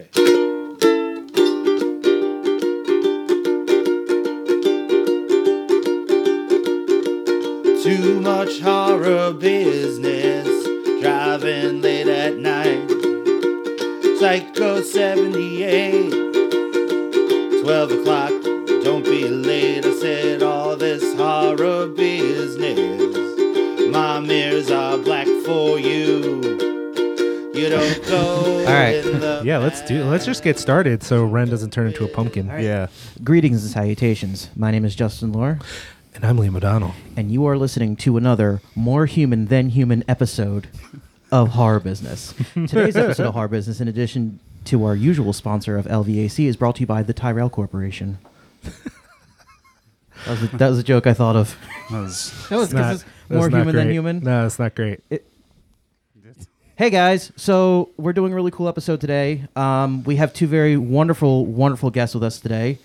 Okay. Too much horror business, driving late at night. Psycho 78, 12 o'clock, don't be late. I said all this horror business. My mirrors are black for you. You don't go All right. in Yeah, let's do. Let's just get started so Wren doesn't turn into a pumpkin. Yeah. Greetings and salutations. My name is Justin Lohr, And I'm Liam O'Donnell. and you are listening to another more human than human episode of Horror Business. Today's episode of Horror Business, in addition to our usual sponsor of LVAC, is brought to you by the Tyrell Corporation. that, was a, that was a joke I thought of. That was That was It's not- it's that's more not human than great. human. No, it's not great. Hey guys, so we're doing a really cool episode today. Um, we have two very wonderful, wonderful guests with us today.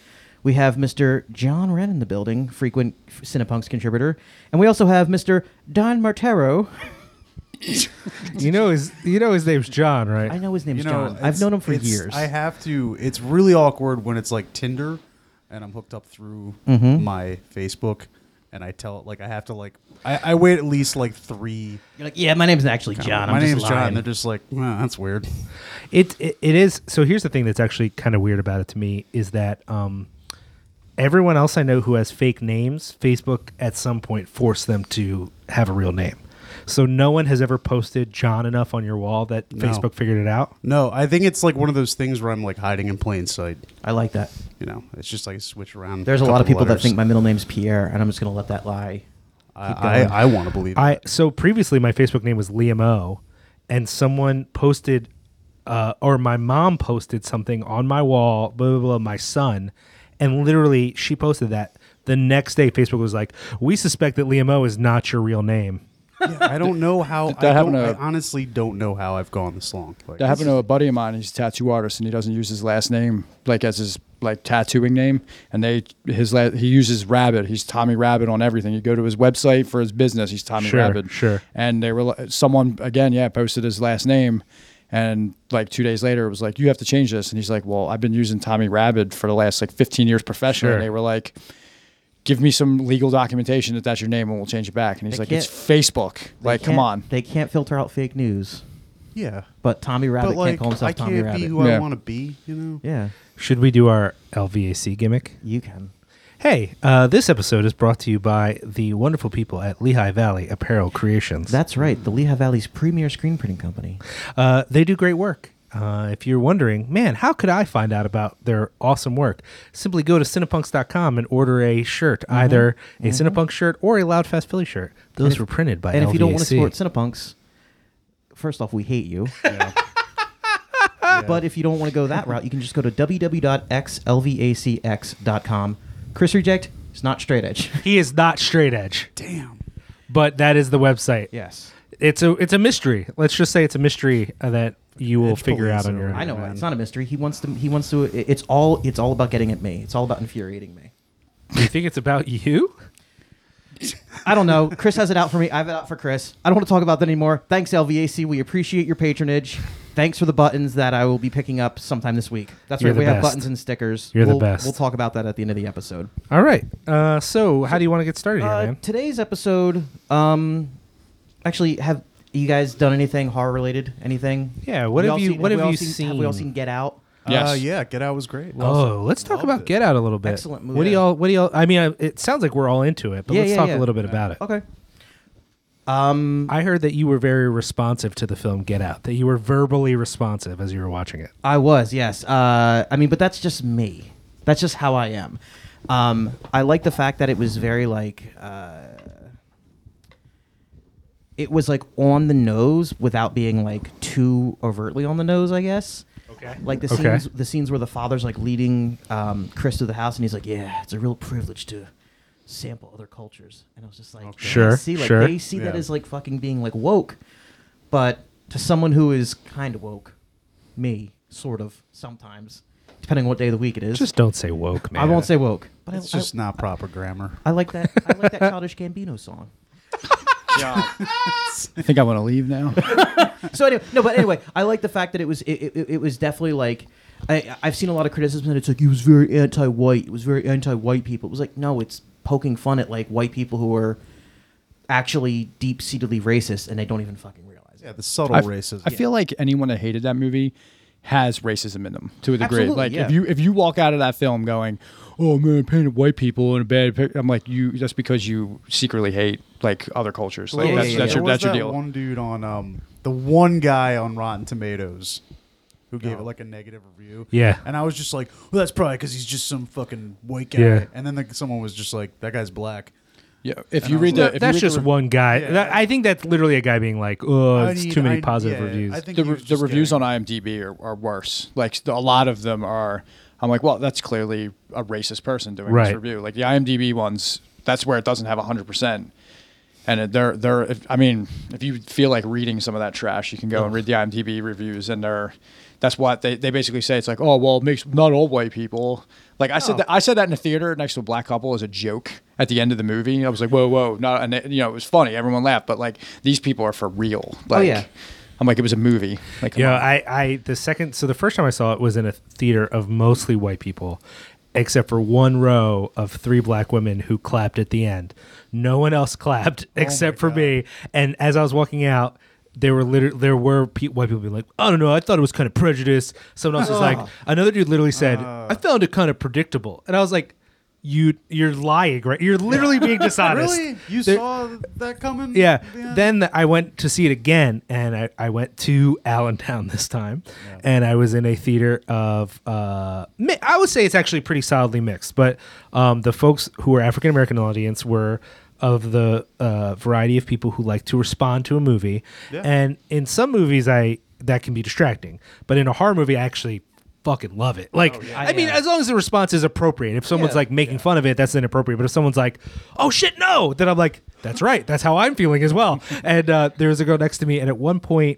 We have Mr. John Wren in the building, frequent Cinepunx contributor, and we also have Mr. Don Martello. You know his. You know his name's John, right? I know his name's you know, John. I've it's- known him for it's- years. I have to. It's really awkward when it's like Tinder, and I'm hooked up through Mhm. my Facebook, and I tell it like I have to like I, I wait at least like three. You're like, yeah, my name's actually John. my I'm just John. lying." And they're just like, well, that's weird. It, it it is. So here's the thing that's actually kind of weird about it to me is that um, everyone else I know who has fake names, Facebook at some point forced them to have a real name. So no one has ever posted John enough on your wall that No. Facebook figured it out. No, I think it's like one of those things where I'm like hiding in plain sight. I like that. You know, it's just like a switch around. There's a lot of couple people that think my middle name's Pierre, and I'm just gonna let that lie. I. I, I want to believe. I it. so previously my Facebook name was Liam O, and someone posted, uh, or my mom posted something on my wall. Blah blah blah. My son, and literally she posted that. The next day, Facebook was like, "We suspect that Liam O is not your real name." Yeah, I don't know how. That I, happened don't, I honestly don't know how I've gone this long. Like, That happened to a buddy of mine. He's a tattoo artist, and he doesn't use his last name like as his like tattooing name. And they his la- he uses Rabbit. He's Tommy Rabbit on everything. You go to his website for his business. He's Tommy Sure, Rabbit. sure. And they were li- someone again, yeah, posted his last name. And like two days later, it was like, you have to change this. And he's like, well, I've been using Tommy Rabbit for the last like 15 years professionally. Sure. And they were like, give me some legal documentation that that's your name and we'll change it back. And he's They like, it's Facebook. Like, come on. They can't filter out fake news, yeah, but Tommy Rabbit but like can't call himself I Tommy can't Rabbit. be who I want to be. You know. yeah, Should we do our LVAC gimmick? you can. Hey, uh, this episode is brought to you by the wonderful people at Lehigh Valley Apparel Creations. That's right, the Lehigh Valley's premier screen printing company. Uh, they do great work. Uh, if you're wondering, man, how could I find out about their awesome work? Simply go to Cinepunx.com and order a shirt, Mm-hmm. either a Cinepunk shirt or a Loudfast Philly shirt. Those if- were printed by and if you don't want to support Cinepunx, first off, we hate you. But if you don't want to go that route, you can just go to www.xlvacx.com. Chris Reject is not straight edge. He is not straight edge, Damn. but that is the website. yes. It's a it's a mystery. Let's just say it's a mystery uh, that you will Edge figure out on your own. I know man. it's not a mystery. He wants to. He wants to. it- It's all. It's all about getting at me. It's all about infuriating me. You think it's about you? I don't know. Chris has it out for me. I have it out for Chris. I don't want to talk about that anymore. Thanks, LVAC. We appreciate your patronage. Thanks for the buttons that I will be picking up sometime this week. That's You're right. the We have best. buttons and stickers. You're the We'll- best. We'll talk about that at the end of the episode. All right. Uh, so, how do you want to get started here, Uh, man? today's episode, um, actually, have you guys done anything horror related? Anything? Yeah. What We have all you seen- What we have all you seen, seen? Have we all seen Get Out? Yes. Uh, yeah, Get Out was great. Oh, let's talk about it. Get Out a little bit. Excellent movie. What do y'all? What do y'all? I mean, I, it sounds like we're all into it, but Yeah, let's yeah, talk yeah. a little bit about it. Okay. Um, I heard that you were very responsive to the film Get Out. That you were verbally responsive as you were watching it. I was, yes. Uh, I mean, but that's just me. That's just how I am. Um, I like the fact that it was very like. Uh, it was like on the nose without being like too overtly on the nose, I guess. Okay. Like the Okay. scenes, the scenes where the father's like leading um, Chris to the house, and he's like, "Yeah, it's a real privilege to sample other cultures." And I was just like, Okay. Sure, they see, like, sure. They see that as like fucking being like woke, but to someone who is kind of woke, me sort of sometimes, depending on what day of the week it is. Just don't say woke, man. I won't say woke, but It's I, just not proper grammar. I, I like that. I like that childish Gambino song. I think I want to leave now. so anyway, no, but anyway, I like the fact that it was it, it, it was definitely like I, I've seen a lot of criticism that it's like he was very anti-white. It was very anti-white people. It was like no, it's poking fun at like white people who are actually deep-seatedly racist and they don't even fucking realize it. Yeah, the subtle I, racism. I feel like anyone that hated that movie has racism in them to a degree. Absolutely, like yeah. if you if you walk out of that film going, "Oh man, I painted white people in a bad," pic-, I'm like, you that's because you secretly hate like other cultures. Like Yeah, that's, yeah, that's yeah. your There that's was your that deal. One dude on um the one guy on Rotten Tomatoes who gave it like a negative review. Yeah. And I was just like, well, that's probably because he's just some fucking white guy. Yeah. And then the, someone was just like, that guy's black. Yeah, if And you I was read the like, if you that's read just the, re- one guy. Yeah. That- I think that's literally a guy being like, "Oh, I it's need- too many I- positive yeah, reviews." I think the, he re- was the just reviews getting- on IMDb are, are worse. Like the, a lot of them are. I'm like, well, that's clearly a racist person doing Right. this review. Like the IMDb ones, that's where it doesn't have 100. percent And it, they're they're. If, I mean, if you feel like reading some of that trash, you can go and read the IMDb reviews, and they're. That's what they, they basically say. It's like, oh well, it makes not all white people. Like I said, that, I said that in a theater next to a black couple as a joke at the end of the movie. I was like, whoa, whoa, not, and it, you know it was funny. Everyone laughed, but like these people are for real. Oh, like, yeah. I'm like, it was a movie. Like, Yeah. I, I the second so the first time I saw it was in a theater of mostly white people, except for one row of three black women who clapped at the end. No one else clapped oh except for me. And as I was walking out, there were literally there were pe- white people being like, I don't know, I thought it was kind of prejudice. Someone else was like, another dude literally said, I found it kind of predictable, and I was like. You you're lying, right? You're literally being dishonest. Really? You There- saw that coming? yeah. the? Then the- I went to see it again, and I, I went to Allentown this time, and I was in a theater of uh, mi- I would say it's actually pretty solidly mixed, but um, the folks who were African American audience were of the uh, variety of people who like to respond to a movie, Yeah. and in some movies I that can be distracting, but in a horror movie I actually fucking love it. Like, I mean, yeah. as long as the response is appropriate. If someone's Yeah. like making fun of it, that's inappropriate. But if someone's like, "Oh shit, no," then I'm like, "That's right. That's how I'm feeling as well." and uh, there was a girl next to me, and at one point,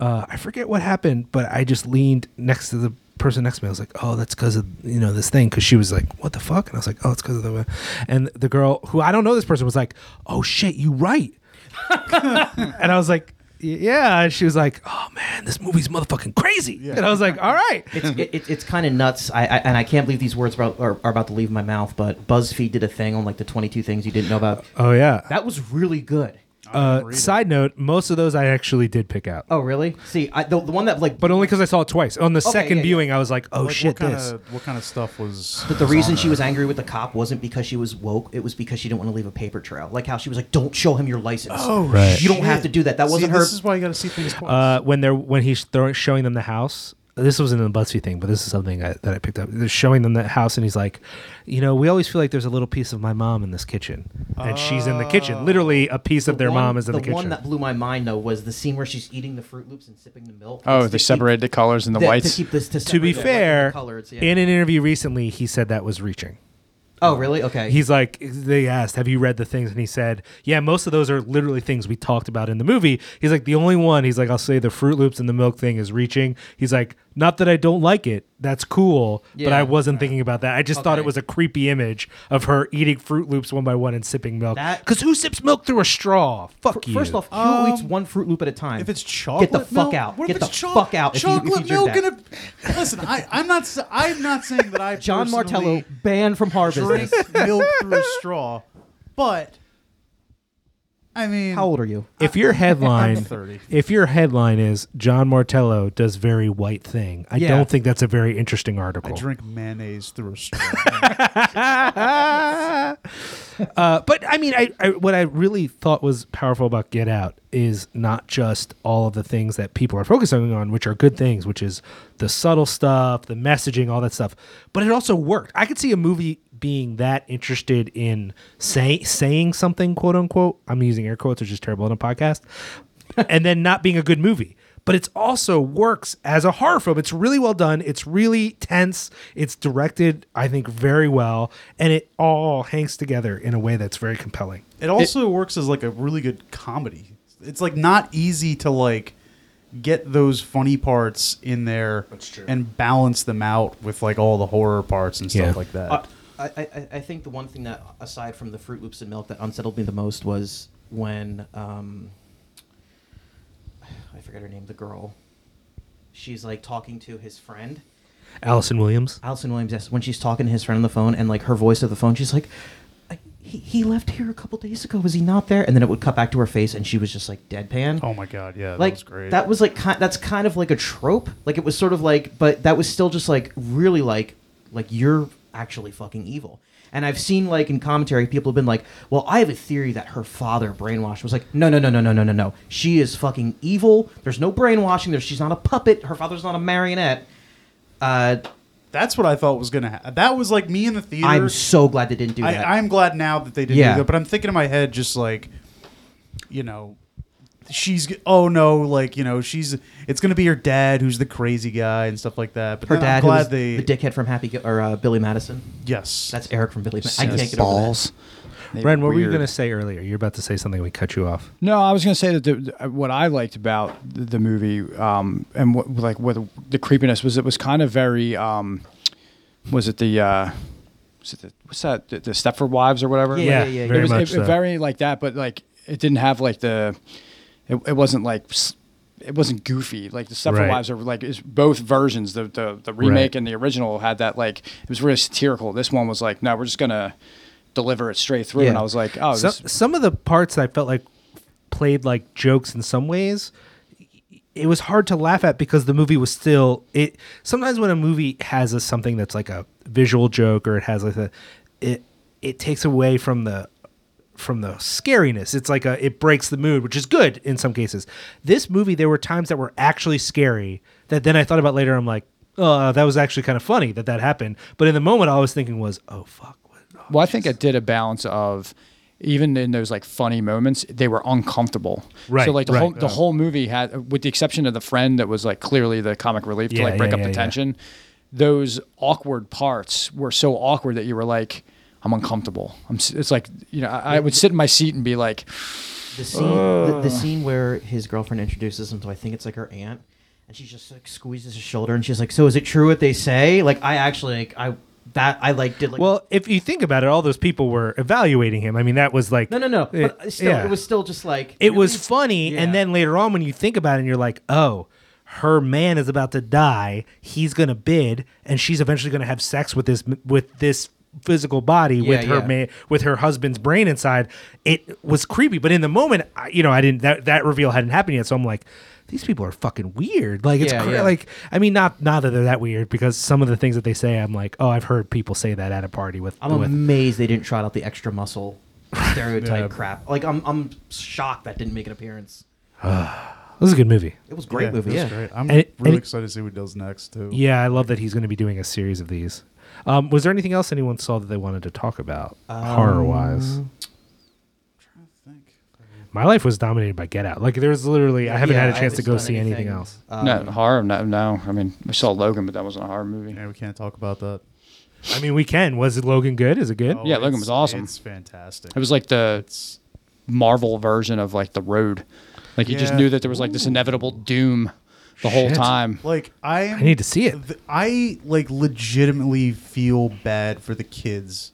uh, I forget what happened, but I just leaned next to the person next to me. I was like, "Oh, that's because of you know this thing." Because she was like, "What the fuck?" And I was like, "Oh, it's because of the." Way. And the girl who I don't know this person was like, "Oh shit, you right." and I was like, "Yeah." And she was like, "Oh man, this movie's motherfucking crazy." And I was like, "All right." it's it, it, it's kind of nuts. I, I and I can't believe these words about, are, are about to leave my mouth. But BuzzFeed did a thing on like the 22 things you didn't know about. Oh yeah. That was really good. Uh, side note: most of those I actually did pick out, Oh really? See, I, the, the one that like, but only because I saw it twice. On the second yeah, yeah. viewing, I was like, "Oh Like, shit, what kind this." of what kind of stuff was? But the was reason on she there? was angry with the cop wasn't because she was woke. It was because she didn't want to leave a paper trail. Like how she was like, "Don't show him your license. Oh, Right. You don't have to do that. That See, wasn't her." This is why you got to see things twice. Uh, when they're when he's throwing, showing them the house. This wasn't in the BuzzFeed thing, but this is something I, that I picked up. They're showing them the house, and he's like, "You know, we always feel like there's a little piece of my mom in this kitchen, and she's in the kitchen. Literally, a piece of their one- mom is in the, the kitchen." one that blew my mind though was the scene where she's eating the Froot Loops and sipping the milk. Oh, It's they to keep- separated the colors and the the- whites. To keep this to, to be separate the white and the fair, colors, yeah. in an interview recently, he said that was reaching. oh really? Okay. He's like, they asked, "Have you read the things?" And he said, "Yeah, most of those are literally things we talked about in the movie." He's like, "The only one," he's like, "I'll say the Froot Loops and the milk thing is reaching." He's like, "Not that I don't like it. That's cool, but I wasn't thinking about that. I just thought it was a creepy image of her eating Froot Loops one by one and sipping milk. Because who sips milk through a straw? Fuck F- you." First off, who Um, eats one Froot Loop at a time? if it's chocolate, get the fuck milk, out. What Get if the cho- fuck out. If you, if Chocolate you milk that. and a listen. I, I'm not. s- I'm not saying that I Jon Martello banned from Harvard. drink milk through a straw, but I mean, How old are you? if your headline, I'm 30. if your headline is Jon Martello does very white thing, I Yeah. don't think that's a very interesting I article. drink mayonnaise through a straw. uh, but I mean, I, I what I really thought was powerful about Get Out is not just all of the things that people are focusing on, which are good things, which is the subtle stuff, the messaging, all that stuff. But it also worked. I could see a movie being that interested in say, saying something, quote unquote. I'm using air quotes, which is terrible in a podcast, and then not being a good movie. But it's also works as a horror film. It's really well done. It's really tense. It's directed, I think, very well, and it all hangs together in a way that's very compelling. It also works as like a really good comedy. It's like not easy to like get those funny parts in there and balance them out with like all the horror parts and stuff Yeah. like that. Uh, I, I, I think the one thing that, aside from the Froot Loops and milk, that unsettled me the most was when um, I forget her name, the girl. She's like talking to his friend, Allison Williams. Allison Williams, yes, when she's talking to his friend on the phone and like her voice of the phone, she's like, "I- he, he left here a couple days ago. Was he not there? And then it would cut back to her face and she was just like deadpan. Oh my god, yeah, like that was great. that was like ki- that's kind of like a trope. Like it was sort of like, but that was still just like really like like you're actually fucking evil. And I've seen like in commentary, people have been like, "Well, I have a theory that her father brainwashed." I was like, "No, no, no, no, no, no, no, no. She is fucking evil. There's no brainwashing. There, she's not a puppet. Her father's not a marionette." Uh, That's what I thought was gonna happen. That was like me in the theater. I'm so glad they didn't do that. I, I'm glad now that they didn't Yeah. do that, but I'm thinking in my head just like, you know, she's oh no, like you know, she's it's gonna be her dad who's the crazy guy and stuff like that. But her dad, I'm glad was they the dickhead from Happy Gi- or uh, Billy Madison. yes, That's Eric from Billy. Madison. I can't Yes. get over that. balls. They Wren, what were you going to say earlier? You're about to say something. We cut you off. No, I was going to say that the, what I liked about the, the movie um, and what like what the creepiness was, it was kind of very. Um, was it the? Uh, was it the what's that? The, the Stepford Wives or whatever? Yeah, Yeah, yeah, yeah. very it was much it- so. very like that, but like it didn't have like the. It, it wasn't like. It wasn't goofy. Like the Stepford Right. Wives are like is both versions. The the the remake Right. and the original had that like it was really satirical. This one was like, no, we're just gonna deliver it straight through. And I was like, oh, some, this, some of the parts I felt like played like jokes in some ways. It was hard to laugh at because the movie was still it. Sometimes when a movie has a something that's like a visual joke or it has like a, it it takes away from the from the scariness. It's like a it breaks the mood, which is good in some cases. This movie, there were times that were actually scary that then I thought about later. I'm like, oh, uh, that was actually kind of funny that that happened. But in the moment, all I was thinking was, oh fuck. What, oh, Well, I think it did a balance of even in those like funny moments, they were uncomfortable. Right, So like the right. whole the whole movie had, with the exception of the friend that was like clearly the comic relief to like break yeah, up yeah, the yeah. tension. Those awkward parts were so awkward that you were like, I'm uncomfortable. I'm. It's like you know, I, I would sit in my seat and be like, The scene, the, the scene where his girlfriend introduces him to, I think it's like her aunt, and she just like squeezes his shoulder, and she's like, "So is it true what they say?" Like I actually, like I that I like did like. Well, if you think about it, all those people were evaluating him. I mean, that was like no, no, no. It- But uh, still, yeah. it was still just like it really? was funny, Yeah. and then later on, when you think about it, and you're like, oh, her man is about to die. He's gonna bid, and she's eventually gonna have sex with this with this physical body with her yeah. man with her husband's brain inside. It was creepy, but in the moment, I, you know, I didn't that that reveal hadn't happened yet, so I'm like. These people are fucking weird. Like it's Yeah, cra- yeah. like I mean, not not that they're that weird because some of the things that they say, I'm like, oh, I've heard people say that at a party with. I'm with amazed they didn't trot out the extra muscle stereotype Yeah. crap. Like I'm, I'm shocked that didn't make an appearance. This is a good movie. It was a great movie. it Yeah. great. I'm And really and excited to see what he does next too. Yeah, I love that he's going to be doing a series of these. Um, was there anything else anyone saw that they wanted to talk about horror wise? Um, trying to think. My life was dominated by Get Out. Like there was literally, I haven't Yeah, had a chance to go see anything else. Um, no horror. No, no. I mean, I saw Logan, but that wasn't a horror movie. Yeah, we can't talk about that. I mean, we can. Was it Logan good? Is it good? Yeah, Logan was awesome. It's fantastic. It was like the It's Marvel version of like the road. Like you just knew that there was like this inevitable doom the whole Shit. time. like I. I need to see it. th- I like legitimately feel bad for the kids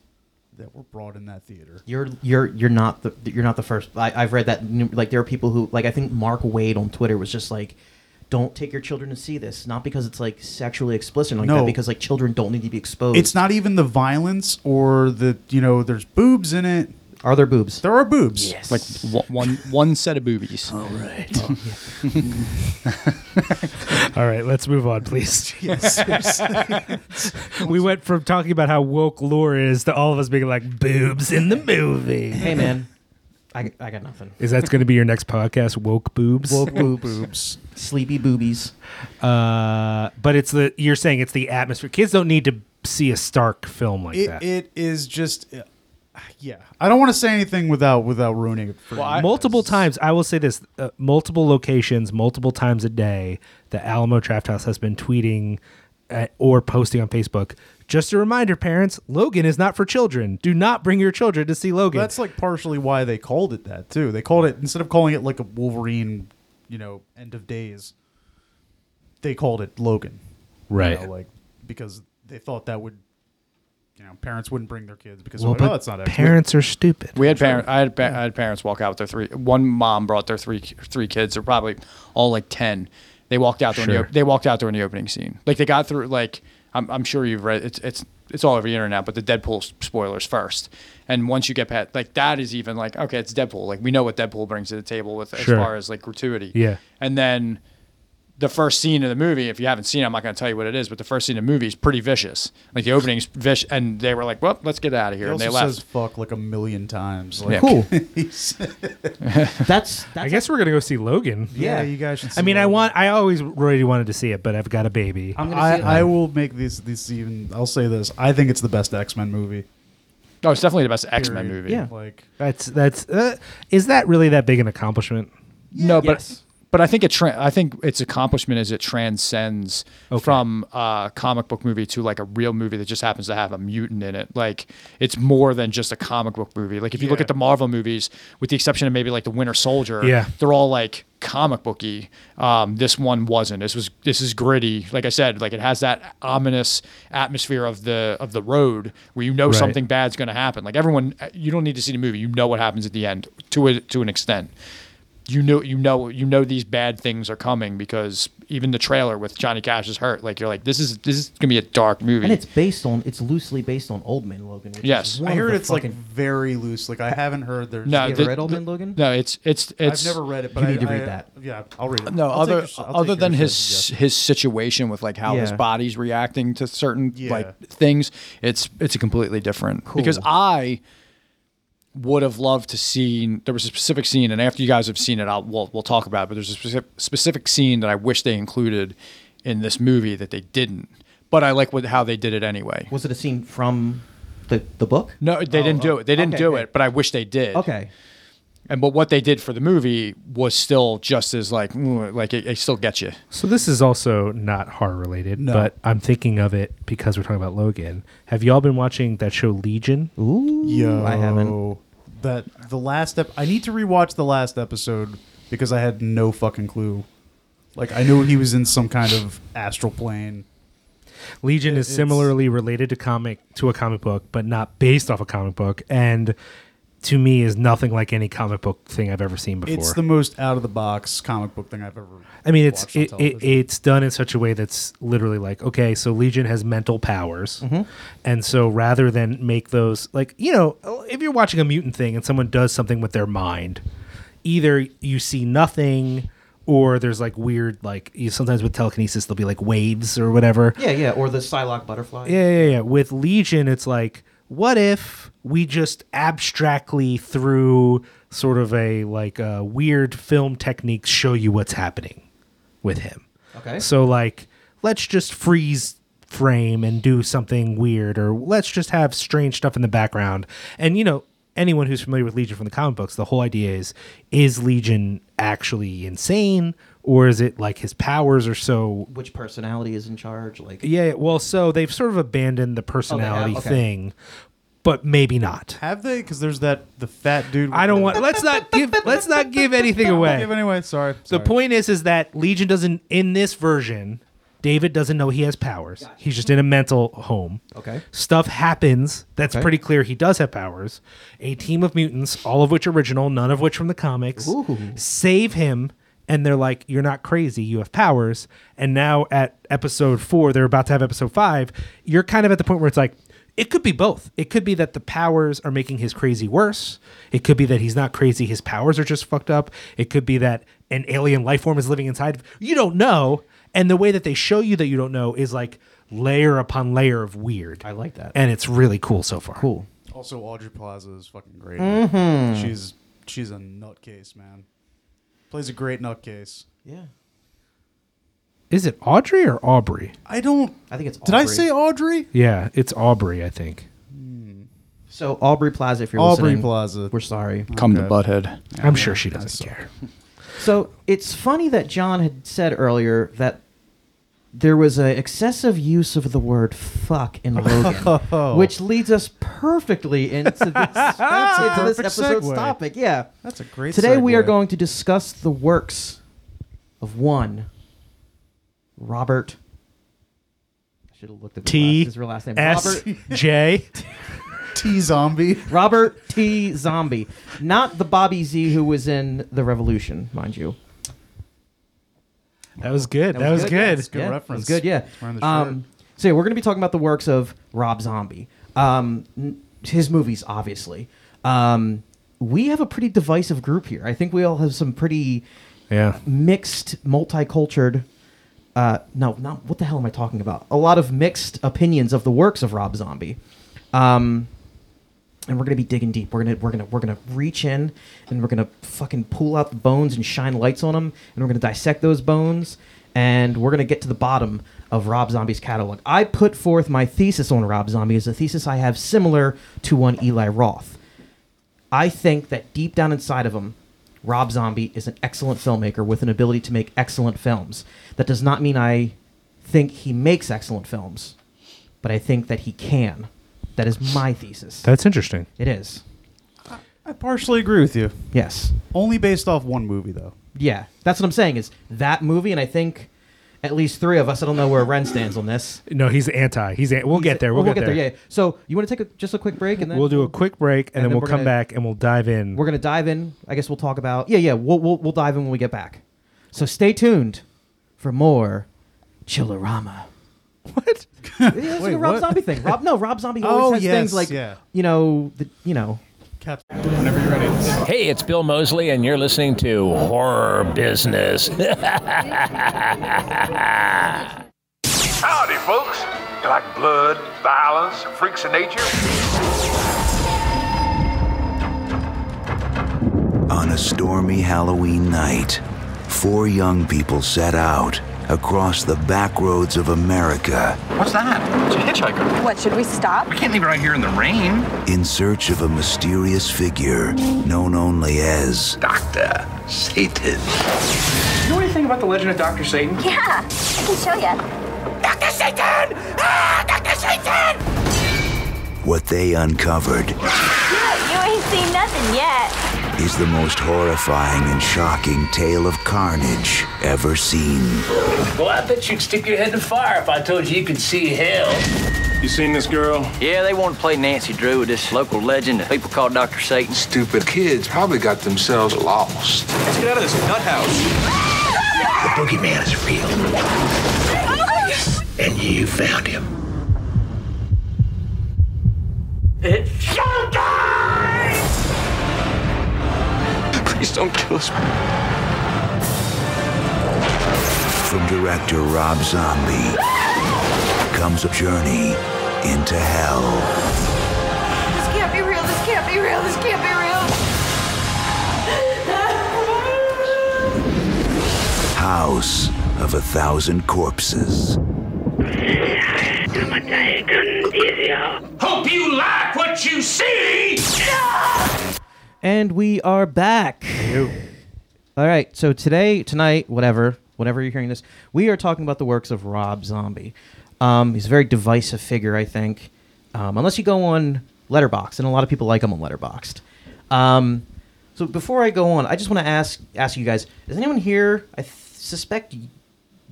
that were brought in that theater. You're you're you're not the you're not the first. I, I've read that nu- like there are people who like I think Mark Waid on Twitter was just like, don't take your children to see this. Not because it's like sexually explicit or like No. that, because like children don't need to be exposed. It's not even the violence or the you know there's boobs in it. Are there boobs? There are boobs. Yes. Like one, one, one set of boobies. All right. All right. let's move on, please. Yes. we went from talking about how woke lore is to all of us being like boobs in the movie. Hey man, I, I got nothing. Is that going to be your next podcast? Woke boobs. Woke boobs, boobs. sleepy boobies. Uh, but it's the you're saying it's the atmosphere. Kids don't need to see a stark film like It, that. it is just. Yeah, I don't want to say anything without without ruining it. For Well, I- multiple times, I will say this: uh, multiple locations, multiple times a day, the Alamo Drafthouse has been tweeting uh, or posting on Facebook. Just a reminder, parents: Logan is not for children. Do not bring your children to see Logan. That's like partially why they called it that too. They called it instead of calling it like a Wolverine, you know, end of days. They called it Logan, you right. know, like because they thought that would, you know, parents wouldn't bring their kids because well, well, but oh, it's not X-Men." parents are stupid. We had parents. I had, pa- I had parents walk out with their three. One mom brought their three three kids. They're probably all like ten. They walked out during Sure. the, they walked out during the opening scene. Like they got through. Like I'm, I'm sure you've read it's it's it's all over the internet, but the Deadpool spoilers first. And once you get past like that is even like okay, it's Deadpool. Like we know what Deadpool brings to the table with Sure. as far as like gratuity. Yeah. And then the first scene of the movie, if you haven't seen it, I'm not going to tell you what it is, but the first scene of the movie is pretty vicious. Like the opening's vicious, and they were like, "Well, let's get out of He here," and also they left. says fuck like a million times. Like, Yeah. Cool. That's that's. I guess we're gonna go see Logan. yeah, Yeah. you guys should. I see mean, I want. I always really wanted to see it, but I've got a baby. I'm gonna see it. I, I will make this this even. I'll say this. I think it's the best X Men movie. no, it's definitely the best X Men movie. Yeah. Like That's that's. Uh, is that really that big an accomplishment? No, Yes. but I think it. Tra- I think its accomplishment is it transcends Okay. from a comic book movie to like a real movie that just happens to have a mutant in it. Like it's more than just a comic book movie. Like if you look at the Marvel movies, with the exception of maybe like the Winter Soldier, Yeah. they're all like comic booky. Um, this one wasn't. This was this is gritty. Like I said, like it has that ominous atmosphere of the of the road where you know Right. something bad's going to happen. Like everyone, you don't need to see the movie. You know what happens at the end to a, to an extent you know you know you know these bad things are coming because even the trailer with Johnny Cash is hurt. Like you're like this is this is gonna be a dark movie. and it's based on. It's loosely based on Old Man Logan. Which Yes. is I of heard the it's like very loose. Like I haven't heard there's. No, You the- read Old Man Logan? no, it's it's it's I've never read it, but You I need to read I- that. Yeah, I'll read it. No, I'll other your- other than his suggestion. his situation with like how his body's reacting to certain Yeah. like things, it's it's a completely different. Cool. Because I would have loved to see there was a specific scene, and after you guys have seen it, I'll we'll, we'll talk about it. But there's a specific specific scene that I wish they included in this movie that they didn't. But I like what how they did it anyway. Was it a scene from the the book? No, they didn't do it. They didn't okay, do okay. it, but I wish they did. Okay. And but what they did for the movie was still just as like mm, like it, it still gets you. So this is also not horror related, No. but I'm thinking of it because we're talking about Logan. Have y'all been watching that show Legion? Ooh. Yo, I haven't. That the last ep- I need to rewatch the last episode because I had no fucking clue. Like I knew he was in some kind of astral plane. Legion is It's- similarly related to comic to a comic book, but not based off a comic book, and to me is nothing like any comic book thing I've ever seen before. It's the most out of the box comic book thing I've ever. I mean, it's it, it, it's done in such a way that's literally like, okay, so Legion has mental powers, Mm-hmm. and so rather than make those like, you know, if you're watching a mutant thing and someone does something with their mind, either you see nothing, or there's like weird like you sometimes with telekinesis there'll be like waves or whatever. Yeah, yeah. Or the Psylocke butterfly. Yeah, yeah, yeah. With Legion, it's like, what if we just abstractly through sort of a like uh, weird film techniques show you what's happening with him? Okay. So like, let's just freeze frame and do something weird, or let's just have strange stuff in the background. And you know, anyone who's familiar with Legion from the comic books, the whole idea is: is Legion actually insane, or is it like his powers are so Which personality is in charge? Like. yeah, well, so they've sort of abandoned the personality okay. thing, but maybe not. Have they? Because there's that the fat dude. I don't want. Let's not give. Let's not give anything away. Give anyway. Sorry. The point is, is that Legion doesn't in this version. David doesn't know he has powers. He's just in a mental home. Okay. Stuff happens. That's Okay. pretty clear. He does have powers. A team of mutants, all of which original, none of which from the comics, Ooh. save him. And they're like, "You're not crazy. You have powers." And now at episode four, they're about to have episode five. You're kind of at the point where it's like, it could be both. It could be that the powers are making his crazy worse. It could be that he's not crazy. His powers are just fucked up. It could be that an alien life form is living inside. You don't know. And the way that they show you that you don't know is like layer upon layer of weird. I like that. And it's really cool so far. Cool. Also, Audrey Plaza is fucking great. Mm-hmm. She's she's a nutcase, man. Plays a great nutcase. Yeah. Is it Audrey or Aubrey? I don't. I think it's. Aubrey. Did I Aubrey. say Audrey? Yeah, it's Aubrey, I think. Hmm. So Aubrey Plaza, if you're Aubrey listening, Plaza. we're sorry. Come to Butthead. I'm sure she doesn't care. So it's funny that John had said earlier that there was an excessive use of the word "fuck" in Logan, oh. which leads us perfectly into this, into this perfect episode's segue. topic. Yeah. That's a great. Today we are segue. going to discuss the works of one Robert. I should have looked at his, T last, his real last name. S Robert J. T zombie. Robert T. Zombie, not the Bobby Z who was in the Revolution, mind you. That was good. That, was, yeah, good. it's Good yeah, reference. It was good, yeah. Wearing the Um, So yeah, we're going to be talking about the works of Rob Zombie. Um, n- his movies, obviously. Um, we have a pretty divisive group here. I think we all have some pretty Yeah. mixed, multicultured. Uh, no, not what the hell am I talking about? A lot of mixed opinions of the works of Rob Zombie. Um, and we're gonna be digging deep. We're gonna we're gonna we're gonna reach in and we're gonna fucking pull out the bones and shine lights on them, and we're gonna dissect those bones, and we're gonna get to the bottom of Rob Zombie's catalog. I put forth my thesis on Rob Zombie as a thesis I have similar to one Eli Roth. I think that deep down inside of him, Rob Zombie is an excellent filmmaker with an ability to make excellent films. That does not mean I think he makes excellent films, but I think that he can. That is my thesis. That's interesting. It is. I partially agree with you. Yes. Only based off one movie though. Yeah. That's what I'm saying is that movie, and I think at least three of us, I don't know where Wren stands on this. No, he's anti. He's an- we'll get there. We'll, We'll, get, there. Yeah. So you want to take a, just a quick break and then We'll do a quick break and, And then, then we'll we're come gonna- back and we'll dive in. We're gonna dive in. I guess we'll talk about. Yeah, yeah. We'll we'll, we'll dive in when we get back. So stay tuned for more Chillerama. what? Yeah, it's like Wait, a Rob what? Zombie thing. Rob, no, Rob Zombie oh, always Oh, has yes, things like yeah. you know, the, you know, Cap- Hey, it's Bill Moseley, and you're listening to Horror Business. Howdy, folks. You like blood, violence, freaks of nature? On a stormy Halloween night, four young people set out across the back roads of America What's that? It's a hitchhiker. What, should we stop? We can't leave it right here in the rain. in search of a mysterious figure known only as Doctor Satan. You know anything about the legend of Dr. Satan? Yeah, I can show you. Dr. Satan! Ah, Dr. Satan! what they uncovered You ain't seen nothing yet. Is the most horrifying and shocking tale of carnage ever seen. well, I bet you'd stick your head in the fire if I told you you could see hell. You seen this girl? Yeah, they want to play Nancy Drew with this local legend that people call Dr. Satan. Stupid kids probably got themselves lost. Let's get out of this nut house. The boogeyman is real, oh, and you found him. Don't kill us. From director Rob Zombie comes a journey into hell. This can't be real. This can't be real. This can't be real. House of a Thousand Corpses. Hope you like what you see! And we are back. All right. So today, tonight, whatever, whenever you're hearing this, we are talking about the works of Rob Zombie. Um, he's a very divisive figure, I think. Um, unless you go on Letterboxd, and a lot of people like him on Letterboxd. Um, so before I go on, I just want to ask ask you guys: Is anyone here? I th- suspect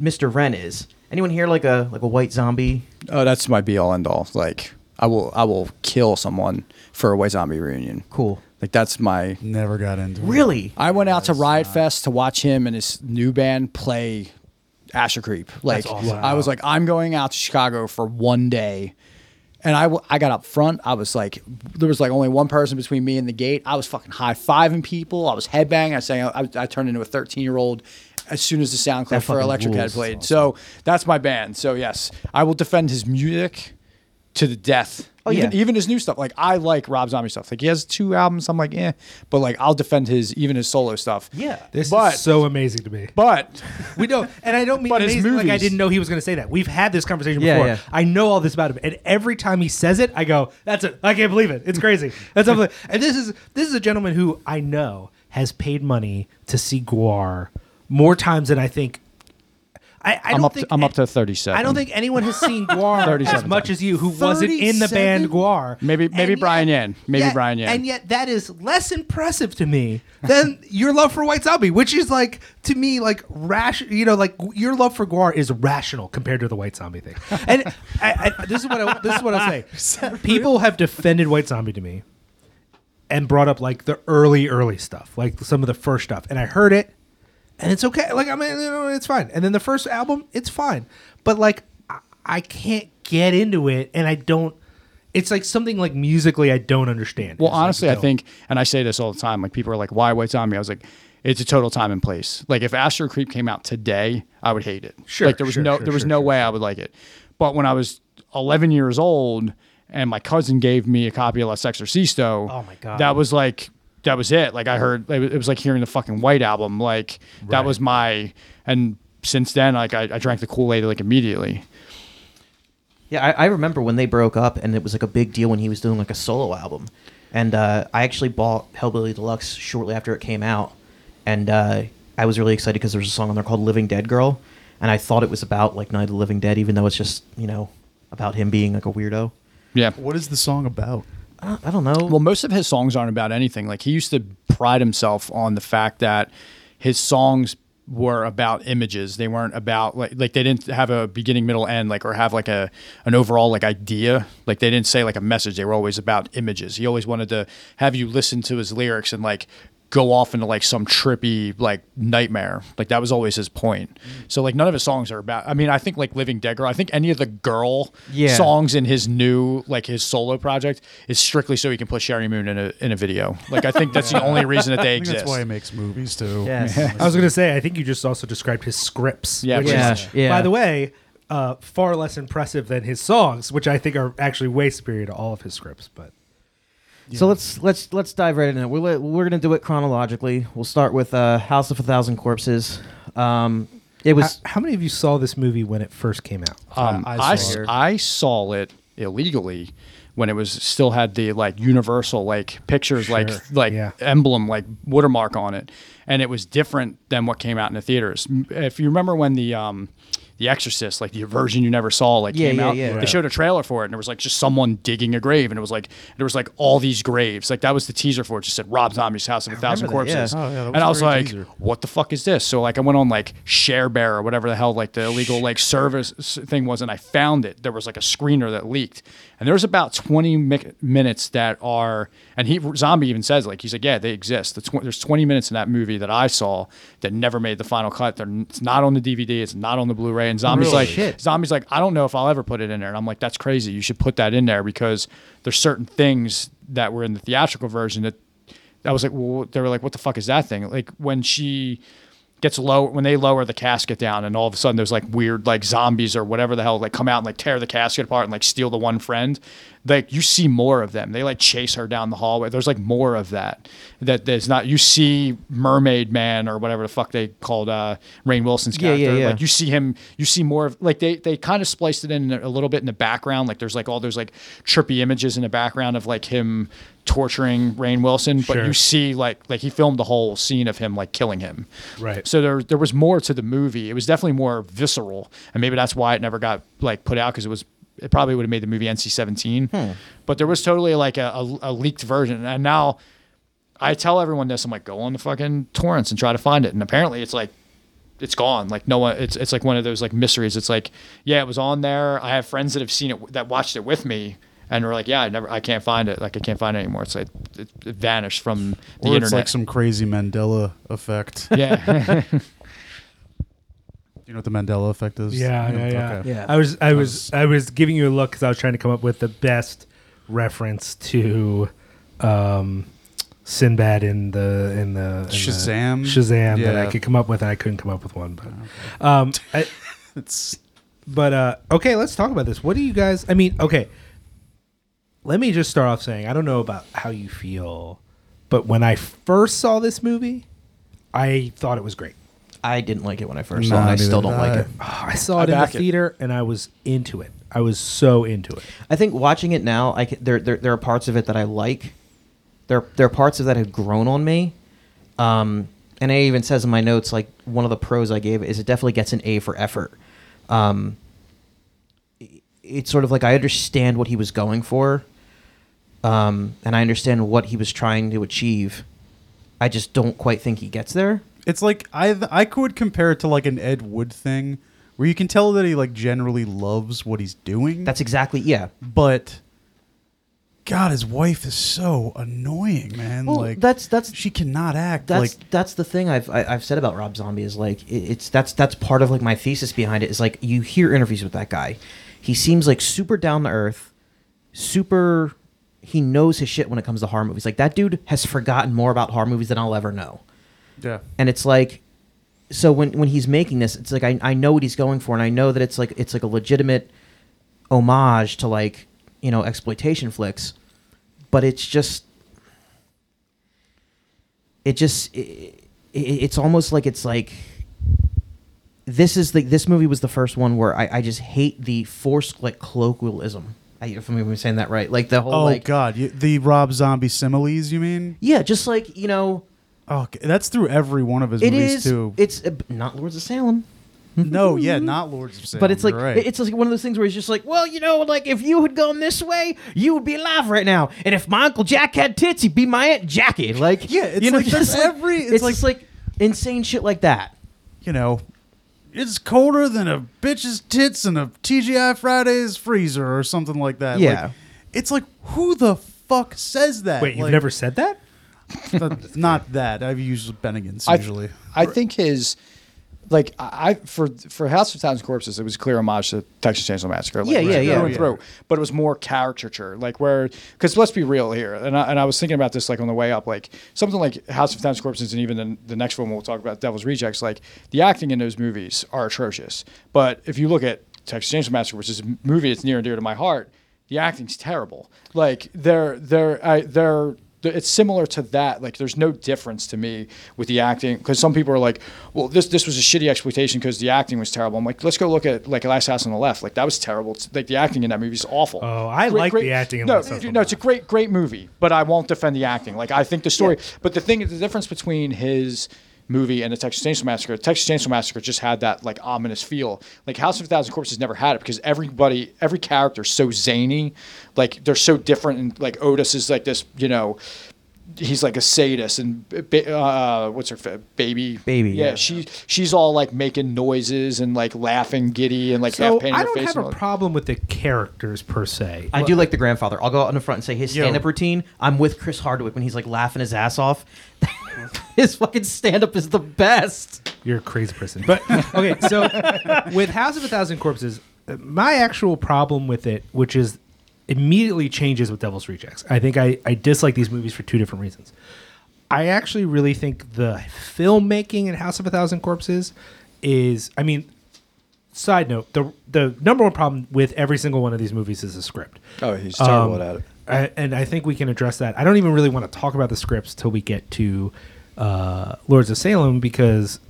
Mr. Wren is. Anyone here like a like a white zombie? Oh, that's my be all end all. Like I will I will kill someone for a white zombie reunion. Cool. Like that's my Never got into it. Really? I went out to Riot Fest to watch him and his new band play Astro Creep. Like I was like, I'm going out to Chicago for one day. And I, w- I got up front. I was like, there was like only one person between me and the gate. I was fucking high fiving people. I was headbanging. I was saying I, I turned into a 13 year old as soon as the sound clip for fucking Electric Head rules. played. So that's my band. So yes, I will defend his music to the death. Oh, even, yeah. even his new stuff. Like I like Rob Zombie stuff. Like he has two albums. I'm like, eh, but like I'll defend his even his solo stuff. Yeah. This But- is so amazing to me. But We don't. and I don't mean But his amazing like I didn't know he was going to say that. We've had this conversation Yeah, before. yeah. I know all this about him, and every time he says it, I go, "That's it! I can't believe it! It's crazy!" That's unbelievable. and this is this is a gentleman who I know has paid money to see Gwar more times than I think. I, I I'm don't up. think To, I'm up to 37. I don't think anyone has seen Gwar as much as you, who wasn't in the band Gwar. Maybe- maybe And Brian Yan. Maybe yet- Brian Yan. And yet, that is less impressive to me than your love for White Zombie, which is like to me like rash. You know, like your love for Gwar is rational compared to the White Zombie thing. And I, I, this is what I, this is what I say. People have defended White Zombie to me and brought up like the early, early stuff, like some of the first stuff, and I heard it, and it's okay. Like I mean, you know, it's fine. And then the first album, it's fine. But like, I, I can't get into it, and I don't. It's like something like musically I don't understand. Well, It's like, honestly, I think, and I say this all the time, like people are like, "Why White Zombie?" I was like, "It's a total time and place." Like if Astro Creep came out today, I would hate it. Sure, like there was sure, no sure, there was sure, no way I would like it. But when I was 11 years old and my cousin gave me a copy of La Sexorcisto, Oh my God. that was like that was it. Like I heard it was, like hearing the fucking White album. Like that was my and since then, like I, I drank the Kool Aid like immediately. Yeah, I, I remember when they broke up, and it was like a big deal when he was doing like a solo album. And uh, I actually bought Hellbilly Deluxe shortly after it came out, and uh, I was really excited because there was a song on there called "Living Dead Girl," and I thought it was about like Night of the Living Dead, even though it's just you know about him being like a weirdo. Yeah. What is the song about? I, don't know. Well, most of his songs aren't about anything. Like he used to pride himself on the fact that his songs were about images. They weren't about like like they didn't have a beginning, middle, end, like or have like a an overall like idea. Like they didn't say like a message. They were always about images. He always wanted to have you listen to his lyrics and like go off into like some trippy like nightmare. Like that was always his point. So like none of his songs are about I mean, I think like Living Dead Girl, I think any of the girl Yeah. songs in his new like his solo project is strictly so he can put Sheri Moon in a in a video. Like I think that's the only reason that they I think exist. that's why he makes movies too. Yes. I was gonna say I think you just also described his scripts. Yeah, which Yeah, is, yeah. By the way, uh, far less impressive than his songs, which I think are actually way superior to all of his scripts. But So let's let's let's dive right into it. We're li- we're gonna do it chronologically. We'll start with uh, House of a Thousand Corpses. Um, it was how, how many of you saw this movie when it first came out? Um, I I, saw s- it. I saw it illegally when it was still had the like universal like pictures like like yeah. emblem like watermark on it and it was different than what came out in the theaters if you remember when the um the exorcist like the version you never saw like Yeah, came yeah, out yeah. they showed a trailer for it and there was like just someone digging a grave and it was like there was like all these graves like that was the teaser for it just said rob zombie's house of a thousand remember that, yeah. corpses Oh, yeah, that and I was like teaser. what the fuck is this? So like I went on like ShareBear or whatever the hell like the illegal like service thing was, and I found it. There was like a screener that leaked, and there was about twenty mi- minutes that are, and he zombie even says like he's like yeah they exist. The tw- there's twenty minutes in that movie that I saw that never made the final cut. They're, it's not on the DVD. It's not on the Blu-ray. And zombies Really? like Shit. zombies like I don't know if I'll ever put it in there. And I'm like that's crazy. You should put that in there because there's certain things that were in the theatrical version that I was like, well, they were like, what the fuck is that thing? Like when she gets low, when they lower the casket down, and all of a sudden there's like weird like zombies or whatever the hell like come out and like tear the casket apart and like steal the one friend. Like you see more of them. They like chase her down the hallway. There's like more of that. That there's not. You see Mermaid Man or whatever the fuck they called uh, Rainn Wilson's Yeah, character. yeah, yeah. Like you see him. You see more of like they they kind of spliced it in a little bit in the background. Like there's like all those like trippy images in the background of like him torturing Rainn Wilson, but Sure. you see like like he filmed the whole scene of him like killing him. Right. So there there was more to the movie. It was definitely more visceral, and maybe that's why it never got like put out because it was it probably would have made the movie NC seventeen. Hmm. But there was totally like a, a, a leaked version, and now I tell everyone this. I'm like, go on the fucking torrents and try to find it, and apparently it's like it's gone. Like no one. It's it's like one of those like mysteries. It's like yeah, it was on there. I have friends that have seen it that watched it with me. And we're like, yeah, I never, I can't find it. Like, I can't find it anymore. It's like it, it vanished from the or internet. it's like some crazy Mandela effect. yeah, you know what the Mandela effect is? Yeah, yeah, yeah. Okay. Yeah. I was, I was, I was giving you a look because I was trying to come up with the best reference to um, Sinbad in the in the in the Shazam? Shazam that I could come up with, and I couldn't come up with one. But, um, I, It's but uh, okay, let's talk about this. What do you guys? I mean, okay. Let me just start off saying I don't know about how you feel, but when I first saw this movie, I thought it was great. I didn't like it when I first Nah, saw it. I neither still don't like it. Oh, I saw I it in the back it. theater and I was into it. I was so into it. I think watching it now, I can, there, there there are parts of it that I like. There there are parts of that have grown on me. Um, and it even says in my notes like one of the pros I gave is it definitely gets an A for effort. Um, i- it's sort of like I understand what he was going for, um, and I understand what he was trying to achieve. I just don't quite think he gets there. It's like I I could compare it to like an Ed Wood thing, where you can tell that he like generally loves what he's doing. That's exactly yeah. but God, his wife is so annoying, man. Well, like that's that's she cannot act that's like that's the thing I've I, I've said about Rob Zombie is like it, it's that's that's part of like my thesis behind it is like you hear interviews with that guy, he seems like super down to earth, super. He knows his shit when it comes to horror movies. Like that dude has forgotten more about horror movies than I'll ever know. Yeah. And it's like, so when when he's making this, it's like I I know what he's going for, and I know that it's like it's like a legitimate homage to like you know exploitation flicks, but it's just it just it, it, it's almost like it's like this is the this movie was the first one where I, I just hate the forced like colloquialism. I, if I'm even saying that right, like the whole Oh like God, you, the Rob Zombie similes, you mean? yeah, just like you know Oh, okay, that's through every one of his it movies is too. it's uh, not Lords of Salem. no, yeah, not Lords of Salem. But it's like you're right. it's like one of those things where he's just like, well, you know, like if you had gone this way, you would be alive right now, and if my uncle Jack had tits, he'd be my aunt Jackie. Like, Yeah, it's you know, like just that's every- it's It's, like- just like insane shit like that. you know, it's colder than a bitch's tits in a TGI Fridays freezer or something like that. Yeah. Like, it's like who the fuck says that? Wait, you've Like, never said that? not that. I've used Bennigan's I, usually. I think his like I for for House of Thousand Corpses, it was a clear homage to Texas Chainsaw Massacre. Like, Yeah, yeah, through yeah. and through. But it was more caricature, like where because let's be real here, and I, and I was thinking about this like on the way up, like something like House of Thousand Corpses, and even the, the next one we'll talk about, Devil's Rejects. Like the acting in those movies are atrocious. But if you look at Texas Chainsaw Massacre, which is a movie that's near and dear to my heart, the acting's terrible. Like they're they're I, they're th- it's similar to that. Like, there's no difference to me with the acting because some people are like, "Well, this this was a shitty exploitation because the acting was terrible." I'm like, let's go look at like Last House on the Left. Like, that was terrible. It's, like the acting in that movie is awful. Oh, I like the acting in no, Last House no, it's a great, great movie, but I won't defend the acting. Like, I think the story. But the thing, is the difference between his movie and the Texas Chainsaw Massacre, The Texas Chainsaw Massacre just had that like ominous feel. Like House of a Thousand Corpses never had it because everybody, every character is so zany, like they're so different. And like Otis is like this, you know, he's like a sadist, and uh, what's her fa- baby? Baby, yeah, yeah. she she's all like making noises and like laughing, giddy, and like So half painting I don't face. have a all that. problem with the characters per se. I do like the grandfather. I'll go out in the front and say his stand-up routine. I'm with Chris Hardwick when he's like laughing his ass off. his fucking stand-up is the best. You're a crazy person. But okay, so with House of a Thousand Corpses, uh, my actual problem with it, which is immediately changes with Devil's Rejects. I think I, I dislike these movies for two different reasons. I actually really think the filmmaking in House of a Thousand Corpses is I mean side note, the the number one problem with every single one of these movies is the script. Oh, he's terrible Um, at it. I, and I think we can address that. I don't even really want to talk about the scripts till we get to uh, Lords of Salem because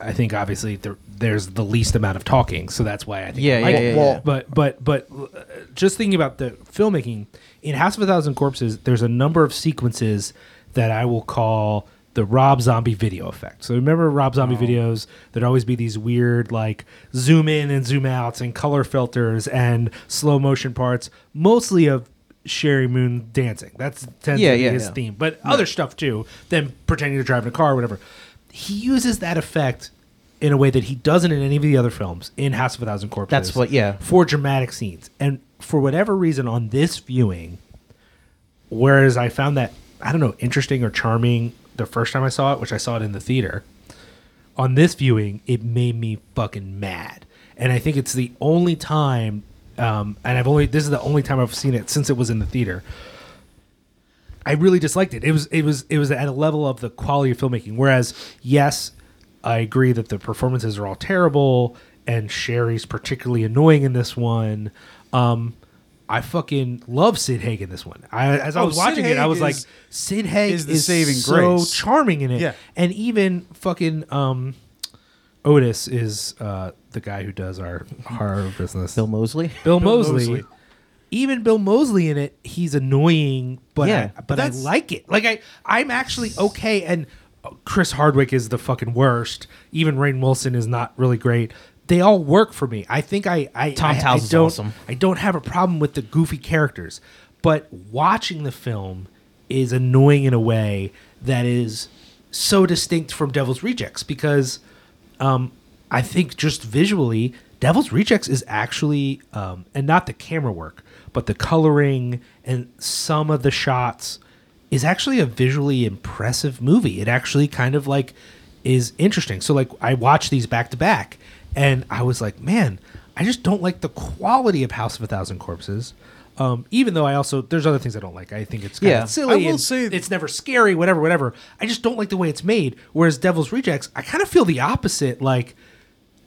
I think obviously there, there's the least amount of talking, so that's why I think Yeah, I like yeah, it. yeah, yeah. But but but uh, just thinking about the filmmaking in House of a Thousand Corpses, there's a number of sequences that I will call the Rob Zombie video effect. So remember Rob Zombie videos? There'd always be these weird like zoom in and zoom outs and color filters and slow motion parts, mostly of Sheri Moon dancing. That's tends Yeah, to be yeah, his yeah. theme, but other stuff too. Then pretending to drive in a car or whatever. He uses that effect in a way that he doesn't in any of the other films in House of a Thousand Corpses. That's what- yeah. For dramatic scenes, and for whatever reason, on this viewing, whereas I found that I don't know interesting or charming the first time I saw it, which I saw it in the theater. On this viewing, it made me fucking mad, and I think it's the only time. Um, and I've only this is the only time I've seen it since it was in the theater. I really disliked it. It was it was it was at a level of the quality of filmmaking. Whereas, yes, I agree that the performances are all terrible, and Sheri's particularly annoying in this one. Um, I fucking love Sid Haig in this one. I, as I Oh, was Sid watching it, I Haig was like, Sid Haig is is, the saving so grace. charming in it. Yeah. and even fucking um, Otis is uh, the guy who does our horror business. Bill Moseley. Bill, Bill Moseley. Moseley. Even Bill Moseley in it, he's annoying, but Yeah, I, but but I like it. Like I, I'm actually okay. And Chris Hardwick is the fucking worst. Even Rainn Wilson is not really great. They all work for me. I think I, I Tom I, I don't, awesome. I don't have a problem with the goofy characters, but watching the film is annoying in a way that is so distinct from Devil's Rejects because um, I think just visually, Devil's Rejects is actually, um, and not the camera work, but the coloring and some of the shots is actually a visually impressive movie. It actually kind of like is interesting. So like I watched these back to back, and I was like, man, I just don't like the quality of House of a Thousand Corpses. Um, even though I also there's other things I don't like. I think it's kind Yeah. of silly. I will say- it's never scary, whatever, whatever. I just don't like the way it's made. Whereas Devil's Rejects, I kind of feel the opposite. Like,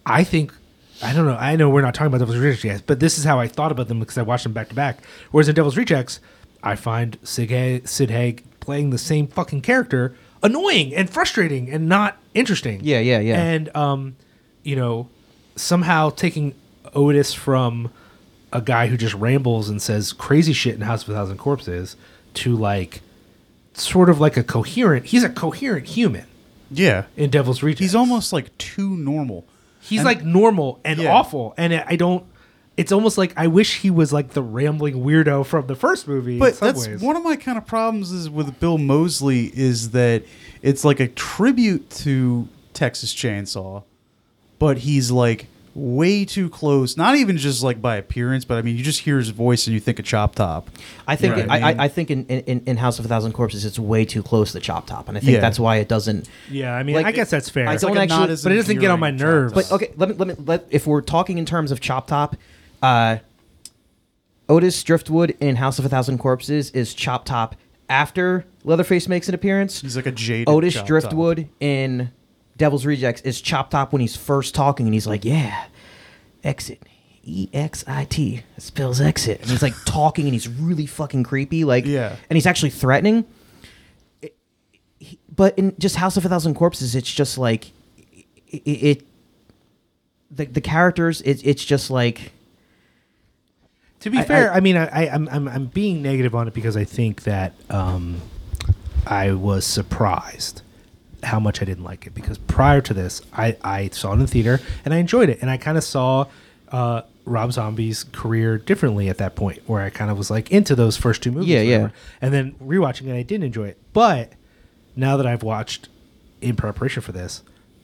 I think I don't know. I know we're not talking about Devil's Rejects yet, but this is how I thought about them because I watched them back to back. Whereas in Devil's Rejects, I find Sid Haig, Sid Haig playing the same fucking character annoying and frustrating and not interesting. Yeah, yeah, yeah. And um, you know, somehow taking Otis from a guy who just rambles and says crazy shit in House of a Thousand Corpses to like sort of like a coherent. He's a coherent human Yeah. in Devil's Rejects. He's almost like too normal. He's And- like normal and Yeah. awful, and I don't. It's almost like I wish he was like the rambling weirdo from the first movie. in But some that's ways. one of my kind of problems is with Bill Moseley is that it's like a tribute to Texas Chainsaw, but he's like way too close. Not even just like by appearance, but I mean, you just hear his voice and you think of Chop Top. I think Right. I, I mean- I, I think in, in, in House of a Thousand Corpses it's way too close to Chop Top, and I think Yeah. that's why it doesn't. Yeah, I mean, Like, I guess that's fair. I don't like actually, But it doesn't get on my endearing nerves. But okay, let me let me let if we're talking in terms of Chop Top, uh, Otis Driftwood in House of a Thousand Corpses is Chop Top after Leatherface makes an appearance. He's like a jaded Otis Chop Top. Driftwood in Devil's Rejects is Chop Top when he's first talking, and he's like, "Yeah, exit." E X I T it spells exit, and he's like talking, and he's really fucking creepy, like, Yeah. and he's actually threatening. It- he- but in just House of a Thousand Corpses, it's just like it. it the, the characters, it, it's just like To be I- fair, I- I, mean, I, I, I'm, I'm I'm being negative on it because I think that um, I was surprised how much I didn't like it because prior to this, I, I saw it in the theater and I enjoyed it, and I kind of saw uh, Rob Zombie's career differently at that point, where I kind of was like into those first two movies, Yeah, yeah. and then rewatching it, I didn't enjoy it, but now that I've watched in preparation for this.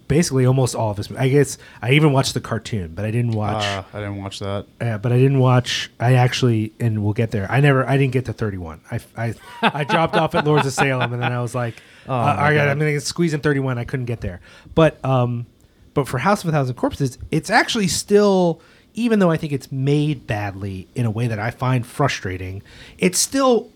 Basically, almost all of his. I guess I even watched the cartoon, but I didn't watch. Uh, I didn't watch that. Yeah, but I didn't watch. I actually, and we'll get there. I never. I didn't get to thirty-one. I I, I dropped off at Lords of Salem, and then I was like, Oh, uh, I got. I'm gonna squeeze in thirty-one. I couldn't get there. But um, but for House of a Thousand Corpses, it's actually still. Even though I think it's made badly in a way that I find frustrating, it's still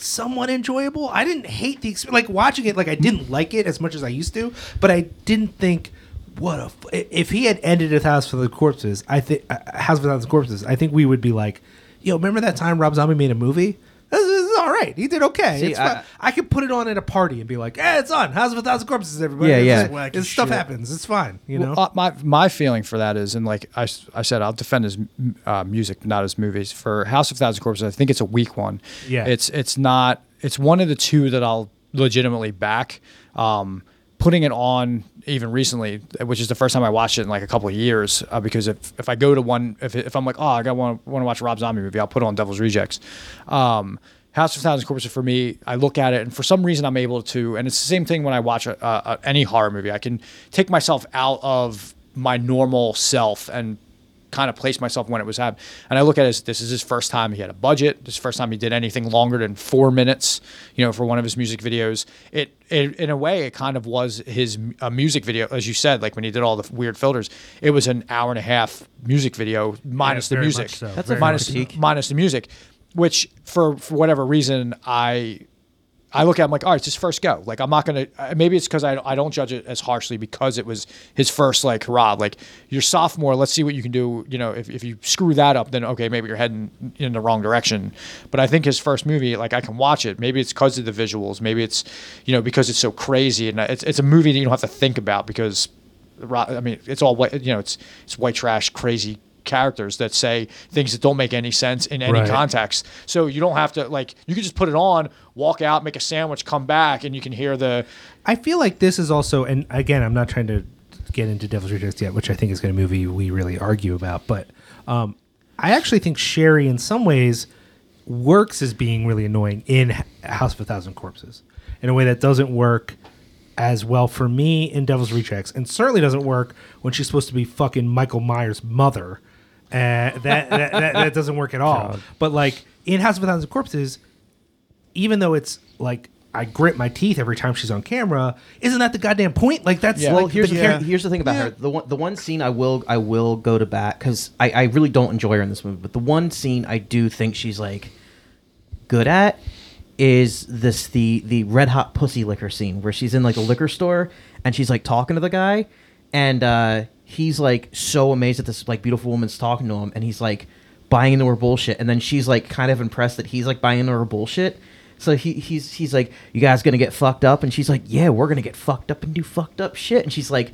somewhat enjoyable. I didn't hate the experience. Like watching it, like I didn't like it as much as I used to, but I didn't think what a. F-. If he had ended with House for the Corpses, I think uh, House a Thousand Corpses, I think we would be like, yo, remember that time Rob Zombie made a movie? This is all right. He did okay. See, it's I- fine. I, could put it on at a party and be like, "Hey, it's on House of a Thousand Corpses, everybody." Yeah, yeah. it's- Wacky stuff shit. happens. It's fine. You know. Well, uh, my my feeling for that is, and like I, s- I said, I'll defend his uh, music, not his movies. For House of Thousand Corpses, I think it's a weak one. Yeah. it's it's not. It's one of the two that I'll legitimately back. Um, putting it on even recently, which is the first time I watched it in like a couple of years, uh, because if, if I go to one, if, if I'm like, oh, I got want to watch a Rob Zombie movie, I'll put on Devil's Rejects. Um, House of Thousand Corpses for me, I look at it and for some reason I'm able to, and it's the same thing when I watch a, a- any horror movie. I can take myself out of my normal self and kind of place myself when it was happening. And I look at it as this is his first time he had a budget. This is the first time he did anything longer than four minutes, you know, for one of his music videos. It, it in a way, it kind of was his a music video, as you said, like when he did all the weird filters. It was an hour and a half music video minus the music, so. That's a minus critique. minus the music, which for for whatever reason I I look at him like, all right, it's his first go. Like, I'm not gonna. uh, Maybe it's because I, I don't judge it as harshly because it was his first like hurrah. Like, your sophomore, let's see what you can do. You know, if, if you screw that up, then okay, maybe you're heading in the wrong direction. But I think his first movie, like, I can watch it. Maybe it's because of the visuals. Maybe it's, you know, because it's so crazy and it's it's a movie that you don't have to think about because, I mean, it's all white. You know, it's it's white trash, crazy characters that say things that don't make any sense in any Right. context. So you don't have to like you can just put it on, walk out, make a sandwich, come back, and you can hear the I feel like this is also, and again, I'm not trying to get into Devil's Rejects yet, which I think is going to be a movie we really argue about. But um, I actually think Sheri, in some ways, works as being really annoying in House of a Thousand Corpses in a way that doesn't work as well for me in Devil's Rejects, and certainly doesn't work when she's supposed to be fucking Michael Myers' mother. Uh, that, that, that that doesn't work at all. But like in House of a Thousand Corpses, even though it's like I grit my teeth every time she's on camera. Isn't that the goddamn point? Like that's Well, like here's the, the, here- here's the thing about her. The one the one scene I will I will go to bat because I, I really don't enjoy her in this movie. But the one scene I do think she's like good at is this the the red hot pussy liquor scene where she's in like a liquor store and she's like talking to the guy and uh, he's like so amazed that this like beautiful woman's talking to him and he's like buying into her bullshit and then she's like kind of impressed that he's like buying into her bullshit so he, he's he's like you guys gonna get fucked up and she's like yeah we're gonna get fucked up and do fucked up shit and she's like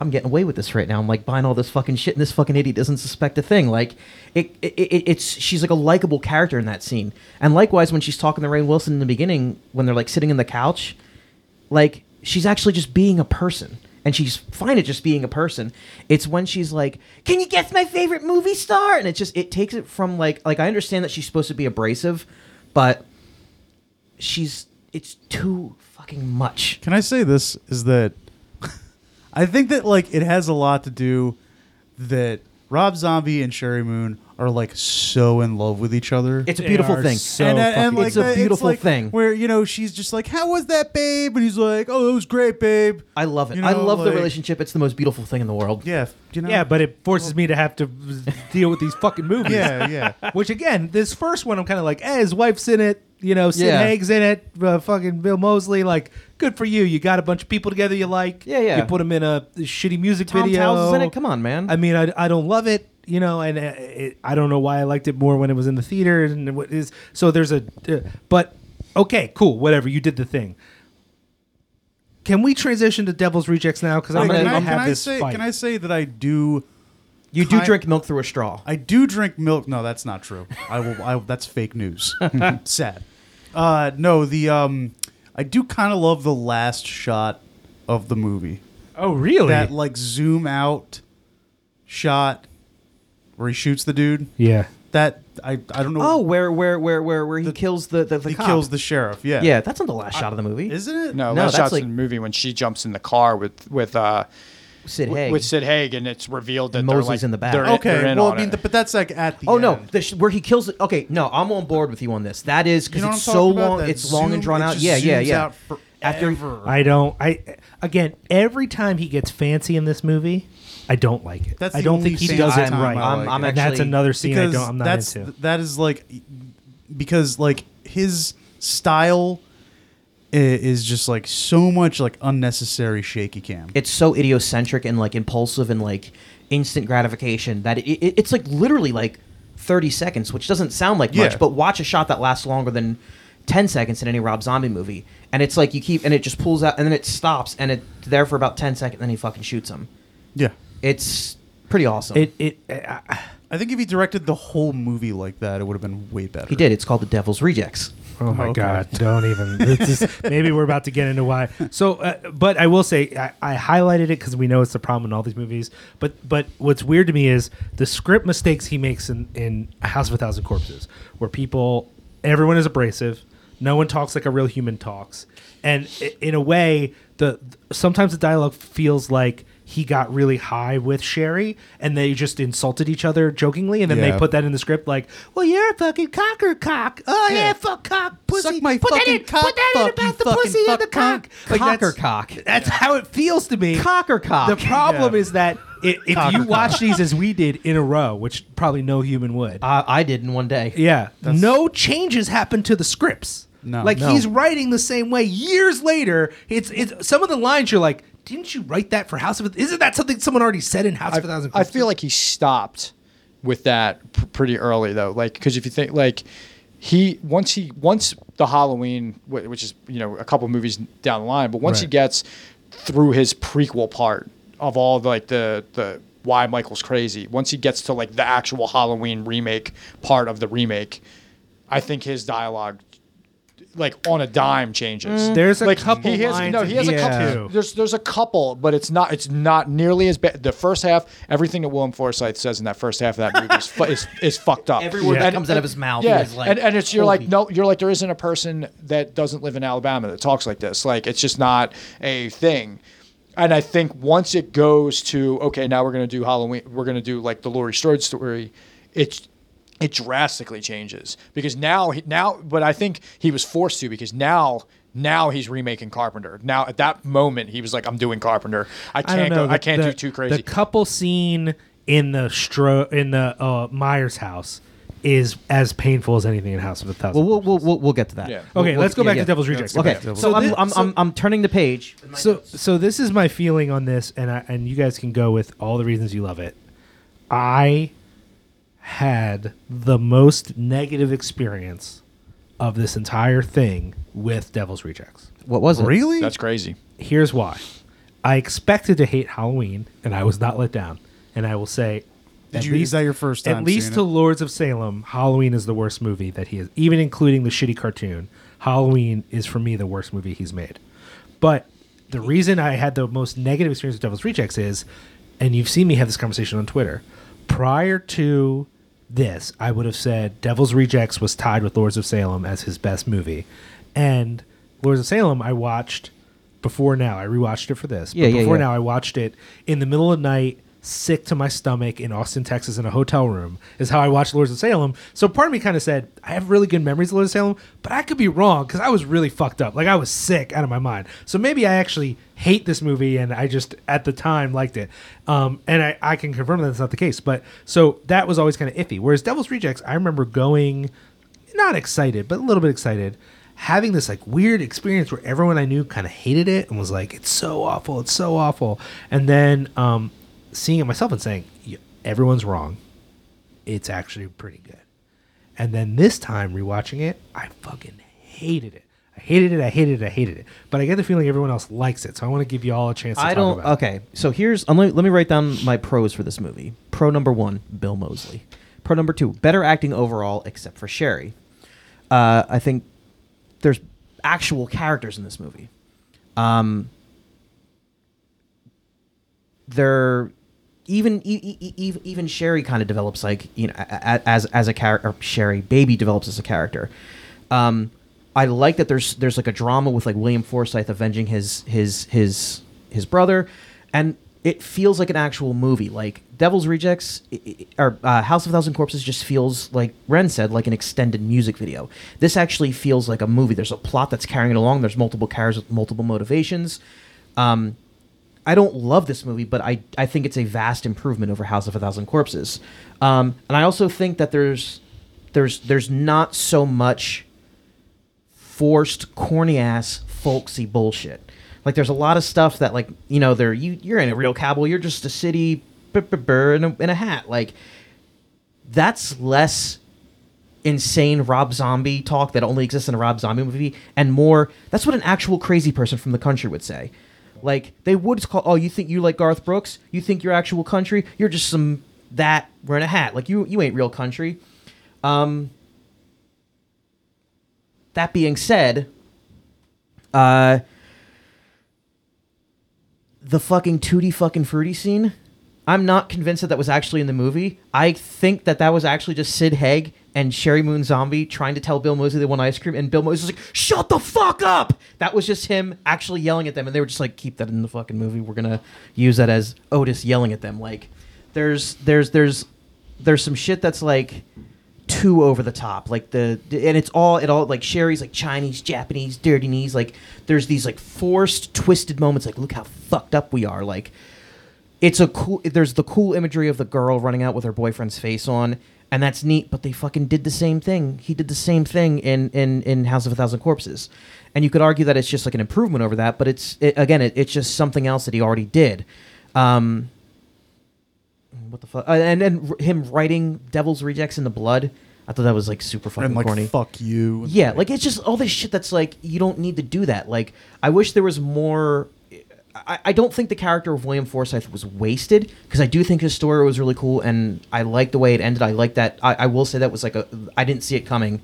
I'm getting away with this right now. I'm like buying all this fucking shit, and this fucking idiot doesn't suspect a thing. Like, it, it, it it's she's like a likable character in that scene. And likewise, when she's talking to Rainn Wilson in the beginning, when they're like sitting in the couch, like she's actually just being a person, and she's fine at just being a person. It's when she's like, "Can you guess my favorite movie star?" And it just it takes it from like like I understand that she's supposed to be abrasive, but she's it's too fucking much. Can I say this is that I think that like it has a lot to do that Rob Zombie and Sheri Moon are like so in love with each other. It's a beautiful thing. and, and, like it's a that- beautiful like thing. where you know she's just like, "How was that, babe?" And he's like, "Oh, it was great, babe." I love it. You I know, love the like- relationship. It's the most beautiful thing in the world. Yeah, you know. yeah, but it forces me to have to deal with these fucking movies. Yeah, yeah. Which again, this first one, I'm kind of like, eh, his wife's in it. You know, Sid Yeah. Haig's in it. Uh, fucking Bill Moseley. Like, good for you. You got a bunch of people together you like. Yeah, yeah. You put them in a shitty music Tom video. Towles is in it. Come on, man. I mean, I, I don't love it, you know, and uh, it, I don't know why I liked it more when it was in the theater. And what is so there's a, uh, but okay, cool, whatever. You did the thing. Can we transition to Devil's Rejects now? Because I'm gonna can, I, have can I this say? fight. Can I say that I do? you do kind- drink milk through a straw. I do drink milk. No, that's not true. I will. I, that's fake news. Sad. Uh, no, the um, I do kind of love the last shot of the movie. oh, really? That like zoom out shot where he shoots the dude. yeah. That I I don't know. Oh, where where where where where he kills the the, the he cop. kills the sheriff. Yeah. Yeah, that's not the last shot of the movie. Isn't it? No, No, last that's shot's like- in the movie when she jumps in the car with with uh Sid w- Haig. with Sid Haig, and it's revealed that And they're Moseley's like, in the back. They're, Okay. they're in well, on I mean, it. the, but that's like at the oh no, end. the sh- where he kills. Okay, no, I'm on board with you on this. That is because You know what it's I'm so talking about? long. That It's long and zoom- drawn it out. just Yeah, yeah, zooms yeah. out After forever. I don't. I again, every time he gets fancy in this movie, I don't like it. That's I the don't only think he fancy does it time right. I I'm- I'm it. and that's actually- another scene I because don't. I'm not that's into. that is like because like his style i- is just like so much like unnecessary shaky cam. it's so idiocentric and like impulsive and like instant gratification that it, it, it's like literally like 30 seconds, which doesn't sound like much, Yeah. but watch a shot that lasts longer than 10 seconds in any Rob Zombie movie. And it's like you keep, and it just pulls out, and then it stops, and it's there for about 10 seconds, and then he fucking shoots him. yeah. It's pretty awesome. it. It. I, I think if he directed the whole movie like that, it would have been way better. he did. It's called The Devil's Rejects. Oh my Okay. God! Don't even. Just, maybe we're about to get into why. So, uh, but I will say I, I highlighted it because we know it's the problem in all these movies. But but what's weird to me is the script mistakes he makes in in House of a Thousand Corpses, where people, everyone is abrasive, no one talks like a real human talks, and in a way, the sometimes the dialogue feels like he got really high with Sheri and they just insulted each other jokingly and then they put that in the script like, well, you're a fucking cocker cock. Oh yeah, Yeah. fuck cock pussy. Suck my put that fucking in, cock, put that in fuck, you about the fucking pussy and the cock. Like Cocker that's, cock. That's how it feels to me. Cocker cock. The problem Yeah. is that i if you watch these as we did in a row, which probably no human would, I, I did in one day. yeah, no changes happen to the scripts. No. like No. he's writing the same way years later. It's it's some of the lines you're like, didn't you write that for House of? Isn't that something someone already said in House of a Thousand? I feel like he stopped with that pr- pretty early though. Like because if you think like he once he once the Halloween, which is you know a couple movies down the line, but once he gets through his prequel part of all the, like the the why Michael's crazy, once he gets to like the actual Halloween remake part of the remake, I think his dialogue. Like on a dime changes. Mm. There's a like couple he has lines no he has a here, couple. too. There's there's a couple, but it's not it's not nearly as bad. The first half, everything that William Forsythe says in that first half of that movie is fu- is, is fucked up. Every word that And- comes out of his mouth Yeah, is like, and, and it's you're holy- like no, you're like there isn't a person that doesn't live in Alabama that talks like this. Like it's just not a thing. And I think once it goes to okay, now we're gonna do Halloween, we're gonna do like the Laurie Strode story. It's it drastically changes because now he now but I think he was forced to because now Now he's remaking Carpenter. Now at that moment he was like, I'm doing Carpenter. I I can't don't know. go. I can't the- do too crazy. The couple scene in the stro in the uh, Myers house is as painful as anything in House of a Thousand. Well, we'll, we'll, we'll, we'll get to that. Yeah. We'll- Okay, we'll- let's go yeah, back yeah. to Devil's Rejects. Okay, So so, I'm, I'm, so- I'm, I'm turning the page. so so this is my feeling on this, and I, and you guys can go with all the reasons you love it. I had the most negative experience of this entire thing with Devil's Rejects. What was it? Really? That's crazy. Here's why. I expected to hate Halloween, and I was not let down. And I will say, Did at you- least is that your first time At least to it? Lords of Salem, Halloween is the worst movie that he has, even including the shitty cartoon. Halloween is for me the worst movie he's made. But the reason I had the most negative experience with Devil's Rejects is, and you've seen me have this conversation on Twitter. Prior to this, I would have said Devil's Rejects was tied with Lords of Salem as his best movie, and Lords of Salem I watched before now. I rewatched it for this. Yeah, but yeah, before yeah. now, I watched it in the middle of the night, sick to my stomach in Austin, Texas, in a hotel room. Is how I watched Lords of Salem. So part of me kind of said I have really good memories of Lords of Salem, but I could be wrong because I was really fucked up. Like I was sick out of my mind. So maybe I actually hate this movie, and I just at the time liked it. Um, and I, I can confirm that that's not the case. But so that was always kind of iffy. Whereas Devil's Rejects, I remember going not excited, but a little bit excited, having this like weird experience where everyone I knew kind of hated it and was like, "It's so awful, it's so awful," and then um, seeing it myself and saying, "Everyone's wrong. It's actually pretty good." And then this time rewatching it, I fucking hated it. I hated it. I hated it. I hated it. But I get the feeling everyone else likes it, so I want to give you all a chance. to I talk don't. About it. Okay, so here's. um, Let me, let me write down my pros for this movie. Pro number one: Bill Moseley. Pro number two: better acting overall, except for Sheri. Uh, I think there's actual characters in this movie. Um, they're even e- e- e- even Sheri kind of develops like you know as as a character. Sheri baby develops as a character. Um, I like that there's there's like a drama with like William Forsythe avenging his his his his brother, and it feels like an actual movie. Like Devil's Rejects or uh, House of Thousand Corpses just feels like Wren said, like an extended music video. This actually feels like a movie. There's a plot that's carrying it along. There's multiple characters with multiple motivations. Um, I don't love this movie, but I, I think it's a vast improvement over House of a Thousand Corpses. Um, and I also think that there's there's there's not so much forced corny ass folksy bullshit. Like there's a lot of stuff that like you know they're you you're in a real cowboy. You're just a city brr, in, a, in a hat. Like that's less insane Rob Zombie talk that only exists in a Rob Zombie movie, and more. That's what an actual crazy person from the country would say. Like they would call, oh, you think you like Garth Brooks? You think you're actual country? You're just some that wearing a hat. Like you, you ain't real country. Um. That being said, uh, the fucking tutti fucking fruity scene. I'm not convinced that that was actually in the movie. I think that that was actually just Sid Haig and Sheri Moon Zombie trying to tell Bill Moseley they want ice cream, and Bill Moseley was like, "Shut the fuck up!" That was just him actually yelling at them, and they were just like, "Keep that in the fucking movie. We're gonna use that as Otis yelling at them." Like, there's there's there's there's some shit that's like too over the top like the and it's all it all like sheri's like chinese japanese dirty knees like there's these like forced twisted moments like look how fucked up we are like it's a cool there's the cool imagery of the girl running out with her boyfriend's face on and that's neat but they fucking did the same thing he did the same thing in in in house of a thousand corpses and you could argue that it's just like an improvement over that but it's it, again it, it's just something else that he already did um what the fuck? Uh, and and r- him writing "Devil's Rejects" in the blood. I thought that was like super fucking and like corny. fuck you. Yeah, like it's just all this shit that's like you don't need to do that. Like I wish there was more. I, I don't think the character of William Forsythe was wasted because I do think his story was really cool and I like the way it ended. I like that. I, I will say that was like a. I didn't see it coming.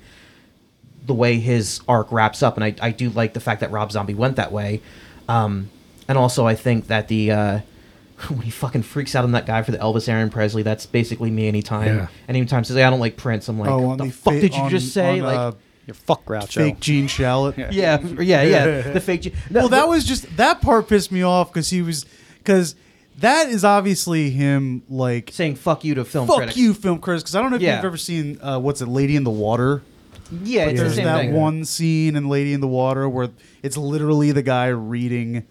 The way his arc wraps up, and I, I do like the fact that Rob Zombie went that way, um, and also I think that the uh, when he fucking freaks out on that guy for the Elvis Aaron Presley, that's basically me anytime. Yeah. Anytime says, "Hey, I don't like Prince," I'm like, oh, "What on the, the fuck did you on- just say?" on, like, uh, Your fuck Groucho. fake Gene Shalit. yeah, yeah, yeah. The fake. Gene- No, well, that but- was just that part pissed me off because he was because that is obviously him like saying "fuck you" to film fuck critics. you, film critics. Because I don't know if Yeah. you've ever seen uh, what's it, Lady in the Water. Yeah, But it's the there's same that thing. one scene in Lady in the Water where it's literally the guy reading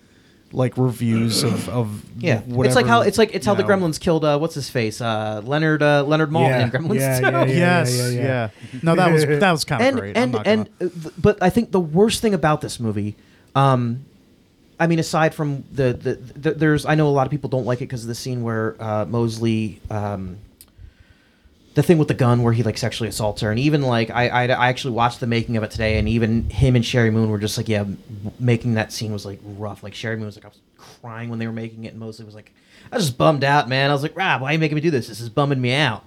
like reviews of, of Yeah, whatever, it's like how it's like it's how you the know. Gremlins killed uh, what's his face uh, Leonard uh, Leonard Maltin Yeah, in Gremlins yeah, 2. yeah, yeah. Yes, yeah, No, that was that was kind of and great. I'm and not and gonna- uh, but I think the worst thing about this movie, um, I mean, aside from the, the, the there's I know a lot of people don't like it because of the scene where uh, Moseley. Um, the thing with the gun where he like sexually assaults her, and even like I, I I actually watched the making of it today, and even him and Sheri Moon were just like, yeah, making that scene was like rough. Like Sheri Moon was like, I was crying when they were making it, and Moseley was like, I was just bummed out, man. I was like, Rob, why are you making me do this? This is bumming me out.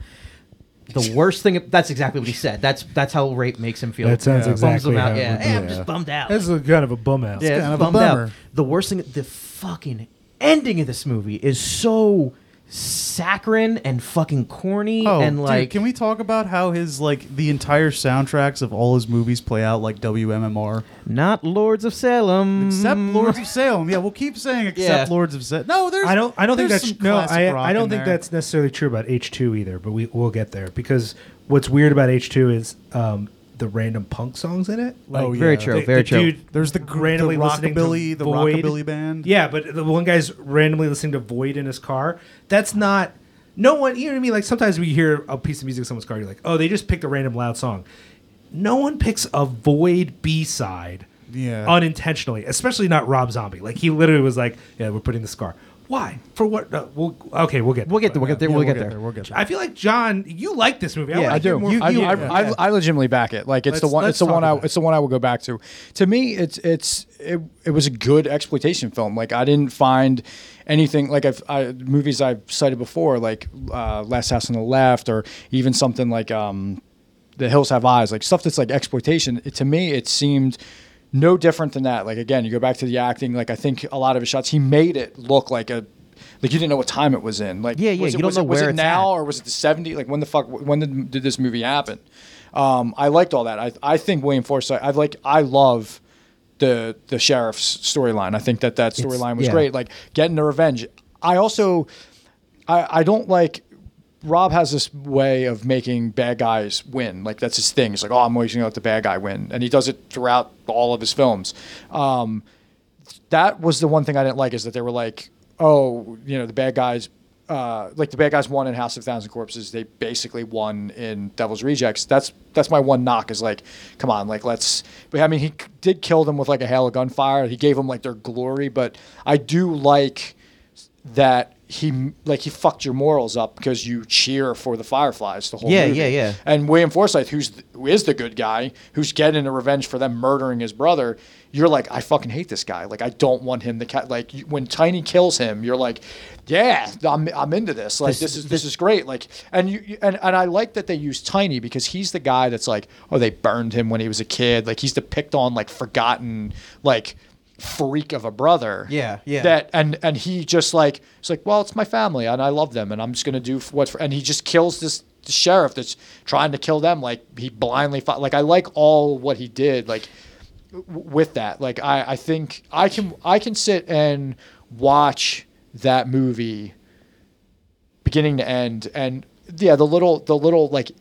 The worst thing. That's exactly what he said. That's that's how rape makes him feel. That sounds Bums exactly him out. Yeah, Hey. I'm just bummed out. That's a kind of a bum out. Yeah, kind of a bummer. out. The worst thing, the fucking ending of this movie is so saccharine and fucking corny Oh, and dude, like can we talk about how his like the entire soundtracks of all his movies play out like WMMR? not Lords of Salem Except Lords of Salem. Yeah, we'll keep saying except Yeah. Lords of Salem. No, there's I don't. I don't think that's no. I, I don't think there. that's necessarily true about H two either. But we we'll get there because what's weird about H two is um, the random punk songs in it. Like, Oh, Very true, the- very the true. Dude There's the gr- randomly the listening to the Void. rockabilly band. Yeah, but the one guy's randomly listening to Void in his car. That's not. No one. You know what I mean? Like sometimes we hear a piece of music in someone's car. You're like, oh, they just picked a random loud song. No one picks a Void B side. Yeah. Unintentionally, especially not Rob Zombie. Like he literally was like, "Yeah, we're putting this car." Why? For what? Uh, we'll, okay, we'll get. we'll get there. We'll get there. Yeah, we'll get there. We'll get there. I feel like John, you like this movie. Yeah, wanna I do. more You- I, you- I, yeah. I, I legitimately back it. Like it's the Let's- one. It's the one. I, about it. it's the one I will go back to. To me, it's it's it, it was a good exploitation film. Like I didn't find anything like I've I, movies I've cited before, like uh, Last House on the Left, or even something like um, The Hills Have Eyes, like stuff that's like exploitation. It, to me, it seemed no different than that. Like again, you go back to the acting. Like I think a lot of his shots, he made it look like a. Like you didn't know what time it was in. Like Yeah, yeah, was it, you don't was know it, was where it it's now at. or was it the 70s? Like when the fuck when did, did this movie happen? Um, I liked all that. I I think William Forsythe. I like I love the the sheriff's storyline. I think that that storyline was yeah. great. Like getting the revenge. I also I I don't like. Rob has this way of making bad guys win. Like that's his thing. He's like, oh, I'm always going to let the bad guy win, and he does it throughout all of his films. Um, that was the one thing I didn't like is that they were like, oh, you know, the bad guys, uh, like the bad guys won in House of Thousand Corpses. They basically won in Devil's Rejects. That's that's my one knock is like, come on, like let's. But I mean, he did kill them with like a hail of gunfire. He gave them like their glory, but I do like that he like he fucked your morals up because you cheer for the Fireflies the whole Yeah, movie. yeah, yeah. And William Forsythe, who's who is the good guy, who's getting a revenge for them murdering his brother, you're like, I fucking hate this guy. Like, I don't want him to cat. Like, you, when Tiny kills him, you're like, yeah, I'm, I'm into this. Like, This- this, is this- this is great. Like, and you you- and and I like that they use Tiny because he's the guy that's like, oh, they burned him when he was a kid. Like, he's the picked on, like, forgotten, like freak of a brother Yeah, yeah. that and and he just like it's like well it's my family and i love them and i'm just gonna do what's for, and he just kills this sheriff that's trying to kill them like he blindly fought like i like all what he did like w- with that like i i think i can i can sit and watch that movie beginning to end and yeah the little the little like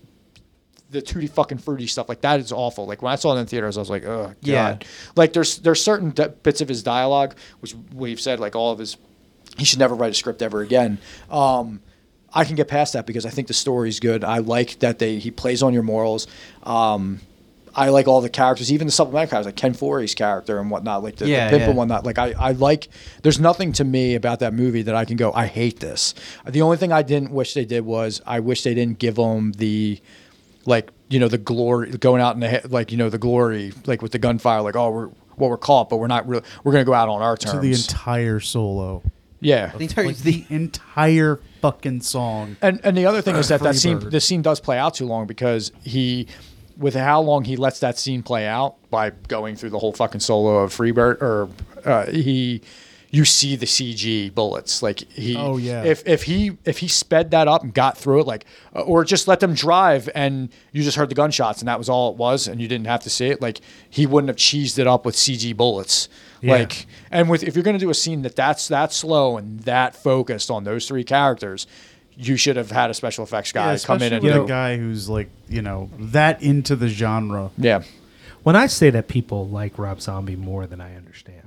the tutti fucking fruity stuff like that is awful. Like when I saw it in theaters, I was like, oh god. Yeah. Like there's there's certain d- bits of his dialogue which we've said like all of his he should never write a script ever again. Um, I can get past that because I think the story's good. I like that they he plays on your morals. Um, I like all the characters, even the supplemental characters, like Ken Foree's character and whatnot, like the, Yeah, the pimp yeah. and whatnot. Like I, I like. There's nothing to me about that movie that I can go. I hate this. The only thing I didn't wish they did was I wish they didn't give them the, like you know the glory going out in the like you know the glory like with the gunfire like oh we're well we're caught but we're not really we're gonna go out on our terms. to the entire solo. yeah. The entire Like the, the entire fucking song. And and the other thing is that that scene Freebird. the scene does play out too long because he with how long he lets that scene play out by going through the whole fucking solo of Freebird or uh, he you see the CG bullets like he Oh, yeah. if if he if he sped that up and got through it like uh, or just let them drive and you just heard the gunshots and that was all it was and you didn't have to see it like he wouldn't have cheesed it up with CG bullets Yeah. like and with if you're going to do a scene that that's that slow and that focused on those three characters you should have had a special effects guy Yeah, come in especially and with a guy who's like you know that into the genre. Yeah. When I say that people like Rob Zombie more than I understand,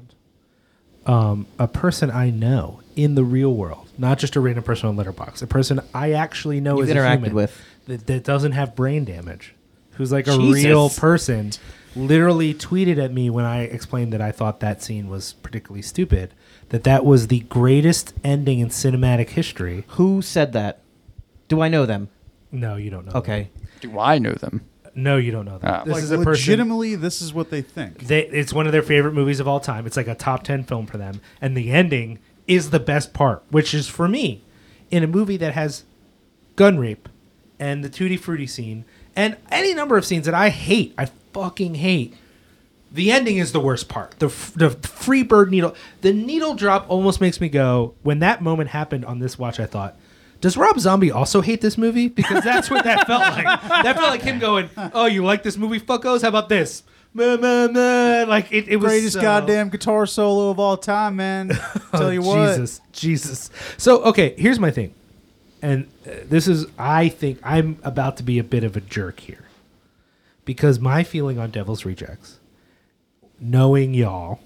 um, a person I know in the real world, not just a random person on Letterboxd, a person I actually know You've as interacted a human with. that, that doesn't have brain damage, who's like a Jesus. real person, literally tweeted at me when I explained that I thought that scene was particularly stupid. That that was the greatest ending in cinematic history. Who said that? Do I know them? No, you don't know. Okay. Do I know them? No, you don't know that. Oh. This like is a person. legitimately, this is what they think. They, it's one of their favorite movies of all time. It's like a top 10 film for them. And the ending is the best part, which is for me, in a movie that has gun rape and the Tutti Frutti scene and any number of scenes that I hate. I fucking hate. The ending is the worst part. The, f- the free bird needle. The needle drop almost makes me go. When that moment happened on this watch, I thought, does Rob Zombie also hate this movie? Because that's what that felt like. That felt like him going, "Oh, you like this movie, fuckos? How about this?" Meh, meh, meh. Like it, it was the Greatest so- goddamn guitar solo of all time, man. Tell Oh, you what. Jesus, Jesus. So okay, here's my thing, and uh, this is I think I'm about to be a bit of a jerk here, because my feeling on Devil's Rejects, knowing y'all,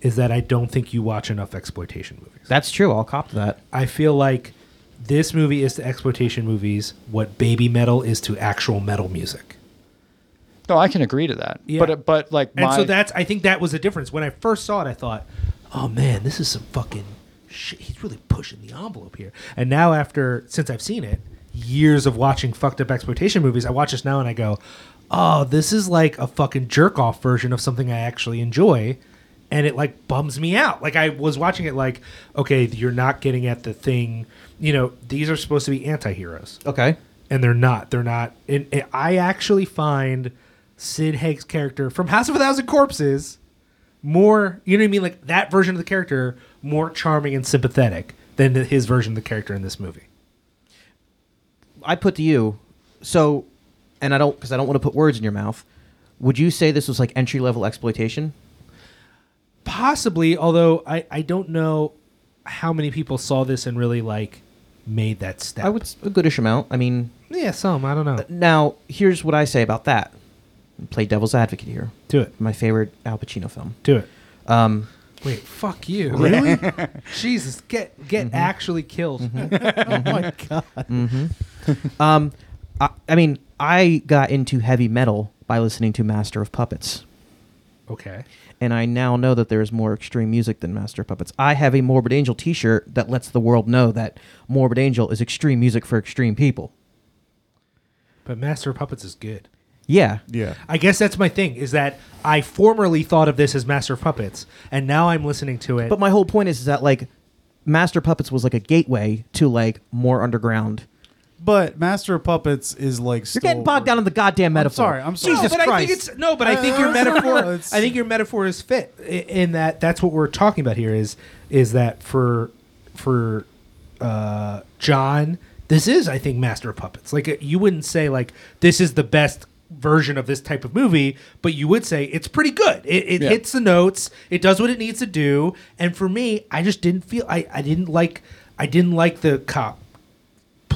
is that I don't think you watch enough exploitation movies. That's true. I'll cop to that. I feel like this movie is to exploitation movies what baby metal is to actual metal music. No, I can agree to that. Yeah. But but like And so that's I think that was the difference. When I first saw it, I thought, "Oh man, this is some fucking shit. He's really pushing the envelope here." And now, after since I've seen it, years of watching fucked up exploitation movies, I watch this now and I go, "Oh, this is like a fucking jerk off version of something I actually enjoy." And it like bums me out. Like I was watching it, like, okay, you're not getting at the thing. You know, these are supposed to be anti-heroes Okay. and they're not. They're not. And, and I actually find Sid Haig's character from House of a Thousand Corpses more, you know what I mean, like that version of the character more charming and sympathetic than his version of the character in this movie. I put to you, so, and I don't, because I don't want to put words in your mouth. Would you say this was like entry level exploitation? Possibly, although I I don't know how many people saw this and really like made that step. I would s- a goodish amount. I mean, yeah, some I don't know. Uh, now here's what I say about that. Play devil's advocate here. Do it. My favorite Al Pacino film. Do it. Um, Wait, fuck you. Really? Jesus, get get mm-hmm. actually killed. Mm-hmm. oh mm-hmm. my god. um, I, I mean, I got into heavy metal by listening to Master of Puppets. Okay. and I now know that there is more extreme music than Master Puppets. I have a Morbid Angel T-shirt that lets the world know that Morbid Angel is extreme music for extreme people. But Master Puppets is good. Yeah, Yeah. I guess that's my thing is that I formerly thought of this as Master Puppets, and now I'm listening to it. but my whole point is, is that like Master Puppets was like a gateway to like more underground. But Master of Puppets is like You're getting bogged down in the goddamn metaphor. sorry, I'm sorry. no, Jesus but Christ. I think it's no, but I think your metaphor. it's- I think your metaphor is fit i- in that. That's what we're talking about here. Is is that for for uh, John? This is, I think, Master of Puppets. Like uh, you wouldn't say like this is the best version of this type of movie, but you would say it's pretty good. It, it Yeah. hits the notes. It does what it needs to do. And for me, I just didn't feel. I I didn't like. I didn't like the cop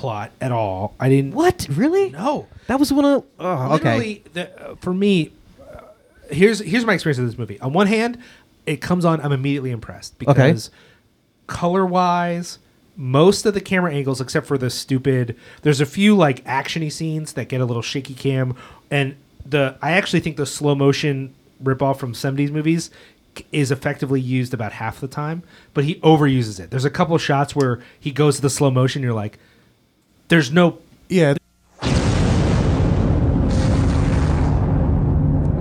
plot at all. I didn't. What really? No. That was one of. Oh, okay. Literally, the, uh, for me, uh, here's here's my experience of this movie. On one hand, it comes on, I'm immediately impressed because color wise, most of the camera angles, except for the stupid, there's a few like actiony scenes that get a little shaky cam, and the I actually think the slow motion ripoff from 70s movies is effectively used about half the time, but he overuses it. There's a couple shots where he goes to the slow motion, you're like, there's no Yeah.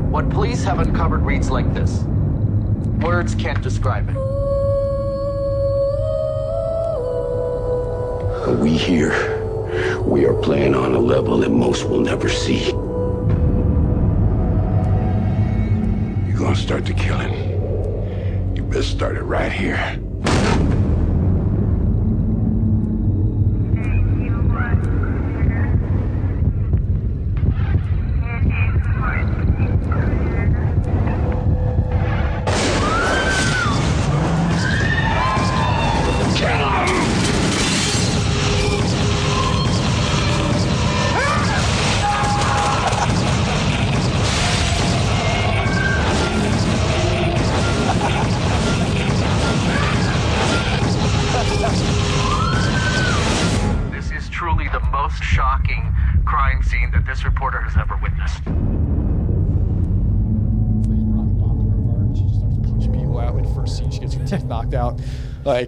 What police have uncovered reads like this. Words can't describe it. We here, we are playing on a level that most will never see. You're gonna start the killing. You best start it right here.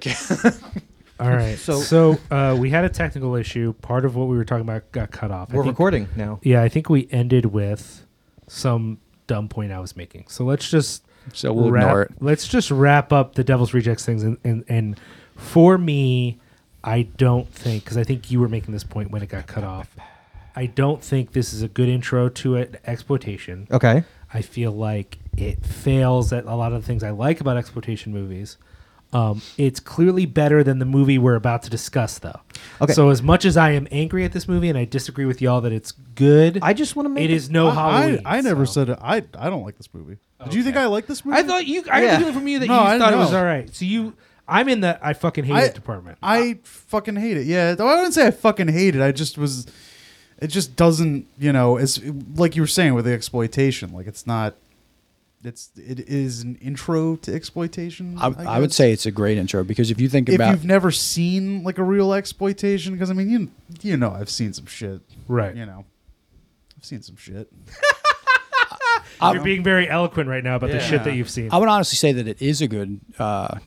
Like, All right. So- So, so uh, we had a technical issue. Part of what we were talking about got cut off. I We're think- recording now. Yeah, I think we ended with some dumb point I was making. So let's just So we'll wrap, ignore it. Let's just wrap up the Devil's Rejects things. And, and, and for me, I don't think because I think you were making this point when it got cut off. I don't think this is a good intro to it, exploitation. Okay. I feel like it fails at a lot of the things I like about exploitation movies. Um, it's clearly better than the movie we're about to discuss, though. Okay. So as much as I am angry at this movie and I disagree with y'all that it's good, I just want to make it is no I, Halloween. I, I never so. said it. I I don't like this movie. Did you think I like this movie? I thought you. I Yeah. got a feeling from you that No, you I thought it was all right. So you, I'm in the I fucking hate I, it department. I fucking hate it. Yeah, I wouldn't say I fucking hate it. I just was. It just doesn't, you know, it's like you were saying with the exploitation. Like it's not. It's it is an intro to exploitation. I, I would say it's a great intro because if you think about if about you've never seen like a real exploitation, because I mean, you you know, I've seen some shit. Right. You know, I've seen some shit. You're being very eloquent right now about the shit that you've seen. I would honestly say that it is a good uh,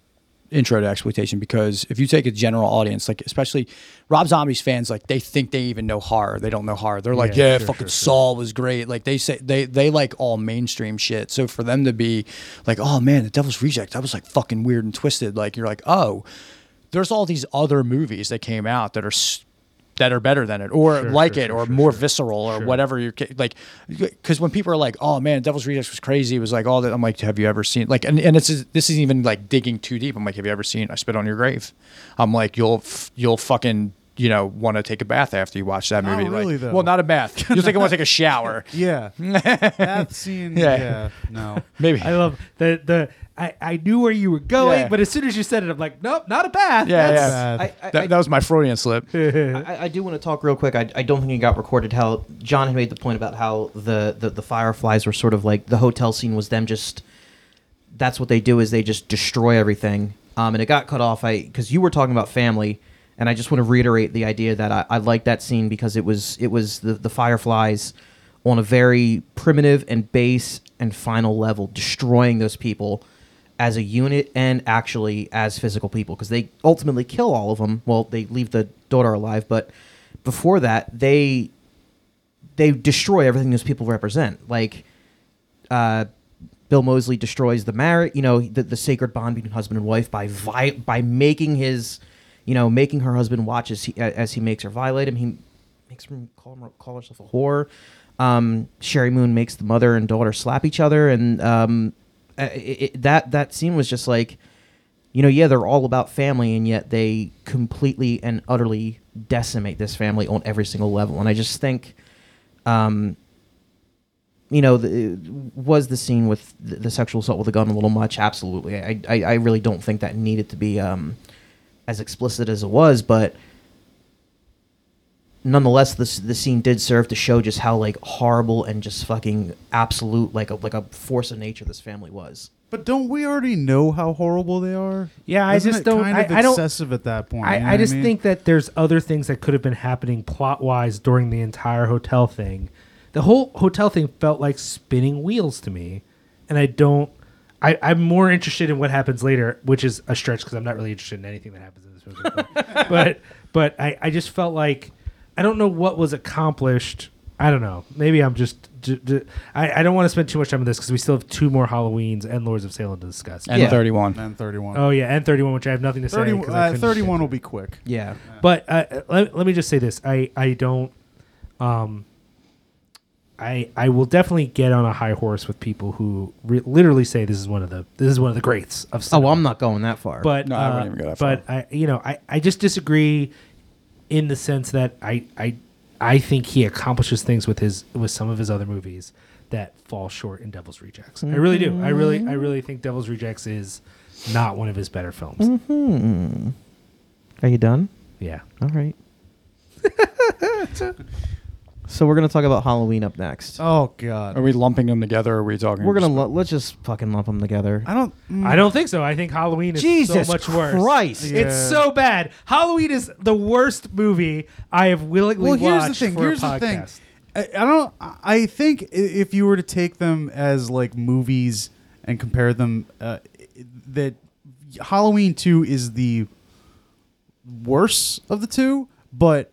intro to exploitation because if you take a general audience, like especially Rob Zombie's fans, like they think they even know horror. They don't know horror. They're like, Yeah, yeah, sure, fucking sure, sure. Saw was great. Like they say they they like all mainstream shit. So for them to be like, oh man, the Devil's Reject, that was like fucking weird and twisted. Like you're like, oh, there's all these other movies that came out that are. That are better than it, or Sure, like sure, it, or sure, more visceral, or whatever you're like. Because when people are like, "Oh man, Devil's Rejects was crazy," it was like all that. I'm like, "Have you ever seen like?" And, and it's this isn't even like digging too deep. I'm like, "Have you ever seen I Spit on Your Grave?" I'm like, "You'll you'll fucking you know want to take a bath after you watch that Not movie." really, like, though. well, not a bath. You'll think I want to take a shower. Yeah, that scene. Yeah. Yeah, no. Maybe. I love the the. I, I knew where you were going, Yeah. but as soon as you said it, I'm like, nope, not a bath. Yeah, That's- yeah. Bad. I, I, That, that was my Freudian slip. I, I do want to talk real quick. I, I don't think it got recorded. How John had made the point about how the, the, the Fireflies were sort of like the hotel scene was them just. That's what they do is they just destroy everything. Um, and it got cut off. I because you were talking about family, and I just want to reiterate the idea that I, I like that scene because it was it was the the Fireflies on a very primitive and base and final level destroying those people as a unit and actually as physical people because they ultimately kill all of them. Well, they leave the daughter alive, but before that, they they destroy everything those people represent. Like, uh, Bill Moseley destroys the marriage, you know, the, the sacred bond between husband and wife by vi- by making his, you know, making her husband watch as he as he makes her violate him. He makes her call, him, call herself a whore. Um, Sheri Moon makes the mother and daughter slap each other, and um, it, it, that that scene was just like, you know, yeah, they're all about family, and yet they completely and utterly decimate this family on every single level. And I just think, um, you know, the, was the scene with the, the sexual assault with a gun a little much? Absolutely. I, I, I really don't think that needed to be um, as explicit as it was, but nonetheless, this the scene did serve to show just how like horrible and just fucking absolute like a like a force of nature this family was. But don't we already know how horrible they are? Yeah, I Isn't just it don't- Kind I- of I don't- excessive at that point. I, you know I what just mean? think that there's other things that could have been happening plot wise during the entire hotel thing. The whole hotel thing felt like spinning wheels to me, and I don't. I, I'm more interested in what happens later, which is a stretch because I'm not really interested in anything that happens in this movie. But but, but I, I just felt like I don't know what was accomplished. I don't know. Maybe I'm just. d- d- I, I don't want to spend too much time on this because we still have two more Halloweens and Lords of Salem to discuss. And Yeah. 31. And 31. Oh yeah, and 31, which I have nothing to say. 30, 'cause I uh, couldn't 31 will be quick. Yeah. But uh, let, let me just say this: I I don't, um, I I will definitely get on a high horse with people who re- literally say this is one of the this is one of the greats of Oh, cinema. well, I'm not going that far. But No, I uh, wouldn't even go that but I you know I I just disagree in the sense that I I I think he accomplishes things with his with some of his other movies that fall short in Devil's Rejects. I really do. I really I really think Devil's Rejects is not one of his better films. Hmm. Are you done? Yeah. All right. so we're gonna talk about Halloween up next. Oh God. Are we lumping them together? Or are we talking? We're gonna lu- let's just fucking lump them together. I don't. mm, I don't think so. I think Halloween is Jesus so much worse. Christ. It's Yeah. so bad. Halloween is the worst movie I have willingly Well, here's the watched thing. for Here's a the thing. podcast. I, I don't. I think i- if you were to take them as like movies and compare them, uh, that Halloween Two is the worse of the two, but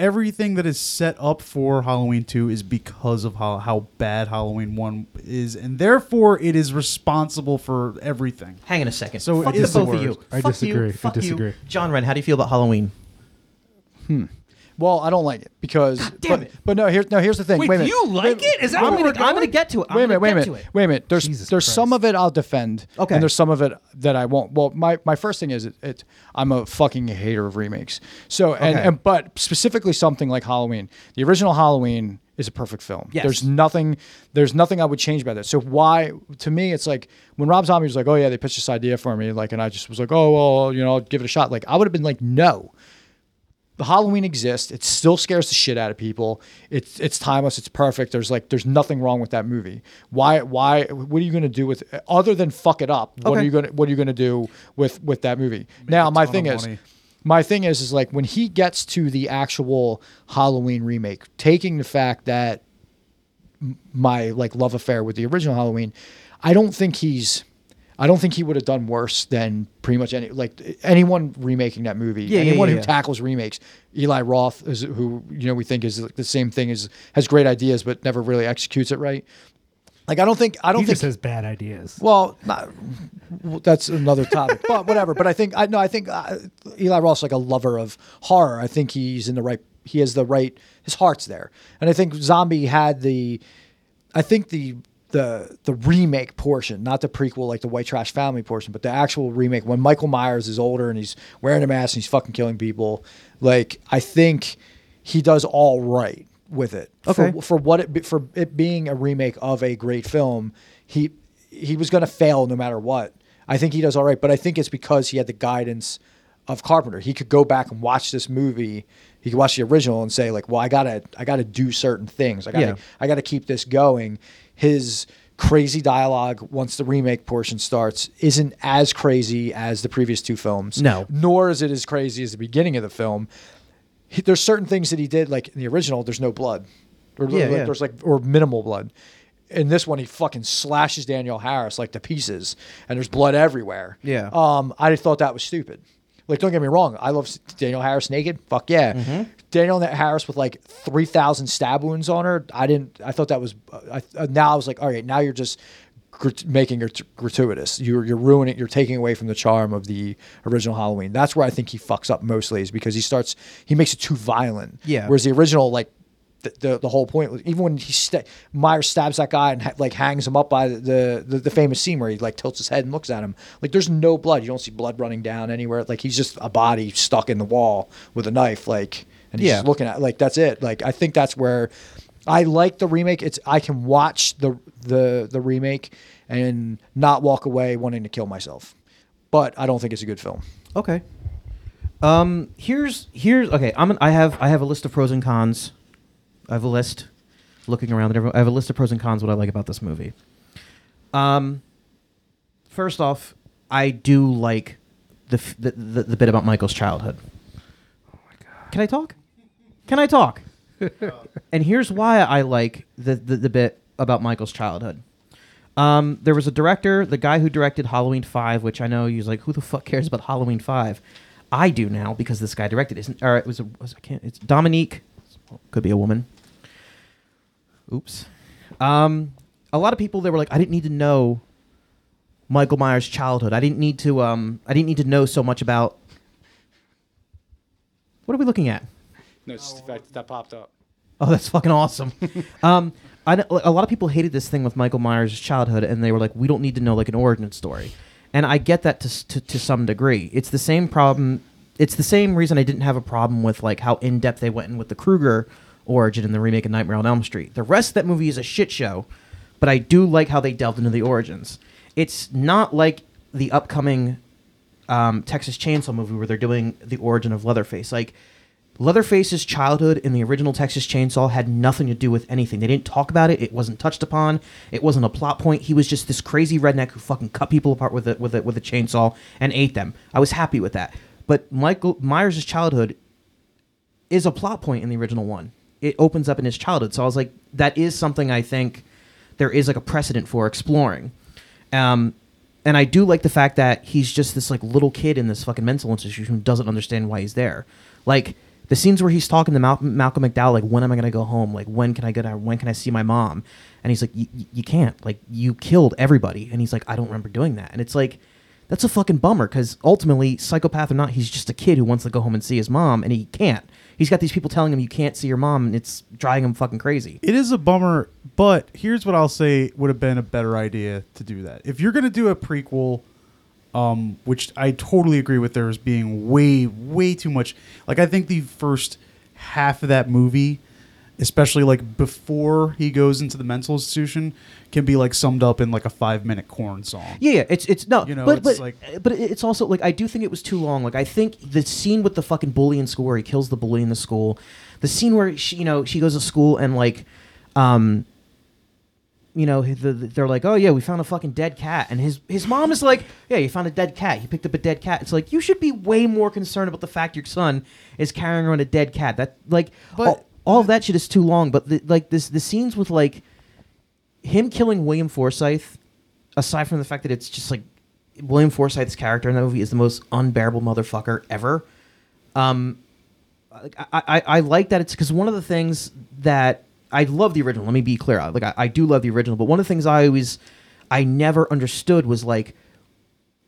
everything that is set up for Halloween 2 is because of how, how bad Halloween 1 is, and therefore it is responsible for everything. Hang on a second. So fuck it is the the both of you. I Fuck disagree. I You, fuck disagree. You. John Wren, how do you feel about Halloween? Hmm. Well, I don't like it because. damn but, it. but no, here's no. Here's the thing. Wait, wait do you like it? Is that I'm gonna? I'm gonna get to it. I'm wait a minute. Wait a minute. Wait a minute. There's Jesus there's some of it I'll defend. Okay. And there's some of it that I won't. Well, my, my first thing is it, it I'm a fucking hater of remakes. So and, Okay. and but specifically something like Halloween. The original Halloween is a perfect film. Yes. There's nothing there's nothing I would change about it. So why to me it's like when Rob Zombie was like, "Oh yeah, they pitched this idea for me," like and I just was like, "Oh well, you know, I'll give it a shot." Like I would have been like, "No." The Halloween exists. It still scares the shit out of people. It's it's timeless. It's perfect. There's like there's nothing wrong with that movie. Why why what are you going to do with other than fuck it up? What are you going to what are you going to do with with that movie? now my thing is money. my thing is is like when he gets to the actual Halloween remake, taking the fact that my like love affair with the original Halloween, I don't think he's I don't think he would have done worse than pretty much any like anyone remaking that movie. Yeah, anyone yeah, who yeah. tackles remakes. Eli Roth is who you know we think is the same thing as has great ideas but never really executes it right. Like I don't think I don't He think just has bad ideas. well, not, well, that's another topic, but whatever. But I think I no, I think uh, Eli Roth's like a lover of horror. I think he's in the right. He has the right. His heart's there, and I think Zombie had the. I think the the the remake portion, not the prequel like the White Trash Family portion, but the actual remake when Michael Myers is older and he's wearing a mask and he's fucking killing people. Like I think he does all right with it. Okay. For, for what it for it being a remake of a great film, he he was going to fail no matter what. I think he does all right, but I think it's because he had the guidance of Carpenter. He could go back and watch this movie. He could watch the original and say like, "Well, I gotta, I gotta do certain things. I gotta, Yeah. I gotta keep this going." His crazy dialogue once the remake portion starts isn't as crazy as the previous two films. No. nor is it as crazy as the beginning of the film. He, there's certain things that he did like in the original. There's no blood, or Yeah, like, yeah. there's like or minimal blood. In this one, he fucking slashes Danielle Harris like to pieces, and there's blood everywhere. Yeah. Um, I thought that was stupid. Like, don't get me wrong, I love Danielle Harris naked. Fuck yeah. Mm-hmm. Danielle Harris with like three thousand stab wounds on her. I didn't. I thought that was. I, uh, now I was like, all right, now you're just grat- making it gratuitous. You're you're ruining. You're taking away from the charm of the original Halloween. That's where I think he fucks up mostly is because he starts. He makes it too violent. Yeah. Whereas the original, like the, the, the whole point was even when he sta Myers stabs that guy and ha- like hangs him up by the, the the famous scene where he like tilts his head and looks at him like there's no blood you don't see blood running down anywhere like he's just a body stuck in the wall with a knife like and he's Yeah. looking at like that's it like I think that's where I like the remake it's I can watch the the the remake and not walk away wanting to kill myself but I don't think it's a good film Okay. Um. Here's here's okay. I'm an, I have I have a list of pros and cons. I have a list. Looking around, everyone, I have a list of pros and cons. What I like about this movie. Um. First off, I do like the f- the, the, the bit about Michael's childhood. Oh my god! Can I talk? Can I talk? and here's why I like the, the the bit about Michael's childhood. Um, there was a director, the guy who directed Halloween Five, which I know he was like, "Who the fuck cares about Halloween 5? I do now because this guy directed it. Isn't, or it was a, was, I can't. It's Dominique. Could be a woman. Oops. Um, a lot of people they were like, I didn't need to know Michael Myers' childhood. I didn't need to. Um, I didn't need to know so much about. What are we looking at? no it's just the fact that that popped up Oh, that's fucking awesome. um, I, kn- a lot of people hated this thing with Michael Myers' childhood, and they were like, "We don't need to know like an origin story," and I get that to, s- to to some degree. It's the same problem. It's the same reason I didn't have a problem with like how in depth they went in with the Krueger origin in the remake of Nightmare on Elm Street. The rest of that movie is a shit show, but I do like how they delved into the origins. It's not like the upcoming um, Texas Chainsaw movie where they're doing the origin of Leatherface. Like Leatherface's childhood in the original Texas Chainsaw had nothing to do with anything. They didn't talk about it. It wasn't touched upon. It wasn't a plot point. He was just this crazy redneck who fucking cut people apart with a with a with a chainsaw and ate them. I was happy with that. But Michael Myers' childhood is a plot point in the original one. It opens up in his childhood. So I was like, that is something I think there is like a precedent for exploring. Um, and I do like the fact that he's just this like little kid in this fucking mental institution who doesn't understand why he's there. Like the scenes where he's talking to Mal- Malcolm McDowell, like when am I gonna go home? Like when can I go down? When can I see my mom? And he's like, "Y- y- you can't. Like you killed everybody. And he's like, I don't remember doing that. And it's like. That's a fucking bummer because ultimately, psychopath or not, he's just a kid who wants to go home and see his mom, and he can't. He's got these people telling him you can't see your mom, and it's driving him fucking crazy. It is a bummer, but here's what I'll say would have been a better idea to do that. If you're going to do a prequel, um, which I totally agree with, there's being way, way too much. Like, I think the first half of that movie, especially like before he goes into the mental institution, can be like summed up in like a five minute Korn song. Yeah, yeah, it's it's no, You know, but it's but like- but it's also like I do think it was too long. Like I think the scene with the fucking bully in school where he kills the bully in the school, the scene where she you know she goes to school and like, um, you know the, the- they're like, oh yeah, we found a fucking dead cat, and his his mom is like, yeah, you found a dead cat. You picked up a dead cat. It's like you should be way more concerned about the fact your son is carrying around a dead cat. That like all, all of that shit is too long. But the, like this the scenes with like him killing William Forsythe, aside from the fact that it's just like William Forsythe's character in that movie is the most unbearable motherfucker ever. Um, I, I, I like that it's because one of the things that I love the original. Let me be clear. Like I, I do love the original, but one of the things I always I never understood was like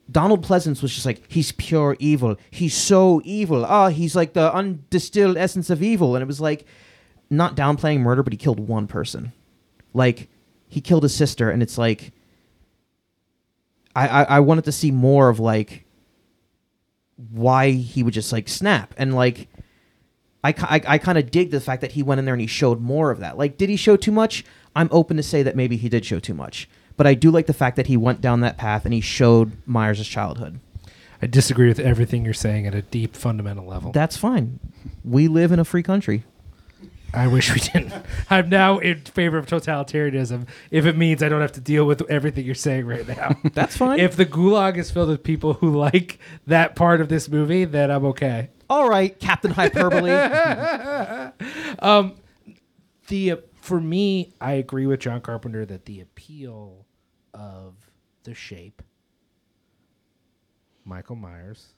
Donald Pleasence was just like he's pure evil. He's so evil. Ah, he's like the undistilled essence of evil, and it was like not downplaying murder, but he killed one person. Like he killed his sister, and it's like I, I, I wanted to see more of like why he would just like snap and like I, I, I kind of dig the fact that he went in there and he showed more of that. Like, did he show too much? I'm open to say that maybe he did show too much. But I do like the fact that he went down that path and he showed Myers' childhood. I disagree with everything you're saying at a deep fundamental level. That's fine. We live in a free country. I wish we didn't. I'm now in favor of totalitarianism if it means I don't have to deal with everything you're saying right now. That's fine. If the gulag is filled with people who like that part of this movie, then I'm okay. All right, Captain Hyperbole. um, the for me, I agree with John Carpenter that the appeal of the shape, Michael Myers,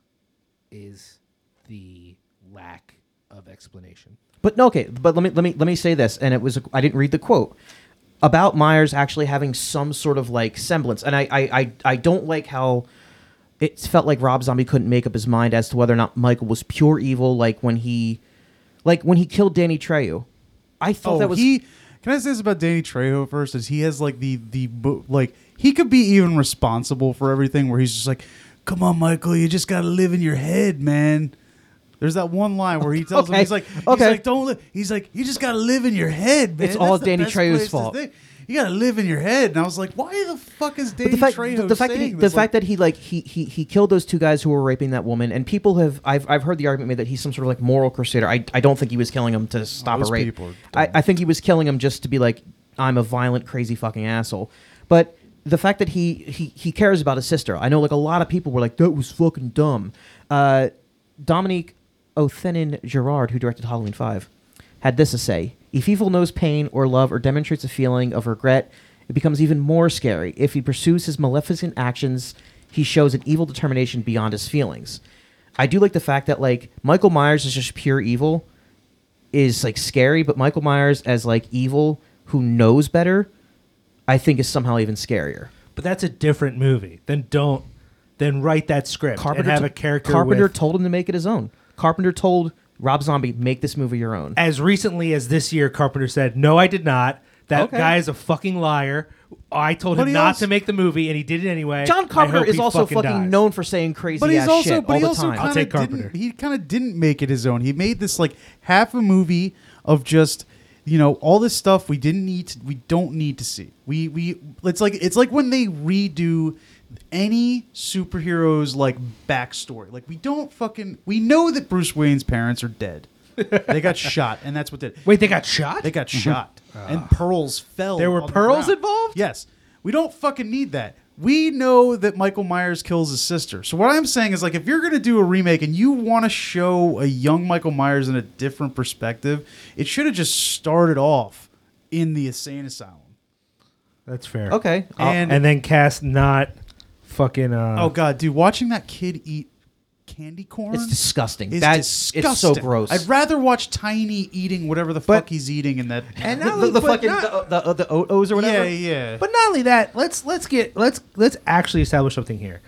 is the lack of explanation. But no, okay. But let me let me let me say this, and it was I didn't read the quote about Myers actually having some sort of like semblance, and I I I, I don't like how it felt like Rob Zombie couldn't make up his mind as to whether or not Michael was pure evil, like when he like when he killed Danny Trejo. I oh, thought Oh, that was he. Can I say this about Danny Trejo first? Is he has like the the like he could be even responsible for everything. Where he's just like, "Come on, Michael, you just gotta live in your head, man." There's that one line where he tells him he's like, he's okay. like, "Don't." Li-. He's like, "You just gotta live in your head, man." It's all the Danny Trejo's fault. You gotta live in your head, and I was like, "Why the fuck is Danny But the fact, Trejo the, the fact that he, saying the this? fact that he like he, he he killed those two guys who were raping that woman, and people have I've I've heard the argument made that he's some sort of like moral crusader. I I don't think he was killing them to stop a rape. I, I think he was killing them just to be like I'm a violent, crazy fucking asshole. But the fact that he he he cares about his sister, I know like a lot of people were like that was fucking dumb. Uh, Dominique Othenin Girard, who directed Halloween Five, had this to say: If evil knows pain or love or demonstrates a feeling of regret, it becomes even more scary. If he pursues his maleficent actions, he shows an evil determination beyond his feelings. I do like the fact that like Michael Myers is just pure evil is like scary, but Michael Myers as like evil who knows better, I think is somehow even scarier. But that's a different movie. Then don't. Then write that script Carpenter and have a character. Carpenter with- told him to make it his own. Carpenter told Rob Zombie make this movie your own. as recently as this year, Carpenter said, "No, I did not. That Okay. guy is a fucking liar. I told But him he not also- to make the movie, and he did it anyway. John I Carpenter hope is he also fucking, dies. known for saying crazy but he's ass also, shit but all he the also time. I'll take Carpenter. didn't. He kind of didn't make it his own. He made this like half a movie of just you know all this stuff we didn't need. To, we don't need to see. We we it's like it's like when they redo any superheroes like backstory. Like we don't fucking we know that Bruce Wayne's parents are dead. they got shot, and that's what did. Wait, they got shot? They got mm-hmm. shot, ah. and pearls fell. There were on the pearls ground. involved? Yes. We don't fucking need that. We know that Michael Myers kills his sister. So what I'm saying is like if you're going to do a remake and you want to show a young Michael Myers in a different perspective, it should have just started off in the insane asylum. That's fair. Okay. and, and then cast not fucking. Uh, Oh god, dude, watching that kid eat candy corn It's disgusting. is That's- it's so gross. I'd rather watch Tiny eating whatever the fuck he's eating in that. And the, not the, only- the fucking not- the, the, the O's or whatever. yeah, yeah. But not only that, let's let's get let's let's actually establish something here.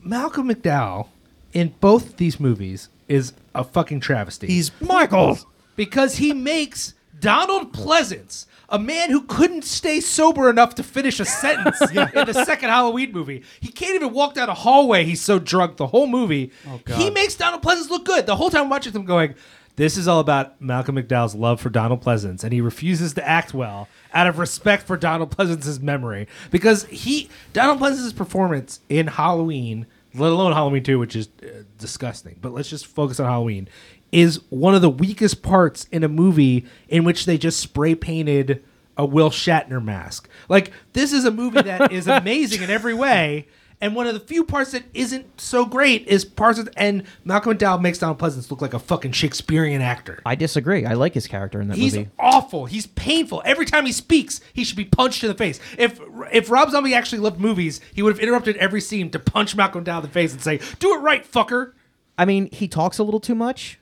Malcolm McDowell in both these movies is a fucking travesty. He's Michael because he makes Donald Pleasence, a man who couldn't stay sober enough to finish a sentence in the second Halloween movie. He can't even walk down a hallway. He's so drunk the whole movie. He makes Donald Pleasence look good. The whole time I'm watching him going, this is all about Malcolm McDowell's love for Donald Pleasence, and he refuses to act well out of respect for Donald Pleasence's memory because he Donald Pleasence's performance in Halloween, let alone Halloween Two, which is uh, disgusting. But let's just focus on Halloween. Is one of the weakest parts in a movie in which they just spray painted a Will Shatner mask. Like this is a movie that is amazing in every way. And one of the few parts that isn't so great is parts of, and Malcolm McDowell makes Donald Pleasence look like a fucking Shakespearean actor. I disagree. I like his character in that movie. He's movie. awful. He's painful. Every time he speaks, he should be punched in the face. If if Rob Zombie actually loved movies, he would have interrupted every scene to punch Malcolm McDowell in the face and say, "Do it right, fucker." I mean, he talks a little too much.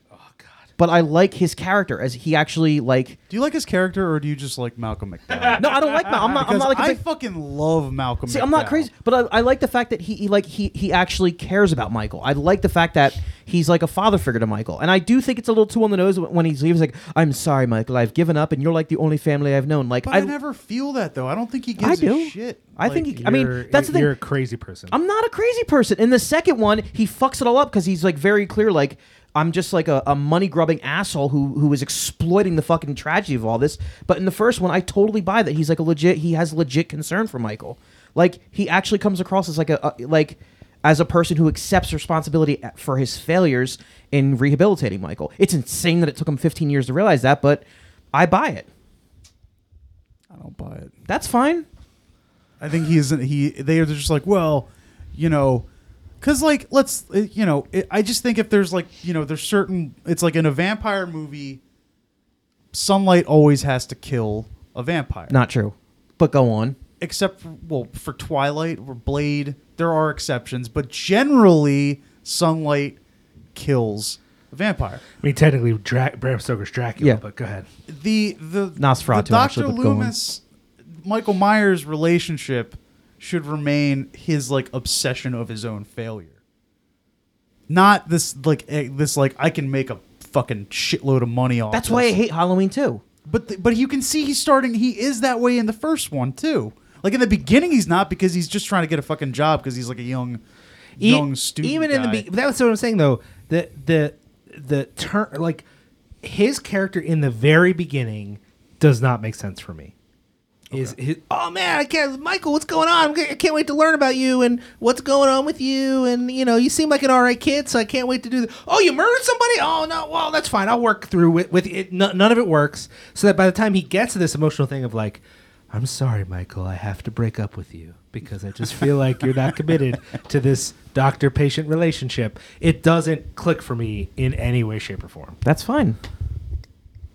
But I like his character as he actually like. Do you like his character or do you just like Malcolm McDowell? No, I don't like. Mal- I'm not. I'm not like I big, fucking love Malcolm. See, I'm not crazy, but I, I like the fact that he, he like he he actually cares about Michael. I like the fact that he's like a father figure to Michael, and I do think it's a little too on the nose when he's leaves. Like, I'm sorry, Michael, I've given up, and you're like the only family I've known. Like, But I, never feel that though. I don't think he gives I a do. shit. I think he, I mean that's the thing. You're a crazy person. I'm not a crazy person. In the second one, he fucks it all up because he's like very clear, like I'm just like a, a money grubbing asshole who who is exploiting the fucking tragedy of all this. But in the first one, I totally buy that he's like a legit. He has legit concern for Michael. Like he actually comes across as like a, a like as a person who accepts responsibility for his failures in rehabilitating Michael. It's insane that it took him 15 years to realize that, but I buy it. I don't buy it. That's fine. I think he isn't. He they are just like, well, you know, because like let's uh, you know, it, I just think if there's like you know, there's certain. It's like in a vampire movie, sunlight always has to kill a vampire. Not true. But go on. Except for, well, for Twilight or Blade, there are exceptions, but generally sunlight kills a vampire. I mean, technically, Dra- Bram Stoker's Dracula, Yeah. but go ahead. the the Nosferatu, the Dr. actually, but go on. Loomis Michael Myers relationship should remain his like obsession of his own failure. Not this like eh, this like I can make a fucking shitload of money off. That's why I this. hate Halloween too. But th- but you can see he's starting. He is that way in the first one too. Like in the beginning, he's not because he's just trying to get a fucking job because he's like a young, E- young student. Even in the guy. be- that's what I'm saying though. The the the turn like his character in the very beginning does not make sense for me. Is his, oh man, I can't, Michael, what's going on? I can't wait to learn about you and what's going on with you. And you know, you seem like an alright kid, so I can't wait to do. The, oh, you murdered somebody? Oh no, well that's fine. I'll work through with with it. No, none of it works. So that by the time he gets to this emotional thing of like, I'm sorry, Michael, I have to break up with you because I just feel like you're not committed to this doctor patient relationship. It doesn't click for me in any way, shape, or form. That's fine.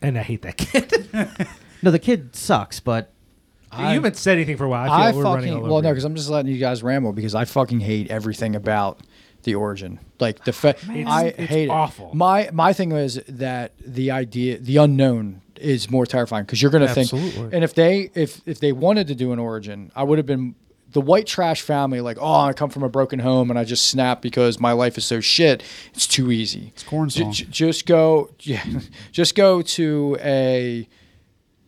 And I hate that kid. No, the kid sucks, but you haven't said anything for a while. I feel I like we're running fucking well no because I'm just letting you guys ramble because I fucking hate everything about the origin. Like the fa- Man, I it's- it's hate awful. it. My my thing was that the idea, the unknown, is more terrifying because you're gonna Absolutely. think. And if they if if they wanted to do an origin, I would have been the white trash family. Like oh, I come from a broken home and I just snap because my life is so shit. It's too easy. It's Korn song. just go yeah, just go to a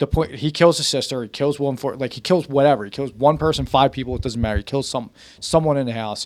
the point he kills his sister, he kills one for like he kills whatever, he kills one person, five people, it doesn't matter. He kills some someone in the house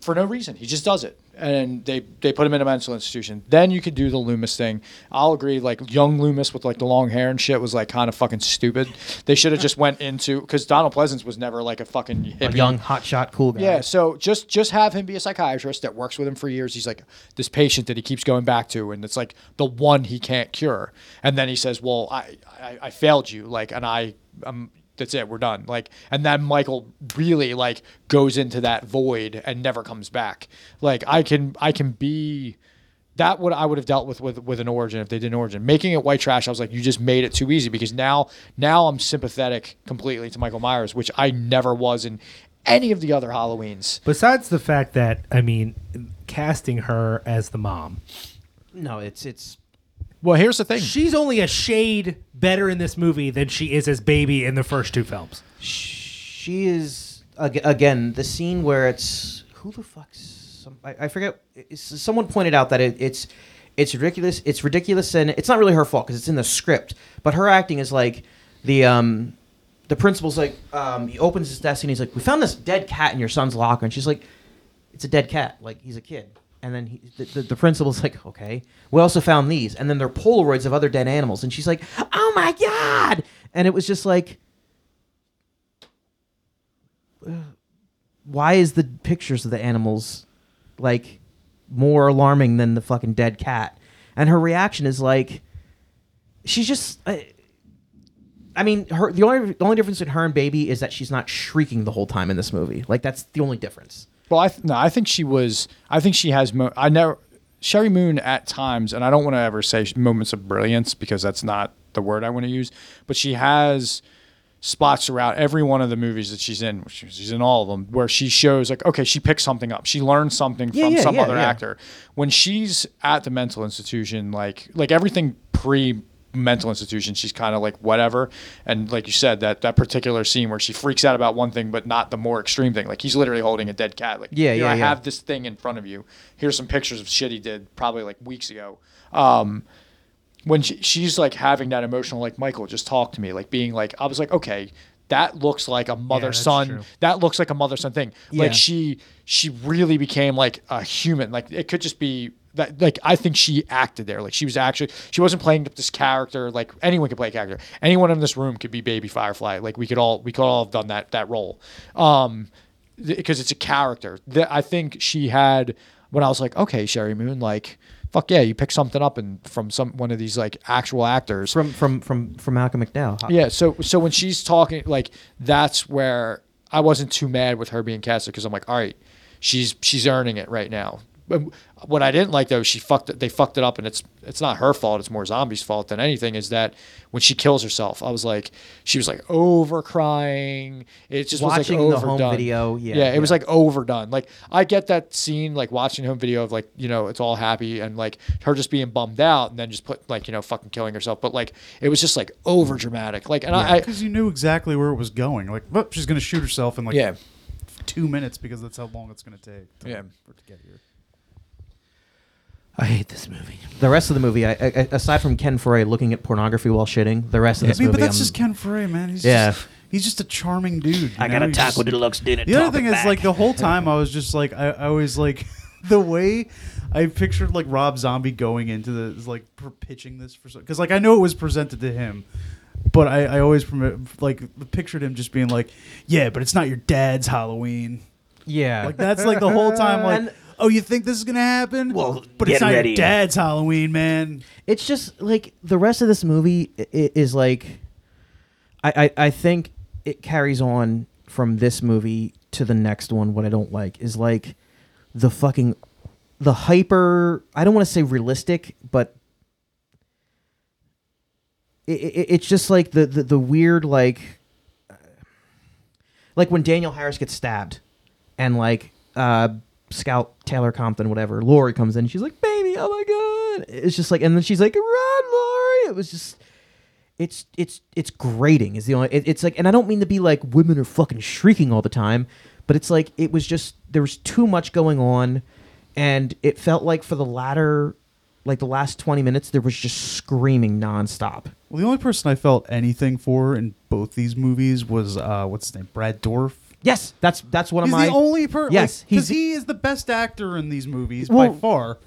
for no reason. He just does it. And they they put him in a mental institution. Then you could do the Loomis thing. I'll agree. Like young Loomis with like the long hair and shit was like kind of fucking stupid. They should have just went into because Donald Pleasence was never like a fucking a hippie. young hotshot cool guy. Yeah, so just just have him be a psychiatrist that works with him for years. He's like this patient that he keeps going back to, and it's like the one he can't cure. And then he says, "Well, I I, I failed you, like, and I um that's it, we're done." Like, and then Michael really like goes into that void and never comes back. Like, I can I can be. That would I would have dealt with with with an origin if they did an origin. Making it white trash, I was like, you just made it too easy because now now I'm sympathetic completely to Michael Myers, which I never was in any of the other Halloweens. Besides the fact that I mean, casting her as the mom. No, it's it's. Well, here's the thing. She's only a shade better in this movie than she is as Baby in the first two films. She is ag- again the scene where it's who the fuck's some, I, I forget. It's, someone pointed out that it, it's it's ridiculous. It's ridiculous, and it's not really her fault because it's in the script. But her acting is like the um the principal's like um he opens his desk and he's like, "We found this dead cat in your son's locker," and she's like, "It's a dead cat. Like he's a kid." And then he, the, the, the principal's like, "Okay, we also found these," and then they're Polaroids of other dead animals, and she's like, "Oh my god!" And it was just like. why is the pictures of the animals like more alarming than the fucking dead cat? And her reaction is like, she's just. Uh, I mean, her the only the only difference in her and Baby is that she's not shrieking the whole time in this movie. Like that's the only difference. Well, I th- no, I think she was. I think she has. Mo- I never. Sheri Moon at times, and I don't want to ever say moments of brilliance because that's not the word I want to use. But she has spots throughout every one of the movies that she's in. She's in all of them where she shows like, okay, she picks something up. She learns something Yeah, from yeah, some yeah, other yeah. actor. When she's at the mental institution, like like everything pre mental institution. She's kind of like whatever. And like you said that that particular scene where she freaks out about one thing but not the more extreme thing. Like he's literally holding a dead cat like Yeah, you know, yeah, i yeah. have this thing in front of you. Here's some pictures of shit he did probably like weeks ago. Um when she, she's like having that emotional like michael just talk to me. Like being like i was like okay that looks like a mother that's son that looks like a mother son thing. Yeah. like she she really became like a human. Like it could just be that like i think she acted there. Like she was actually she wasn't playing up this character. Like anyone could play a character. Anyone in this room could be baby firefly. Like we could all we could all have done that that role. Um because it's a character. That i think she had when i was like okay sheri moon like fuck yeah you pick something up and from some one of these like actual actors From from from from Malcolm McDowell. yeah. So so when she's talking, like that's where I wasn't too mad with her being casted because I'm like, all right, she's she's earning it right now. But what I didn't like though, she fucked it. They fucked it up, and it's it's not her fault. It's more zombies' fault than anything. Is that when she kills herself, I was like, she was like over crying. It just Watching was the like home video, yeah, yeah, it was like overdone. Like I get that scene, like watching the home video of like you know it's all happy and like her just being bummed out and then just put like you know fucking killing herself. But like it was just like over dramatic. Like and I, I because you knew exactly where it was going. Like, oh, she's gonna shoot herself in like Yeah. two minutes because that's how long it's gonna take. To, Yeah. for to get here. I hate this movie. The rest of the movie, I, I, aside from Ken Foree looking at pornography while shitting, the rest of I mean, movie, but that's I'm- just Ken Foree, man. He's Yeah. just, he's just a charming dude. you I know? got a He's taco deluxe dinner. The other talk thing it is, like, the whole time I was just like, I, I was like, the way I pictured like Rob Zombie going into the is, like per- pitching this for something. because like I know it was presented to him, but I, I always permit, like pictured him just being like, yeah, but it's not your dad's Halloween. yeah, Like that's like the whole time like. And- Oh, you think this is gonna happen? Well, but get it's not ready. your dad's Halloween, man. it's just like the rest of this movie i- i- is like I, I i think it carries on from this movie to the next one what i don't like is like the fucking the hyper i don't want to say realistic but it, it, it's just like the, the the weird like uh, like when danielle harris gets stabbed and like uh scout taylor compton whatever laurie comes in she's like baby oh my god. It's just like and then she's like run laurie. It was just it's it's it's grating is the only it, it's like and i don't mean to be like women are fucking shrieking all the time but it's like it was just there was too much going on and it felt like for the latter like the last 20 minutes there was just screaming nonstop. Well, the only person I felt anything for in both these movies was uh, what's his name, Brad Dourif. Yes that's that's one He's of my the only person. yes because he's he is the best actor in these movies Well- by far,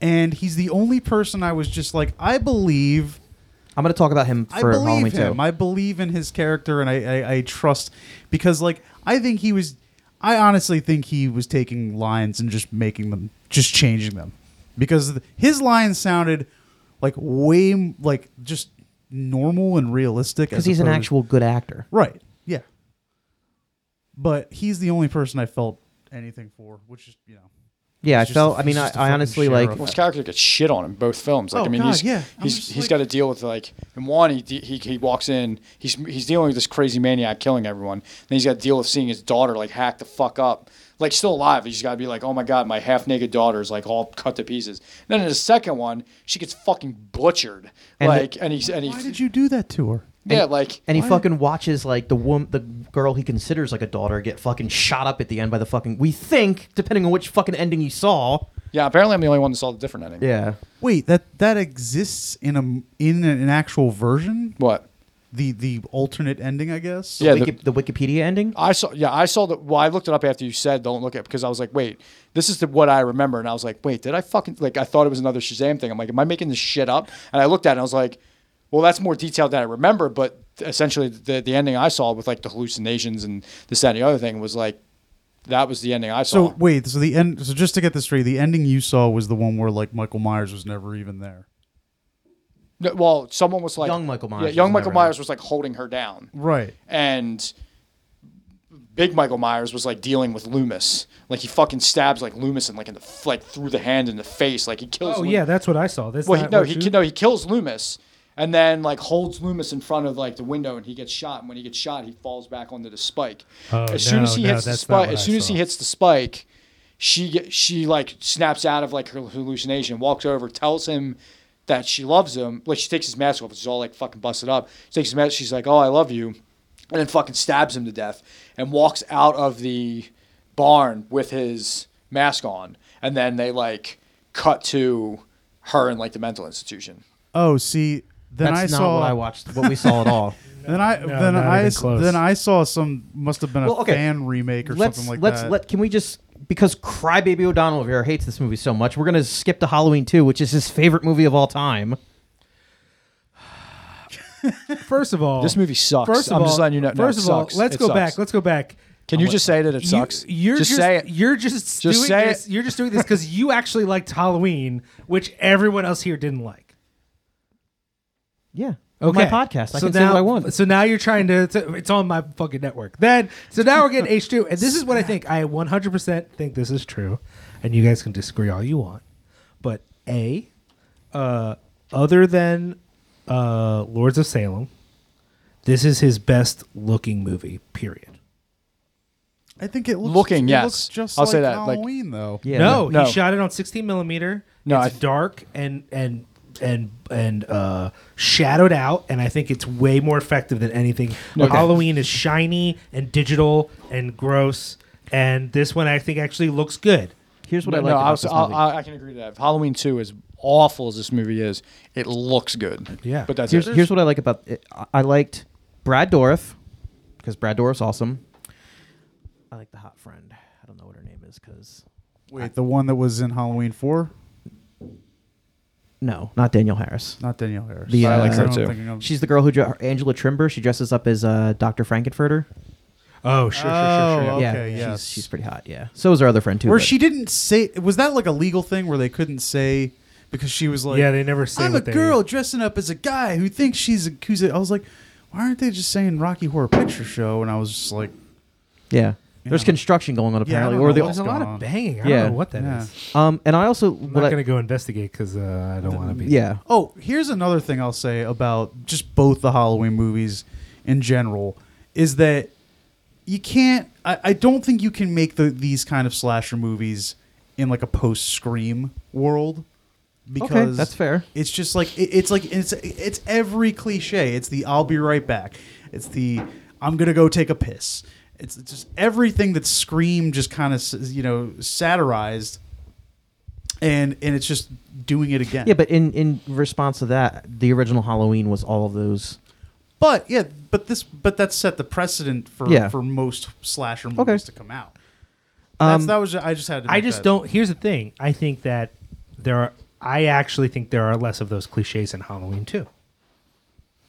and he's the only person I was just like, I believe. i'm going to talk about him I for believe halloween him. too I believe in his character, and I, I, I trust because, like, I think he was. I honestly think he was taking lines and just making them, just changing them, because his lines sounded like way m- like just normal and realistic. because as he's an opposed- actual good actor right. Yeah, but he's the only person I felt anything for, which is you know, Yeah, I He's just felt. a- I mean, he's I, just a I fucking honestly sheriff. like. Well, his character gets shit on in both films. Like Oh, I mean, God, he's yeah. I'm he's just he's like- got to deal with like in one he, de- he he walks in he's he's dealing with this crazy maniac killing everyone. Then he's got to deal with seeing his daughter like hack the fuck up, like still alive. He's got to be like, oh my god, my half naked daughter's like all cut to pieces. And then in the second one, she gets fucking butchered. And the- like and he's and Why he did you do that to her? Yeah like And he Why- fucking watches like the wom- the girl he considers like a daughter get fucking shot up at the end by the fucking. We think, depending on which fucking ending you saw. yeah. Apparently, I'm the only one that saw the different ending. Yeah. Wait, that that exists in a in an actual version? What? The the alternate ending, I guess. Yeah, Wiki- the- the, Wikipedia ending. I saw, yeah, I saw the. Well, I looked it up after you said don't look at because I was like, wait, this is the, what I remember, and I was like, wait, did I fucking like? I thought it was another Shazam thing. I'm like, am I making this shit up? And I looked at it, and I was like, well, that's more detailed than I remember, but essentially the the ending I saw with like the hallucinations and this that and the other thing was like, that was the ending I saw. So wait, so the end. So just to get this straight, the ending you saw was the one where like Michael Myers was never even there. No, well, someone was like Young Michael Myers Yeah, was young Michael never in. Myers was like holding her down. Right. and big Michael Myers was like dealing with Loomis. Like he fucking stabs like Loomis and like in the like through the hand in the face. Like he kills. Oh Loo- yeah, that's what I saw. This Well, he, no, he you- no he kills Loomis and then like holds Loomis in front of like the window and he gets shot. And when he gets shot, he falls back onto the spike. Oh, as soon as he no, hits the spike, as I soon as he hits the spike, she she like snaps out of like her hallucination, walks over, tells him that she loves him. Like she takes his mask off, it's all like fucking busted up. She takes his mask, she's like, "Oh, I love you," and then fucking stabs him to death and walks out of the barn with his mask on, and then they like cut to her in like the mental institution. Oh, see, then That's I not saw what I watched. What we saw at all. Then I No, then not I even s- close. then I saw some must have been a Well, okay. fan remake or let's something like let's that. let. Can we just because Crybaby O'Donnell over here hates this movie so much, we're gonna skip to Halloween 2, which is his favorite movie of all time. First of all, This movie sucks. First of I'm all, just letting you know- no, First it of all, sucks. let's It go sucks. back. Let's go back. Can you just say that it You- sucks? You're just, just, say it. You're just, Just doing say this. it. You're just doing this because you actually liked Halloween, which everyone else here didn't like. Yeah. Okay, My podcast. I so can say now, what I want. So now you're trying to, to- It's on my fucking network. Then, so now we're getting H two, and this is what I think. I 100 percent think this is true, and you guys can disagree all you want. But a, uh, other than uh, Lords of Salem, this is his best looking movie. Period. I think it looks Looking, it yes. looks just I'll like say that, like- Halloween though. Yeah. no, no. he shot it on 16 millimeter. No, it's I- dark and and and and uh, shadowed out, and I think it's way more effective than anything. Okay. Halloween is shiny and digital and gross, and this one I think actually looks good. Here's what no, I like no, about I, was, this I, movie. I, I can agree to that. If Halloween two, is awful as this movie is, it looks good. Yeah. but that's here's, it. here's what I like about it. I- I liked Brad Dourif because Brad Dourif's awesome. I like the hot friend. I don't know what her name is because Wait, the one that was in Halloween four, no, not Danielle Harris. not Danielle Harris. The, I like uh, her too. of- She's the girl who dr- Angela Trimbur. She dresses up as uh, Dr. Frank-N-Furter. Oh, sure, sure, Oh, sure, sure. yeah, okay, she's, yes. she's pretty hot. Yeah, so was her other friend too. Where but- she didn't say was that like a legal thing where they couldn't say because she was like Yeah, they never say I'm a what they- girl dressing up as a guy who thinks she's a who's a, I was like why aren't they just saying Rocky Horror Picture Show and I was just like yeah. There's construction going on apparently, don't or the There's a lot on. of banging. I Yeah. don't know what that is. Yeah. um. And I also I'm what not I- gonna go investigate because uh, I don't want to be. yeah. Oh, here's another thing I'll say about just both the Halloween movies in general is that you can't. I, I don't think you can make the these kind of slasher movies in like a post Scream world because that's fair. It's just like it, it's like it's it's every cliche. It's the I'll be right back. It's the I'm gonna go take a piss. It's just everything that Scream just kind of you know satirized. And, and it's just doing it again. Yeah, but in in response to that, the original Halloween was all of those. But yeah, but this but that set the precedent for Yeah. for most slasher movies Okay. to come out. Um, that was I just had to. I just that- don't. Here's the thing. I think that there are. I actually think there are less of those cliches in Halloween too.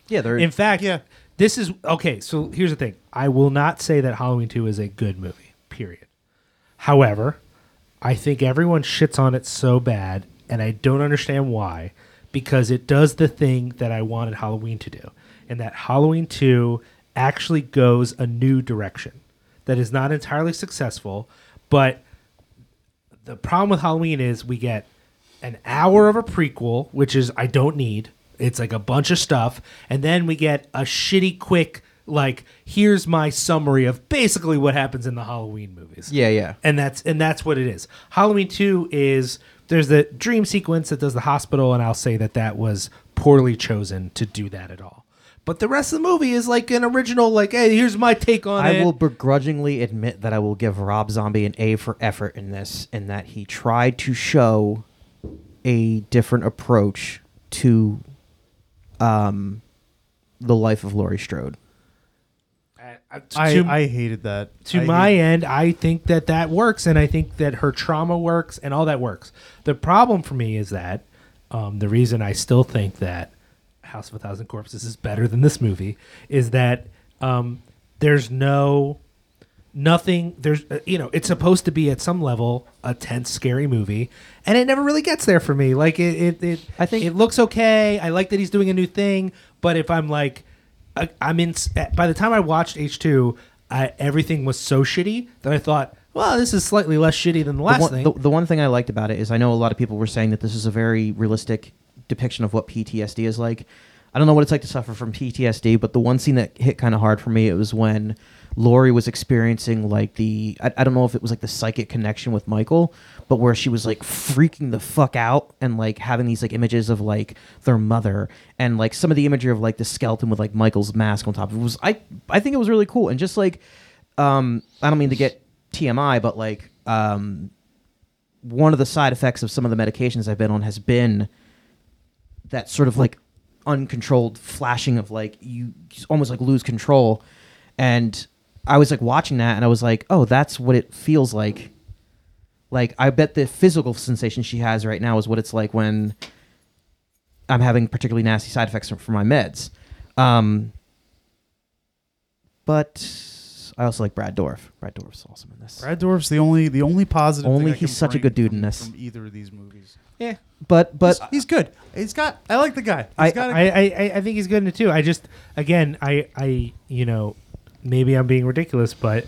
Yeah, there are In fact, Yeah. This is okay. So here's the thing. I will not say that Halloween 2 is a good movie, period. However, I think everyone shits on it so bad, and I don't understand why, because it does the thing that I wanted Halloween to do, and that Halloween 2 actually goes a new direction that is not entirely successful, but the problem with Halloween is we get an hour of a prequel, which is I don't need. It's like a bunch of stuff, and then we get a shitty quick like here's my summary of basically what happens in the Halloween movies. Yeah, yeah. And that's and that's what it is. Halloween 2 is there's the dream sequence that does the hospital and I'll say that that was poorly chosen to do that at all. But the rest of the movie is like an original like hey, here's my take on I it. will begrudgingly admit that I will give Rob Zombie an A for effort in this, in that he tried to show a different approach to um, the life of Laurie Strode. I, to- I hated that. to I my hate- end, I think that that works, and I think that her trauma works, and all that works. The problem for me is that um, the reason I still think that House of a Thousand Corpses is better than this movie is that um, there's no nothing. There's uh, you know it's supposed to be at some level a tense, scary movie, and it never really gets there for me. Like it, it, it I think it looks okay. I like that he's doing a new thing, but if I'm like I, I'm in. By the time I watched H two, everything was so shitty that I thought, well, this is slightly less shitty than the last the one, thing. The, the one thing I liked about it is I know a lot of people were saying that this is a very realistic depiction of what PTSD is like. I don't know what it's like to suffer from PTSD, but the one scene that hit kind of hard for me it was when Laurie was experiencing like the I, I don't know if it was like the psychic connection with Michael, but where she was like freaking the fuck out and like having these like images of like their mother and like some of the imagery of like the skeleton with like Michael's mask on top. of It was I I think it was really cool and just like um I don't mean to get TMI, but like um one of the side effects of some of the medications I've been on has been that sort of like uncontrolled flashing of like you almost like lose control and I was like watching that and I was like, "Oh, that's what it feels like." Like I bet the physical sensation she has right now is what it's like when I'm having particularly nasty side effects from, from my meds. Um but I also like Brad Dourif. Brad Dourif's awesome in this. Brad Dourif's the only the only positive. thing Only I he's can such a bring good dude from, in this. From either of these movies. Yeah. But but he's, he's good. He's got. I like the guy. He's I, got a- I, I, I think he's good in it too. I just again I I you know maybe I'm being ridiculous, but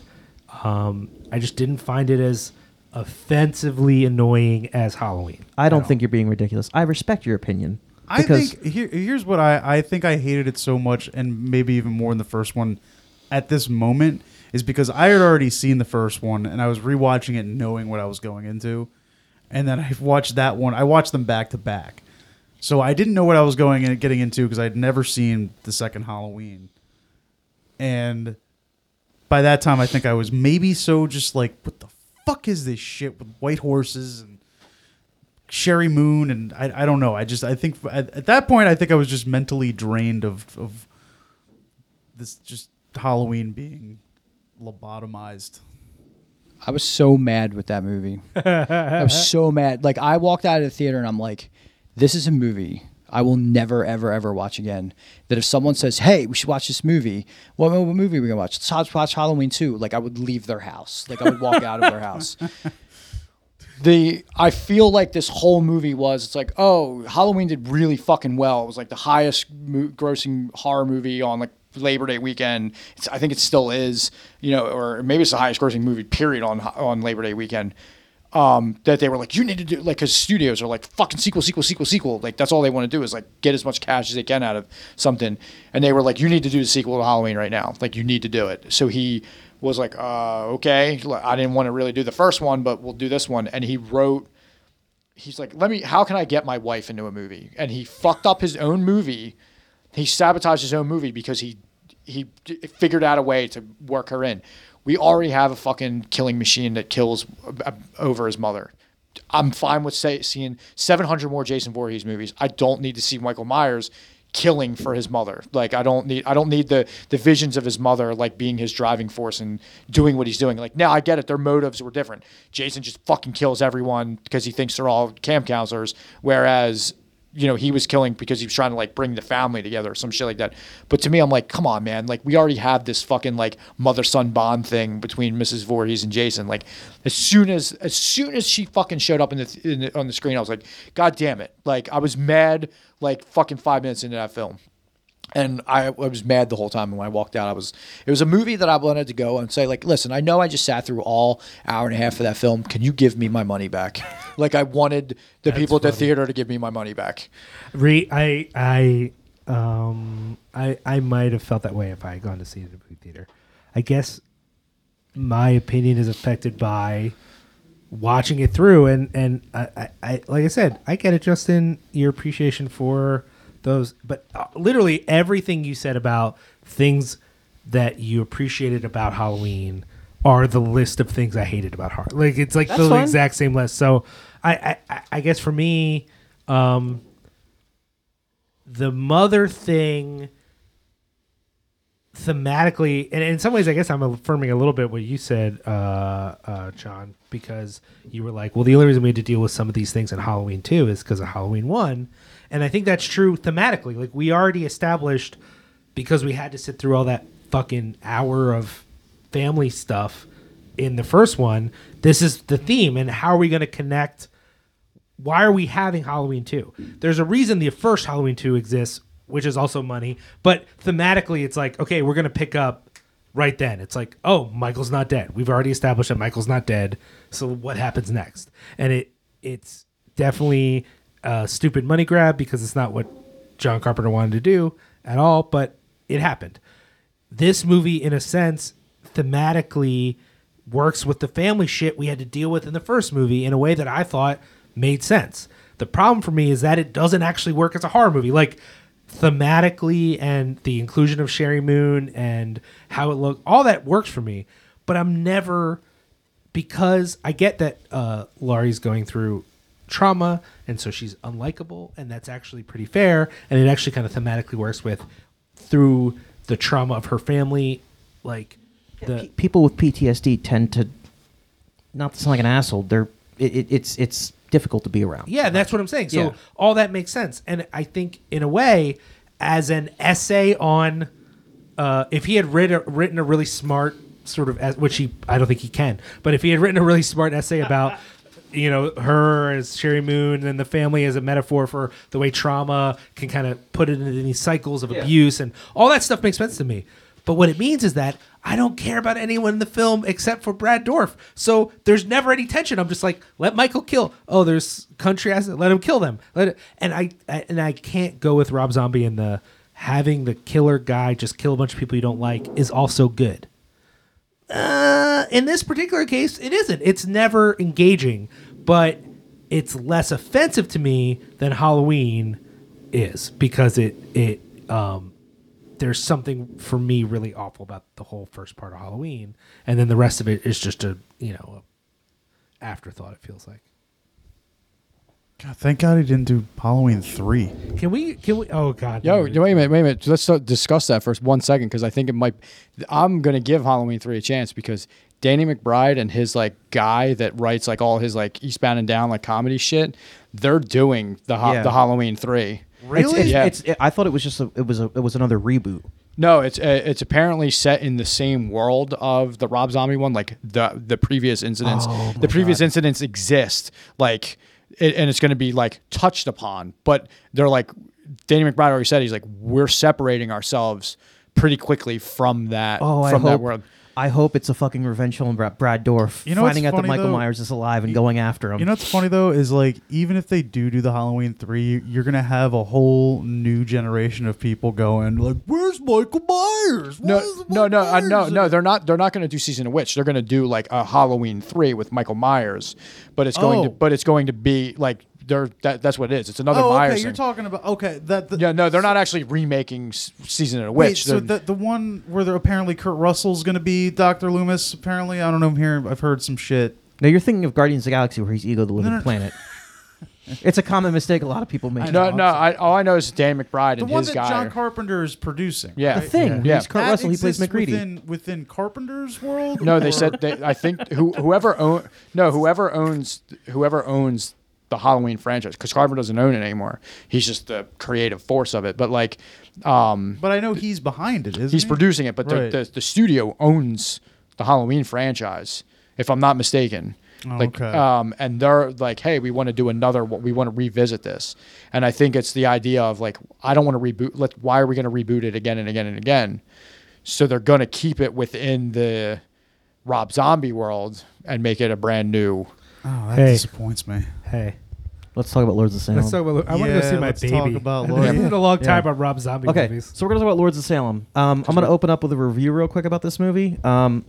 um, I just didn't find it as offensively annoying as Halloween. I don't think you're being ridiculous. I respect your opinion. I because think here, here's what I, I think I hated it so much, and maybe even more in the first one. At this moment, is because I had already seen the first one, and I was rewatching it, knowing what I was going into, and then I watched that one. I watched them back to back, so I didn't know what I was going and getting into because I'd never seen the second Halloween, and by that time, I think I was maybe so just like, what the fuck is this shit with white horses and Sheri Moon, and I, I don't know. I just I think at, at that point I think I was just mentally drained of of this just Halloween being lobotomized. I was so mad with that movie. I was so mad. Like I walked out of the theater and I'm like, this is a movie I will never ever ever watch again. That if someone says, "Hey, we should watch this movie," what, what movie are we gonna watch? Let's watch Halloween 2. Like I would leave their house. Like I would walk out of their house. The I feel like this whole movie was it's like oh Halloween did really fucking well. It was like the highest mo- grossing horror movie on like Labor Day weekend. It's, I think it still is, you know, or maybe it's the highest grossing movie period on on Labor Day weekend. Um, that they were like, you need to do like because studios are like fucking sequel, sequel, sequel, sequel. Like that's all they want to do is like get as much cash as they can out of something. And they were like, you need to do the sequel to Halloween right now. Like you need to do it. So he was like, uh, okay. I didn't want to really do the first one, but we'll do this one. And he wrote he's like, let me, how can I get my wife into a movie? And he fucked up his own movie. He sabotaged his own movie because he, he figured out a way to work her in. We already have a fucking killing machine that kills uh, over his mother. I'm fine with say, seeing 700 more Jason Voorhees movies. I don't need to see Michael Myers killing for his mother. Like I don't need I don't need the the visions of his mother like being his driving force and doing what he's doing. Like now I get it, their motives were different. Jason just fucking kills everyone because he thinks they're all camp counselors, whereas you know he was killing because he was trying to like bring the family together or some shit like that. But to me, I'm like, come on, man! Like we already have this fucking like mother son bond thing between Mrs. Voorhees and Jason. Like as soon as as soon as she fucking showed up in the, in the on the screen, I was like, god damn it! Like I was mad like fucking five minutes into that film. And I, I was mad the whole time. And when I walked out, I was. It was a movie that I wanted to go and say, like, listen, I know I just sat through all hour and a half of that film. Can you give me my money back? like, I wanted the people at the theater to give me my money back. Re, I, I, um, I, I might have felt that way if I had gone to see it in a movie theater. I guess my opinion is affected by watching it through, and and I, I, I like I said, I get it, Justin. Your appreciation for those, but uh, literally everything you said about things that you appreciated about Halloween are the list of things I hated about Halloween. Like it's like That's the fine. exact same list. So I, I, I- I guess for me, um, the mother thing thematically and in some ways i guess i'm affirming a little bit what you said uh, uh, john because you were like well the only reason we had to deal with some of these things in halloween 2 is because of halloween 1 and i think that's true thematically like we already established because we had to sit through all that fucking hour of family stuff in the first one this is the theme and how are we going to connect why are we having Halloween 2? There's a reason the first Halloween 2 exists, which is also money, but thematically it's like, okay, we're going to pick up right then. It's like, oh, Michael's not dead. We've already established that Michael's not dead. So what happens next? And it it's definitely a stupid money grab because it's not what John Carpenter wanted to do at all, but it happened. This movie in a sense thematically works with the family shit we had to deal with in the first movie in a way that I thought made sense. The problem for me is that it doesn't actually work as a horror movie. Like thematically and the inclusion of Sheri Moon and how it looked, all that works for me. But I'm never because I get that uh, Laurie's going through trauma and so she's unlikable and that's actually pretty fair and it actually kind of thematically works with through the trauma of her family like the people with PTSD tend to not to sound like an asshole. They're it, it, it's it's difficult to be around. Yeah, that's what I'm saying. So Yeah. all that makes sense, and I think in a way, as an essay on, uh, if he had written written a really smart sort of, as, which he I don't think he can, but if he had written a really smart essay about. You know, her as Sheri Moon and the family as a metaphor for the way trauma can kind of put it into these cycles of abuse and all that stuff makes sense to me. But what it means is that I don't care about anyone in the film except for Brad Dourif. So there's never any tension. I'm just like, let Michael kill. Oh, there's country asset. Let him kill them. Let it. And I, I and I can't go with Rob Zombie and the having the killer guy just kill a bunch of people you don't like is also good. Uh, in this particular case, it isn't. It's never engaging, but it's less offensive to me than Halloween is because it it um there's something for me really awful about the whole first part of Halloween, and then the rest of it is just a you know a afterthought. It feels like. God, thank God he didn't do Halloween three. Can we? Can we? Oh God. Yo, wait a minute, wait a minute. Let's uh, discuss that for one second because I think it might. I'm gonna give Halloween three a chance because Danny McBride and his like guy that writes like all his like Eastbound and Down like comedy shit. They're doing the ha- Yeah. the Halloween three. It's, it's, yeah. it's, I thought it was just a, it was a, it was another reboot. No, it's uh, it's apparently set in the same world of the Rob Zombie one. Like the the previous incidents, Oh, the previous incidents exist. Like, it, and it's going to be like touched upon. But they're like, Danny McBride already said he's like, we're separating ourselves pretty quickly from that Oh, I from that hope world. I hope it's a fucking revenge film about Brad Dourif You know what's finding out that Michael though? Myers is alive and going after him. You know what's funny though is like even if they do do the Halloween three, you're gonna have a whole new generation of people going like, "Where's Michael Myers?" No, no, no, uh, no, no. They're not. They're not going to do season of witch. They're going to do like a Halloween three with Michael Myers, but it's going to. Oh. But it's going to be like they're. That, that's what it is. It's another oh, Myers. okay, you're thing. talking about okay that the, yeah, no, they're not actually remaking season of the Wait, witch. so the the one where they're apparently Kurt Russell's gonna be Doctor Loomis. Apparently, I don't know. I'm hearing. I've heard some shit. No, you're thinking of Guardians of the Galaxy where he's Ego the Living no, no. Planet. it's a common mistake a lot of people make. no, no. I, all I know is Dan McBride The and one his that guy. John are- Carpenter is producing. Yeah. The Thing, Yeah. he's Kurt That Russell. He plays exists MacReady. within within Carpenter's world. no, they Or- said they, I think who, whoever own no whoever owns whoever owns the Halloween franchise because Carpenter doesn't own it anymore. He's just the creative force of it. But like, um, But I know he's behind it, isn't he's he? producing it. But Right. the, the the studio owns the Halloween franchise, if I'm not mistaken. Like, Okay. um, and they're like, "Hey, we want to do another. We want to revisit this." And I think it's the idea of like, I don't want to reboot. Let why are we going to reboot it again and again and again? So they're going to keep it within the Rob Zombie world and make it a brand new. Oh, that Hey. disappoints me. Hey, Let's talk about Lords of Salem. let's talk about. I want to go see my let's baby. talk about It's Lord- been a long time Yeah. on Rob Zombie Okay, movies. so we're gonna talk about Lords of Salem. Um, I'm gonna open up with a review real quick about this movie. Um,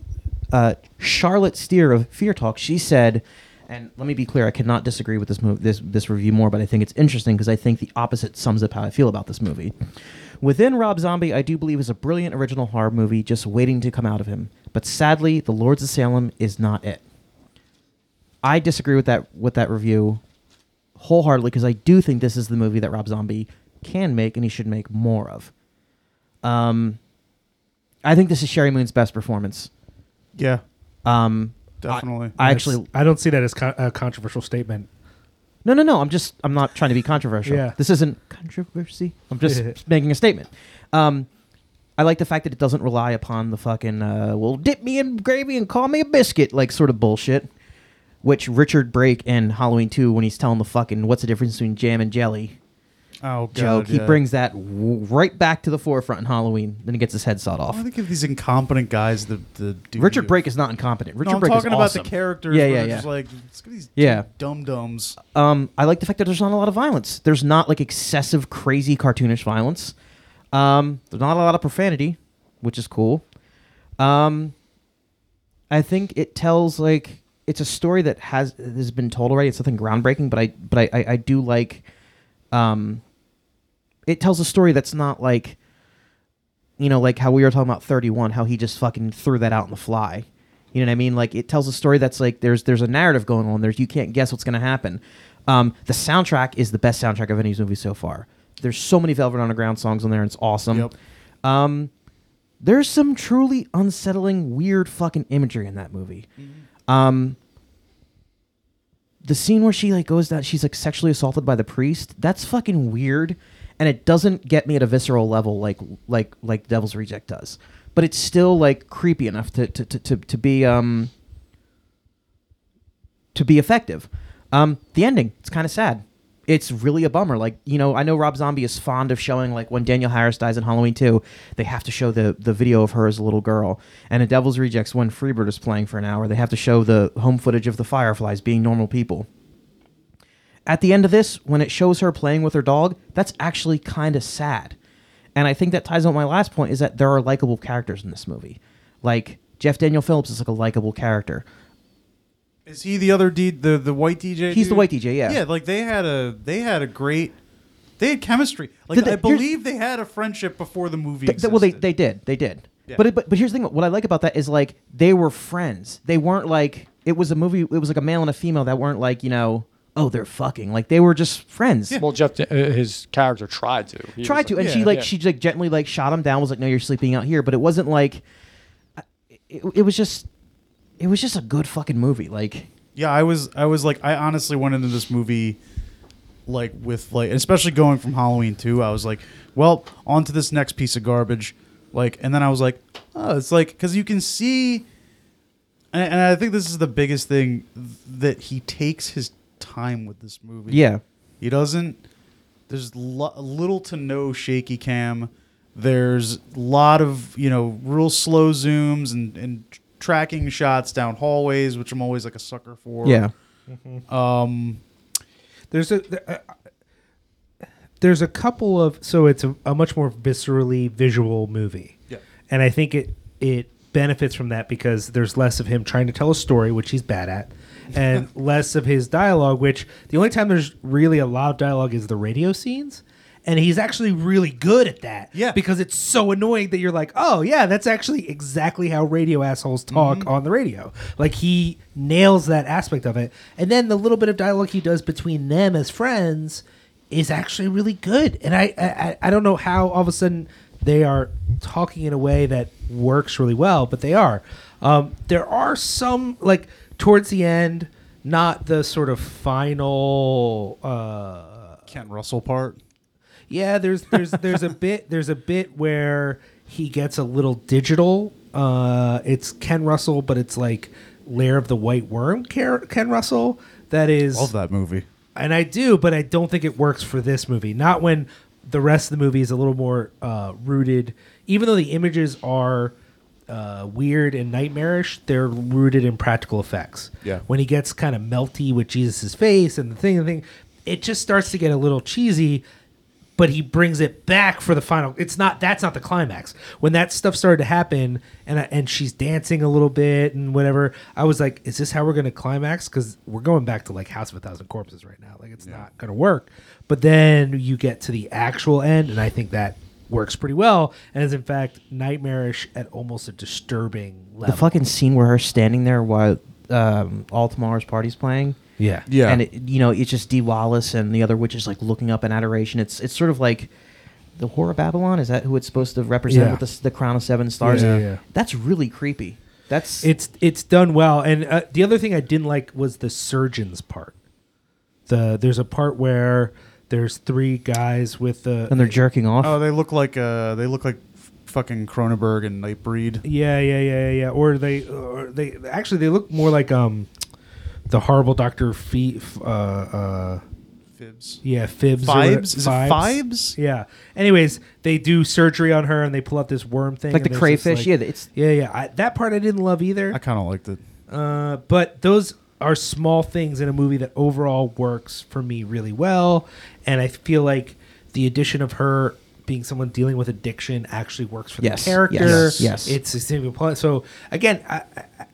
uh, Charlotte Steer of Fear Talk, she said, and let me be clear, I cannot disagree with this movie, this this review more, but I think it's interesting because I think the opposite sums up how I feel about this movie. Within Rob Zombie, I do believe is a brilliant original horror movie just waiting to come out of him. But sadly, The Lords of Salem is not it. I disagree with that with that review wholeheartedly because I do think this is the movie that Rob Zombie can make and he should make more of. Um, I think this is Sheri Moon's best performance. Yeah, Um, definitely. I That's- actually I don't see that as con- a controversial statement. no no no. I'm just I'm not trying to be controversial. Yeah. This isn't controversy. I'm just making a statement. Um, I like the fact that it doesn't rely upon the fucking uh, well dip me in gravy and call me a biscuit like sort of bullshit. Which Richard Brake in Halloween 2, when he's telling the fucking what's the difference between jam and jelly oh, God, joke, he yeah. brings that w- right back to the forefront in Halloween. Then he gets his head sawed off. I think of these incompetent guys. The the duty Richard of- Brake is not incompetent. Richard No, I'm Brake talking is about awesome. the characters. Yeah, yeah, yeah. Just like these Yeah. dum dums. Um, I like the fact that there's not a lot of violence. There's not like excessive, crazy, cartoonish violence. Um, there's not a lot of profanity, which is cool. Um, I think it tells like it's a story that has has been told already. It's nothing groundbreaking, but I but I I, I do like. Um, it tells a story that's not like, you know, like how we were talking about Thirty One, how he just fucking threw that out on the fly. You know what I mean? Like it tells a story that's like there's there's a narrative going on. There's you can't guess what's gonna happen. Um, the soundtrack is the best soundtrack of any movie so far. There's so many Velvet Underground songs on there, and it's awesome. Yep. Um, there's some truly unsettling, weird fucking imagery in that movie. Um, the scene where she like goes down, she's like sexually assaulted by the priest. That's fucking weird, and it doesn't get me at a visceral level like like like Devil's Reject does. But it's still like creepy enough to to to to, to be um to be effective. Um, the ending, it's kind of sad. It's really a bummer. Like you know, I know Rob Zombie is fond of showing like when Danielle Harris dies in Halloween 2, they have to show the the video of her as a little girl. And in Devil's Rejects, when Freebird is playing for an hour, they have to show the home footage of the Fireflies being normal people. At the end of this, when it shows her playing with her dog, that's actually kind of sad. And I think that ties on my last point is that there are likable characters in this movie. Like Jeff Daniel Phillips is like a likable character. Is he the other D, the the white DJ? He's the white DJ, yeah. Yeah, like they had a they had a great they had chemistry. Like they- I believe they had a friendship before the movie. Th- well, they, they did. They did. Yeah. But, it, but but here's the thing. What I like about that is like they were friends. They weren't like it was a movie. It was like a male and a female that weren't like you know oh they're fucking like they were just friends. Well, Jeff, uh, his character tried to. He Tried was to, like- and she like Yeah. she like gently like shot him down. Was like no you're sleeping out here. But it wasn't like it, it was just it was just a good fucking movie. Like Yeah, I was I was like I honestly went into this movie like with like especially going from Halloween 2, I was like, well, on to this next piece of garbage. Like and then I was like, oh, it's like cuz you can see and, and I think this is the biggest thing that he takes his time with this movie. Yeah. He doesn't there's lo- little to no shaky cam. There's a lot of, you know, real slow zooms and and tracking shots down hallways, which I'm always like a sucker for. Yeah. Um, There's a there- uh, there's a couple of so it's a, a much more viscerally visual movie. Yeah. And I think it it benefits from that because there's less of him trying to tell a story, which he's bad at, and less of his dialogue, which the only time there's really a lot of dialogue is the radio scenes. And he's actually really good at that. Yeah. Because it's so annoying that you're like, oh, yeah, that's actually exactly how radio assholes talk on the radio. Like, he nails that aspect of it. And then the little bit of dialogue he does between them as friends is actually really good. And I, I, I don't know how all of a sudden they are talking in a way that works really well, but they are. Um, there are some, like, towards the end, not the sort of final. Uh, Ken Russell part. yeah, there's there's there's a bit there's a bit where he gets a little digital. Uh, it's Ken Russell, but it's like Lair of the White Worm, Ken Ken Russell. That is Love that movie. and I do, but I don't think it works for this movie. Not when the rest of the movie is a little more uh, rooted. Even though the images are uh, weird and nightmarish, they're rooted in practical effects. Yeah. When he gets kind of melty with Jesus's face and the thing, the thing, it just starts to get a little cheesy. But he brings it back for the final. It's not that's not the climax. When that stuff started to happen, and I, and she's dancing a little bit and whatever, I was like, "Is this how we're going to climax?" Because we're going back to like House of a Thousand Corpses right now. Like it's not going to work. But then you get to the actual end, and I think that works pretty well, and is in fact nightmarish at almost a disturbing level. The fucking scene where her standing there while um, all tomorrow's party's playing. Yeah. Yeah. And it, you know, it's just Dee Wallace and the other witches like looking up in adoration. It's it's sort of like the Whore of Babylon. Is that who it's supposed to represent Yeah. with the, the crown of seven stars? Yeah, yeah. That's really creepy. That's it's it's done well. And uh, the other thing I didn't like was the surgeons part. The there's a part where there's three guys with the and they're jerking off. Oh, they look like uh, they look like f- fucking Cronenberg and Nightbreed. Yeah, yeah, yeah, yeah. Or they, or they actually they look more like um, the horrible Doctor Fee, uh, uh, Phibes. Yeah, Phibes. or Phibes? whatever- Is it Fibes? Yeah. Anyways, they do surgery on her and they pull out this worm thing, Like and the there's this, crayfish, yeah, it's- yeah, yeah. I, that part I didn't love either. I kind of liked it. Uh, but those are small things in a movie that overall works for me really well, and I feel like the addition of her being someone dealing with addiction actually works for Yes, the character. yes, yes. it's a significant plot. So again, I, I,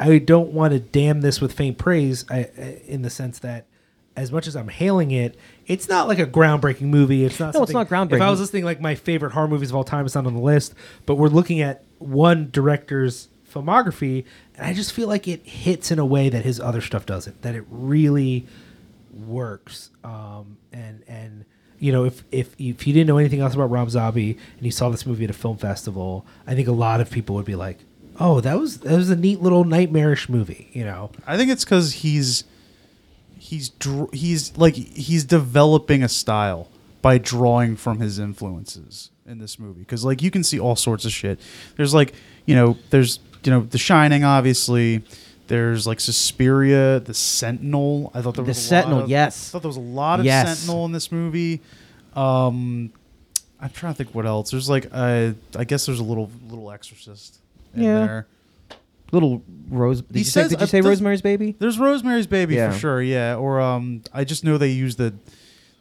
I don't want to damn this with faint praise, I, I, in the sense that. As much as I'm hailing it, it's not like a groundbreaking movie. It's not. No, it's not groundbreaking. If I was listening, like my favorite horror movies of all time, it's not on the list. But we're looking at one director's filmography, and I just feel like it hits in a way that his other stuff doesn't. That it really works. Um, and and you know, if if if you didn't know anything else about Rob Zombie and you saw this movie at a film festival, I think a lot of people would be like, "Oh, that was that was a neat little nightmarish movie." You know, I think it's because he's he's he's like he's developing a style by drawing from his influences in this movie because like you can see all sorts of shit. There's like you know there's you know The Shining obviously. There's like Suspiria, The Sentinel. I thought there The was a Sentinel, lot of, yes. I thought there was a lot of Yes. Sentinel in this movie. Um, I'm trying to think what else. There's like uh, I guess there's a little little Exorcist in Yeah. there. little Rose. Did He you say, did you uh, say does- Rosemary's Baby? There's Rosemary's Baby Yeah. for sure, yeah. Or um, I just know they use the.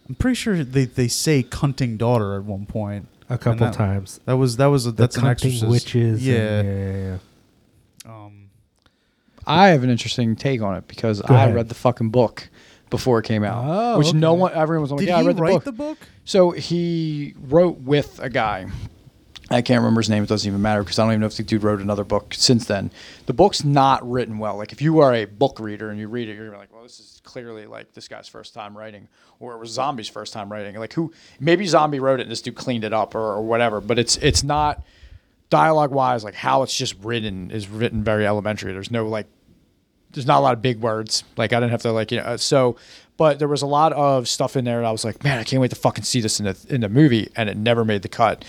I'm pretty sure they, they say cunting daughter at one point. A couple that- times. That was that was a, The that's an exorcist. witches and- Yeah. yeah, yeah, I have an interesting take on it because Go I ahead. read the fucking book before it came out, Oh, which no one, everyone was like, Did "Yeah, I read the book." the book? So he wrote with a guy. I can't remember his name. It doesn't even matter because I don't even know if the dude wrote another book since then. The book's not written well. Like if you are a book reader and you read it, you're gonna be like, "Well, this is clearly like this guy's first time writing, or it was Zombie's first time writing." Like who? Maybe Zombie wrote it and this dude cleaned it up or, or whatever. But it's it's not dialogue wise like how it's just written is written very elementary. There's no like there's not a lot of big words. Like I didn't have to like you know. uh, So, but there was a lot of stuff in there, and I was like, man, I can't wait to fucking see this in the in the movie, and it never made the cut.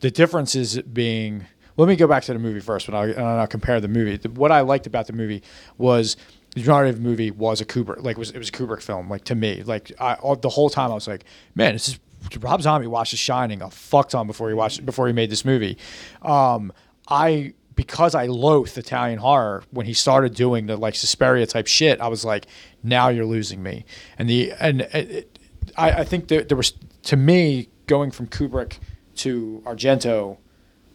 The difference is being. Let me go back to the movie first, but I'll, and I'll compare the movie. The, what I liked about the movie was the majority of the movie was a Kubrick, like it was it was a Kubrick film, like to me, like I all, the whole time I was like, man, this is Rob Zombie watched The Shining a fuck ton before he watched before he made this movie. Um, I because I loathe Italian horror when he started doing the like Suspiria type shit, I was like, now you're losing me. And the and it, it, I, I think there, there was to me going from Kubrick to Argento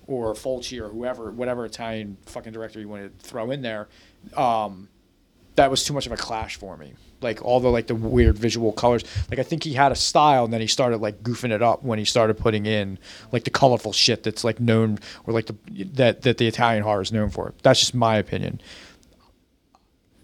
or Fulci or whoever, whatever Italian fucking director you want to throw in there, um, that was too much of a clash for me. Like all the like the weird visual colors. Like I think he had a style, and then he started like goofing it up when he started putting in like the colorful shit that's like known or like the that that the Italian horror is known for. That's just my opinion.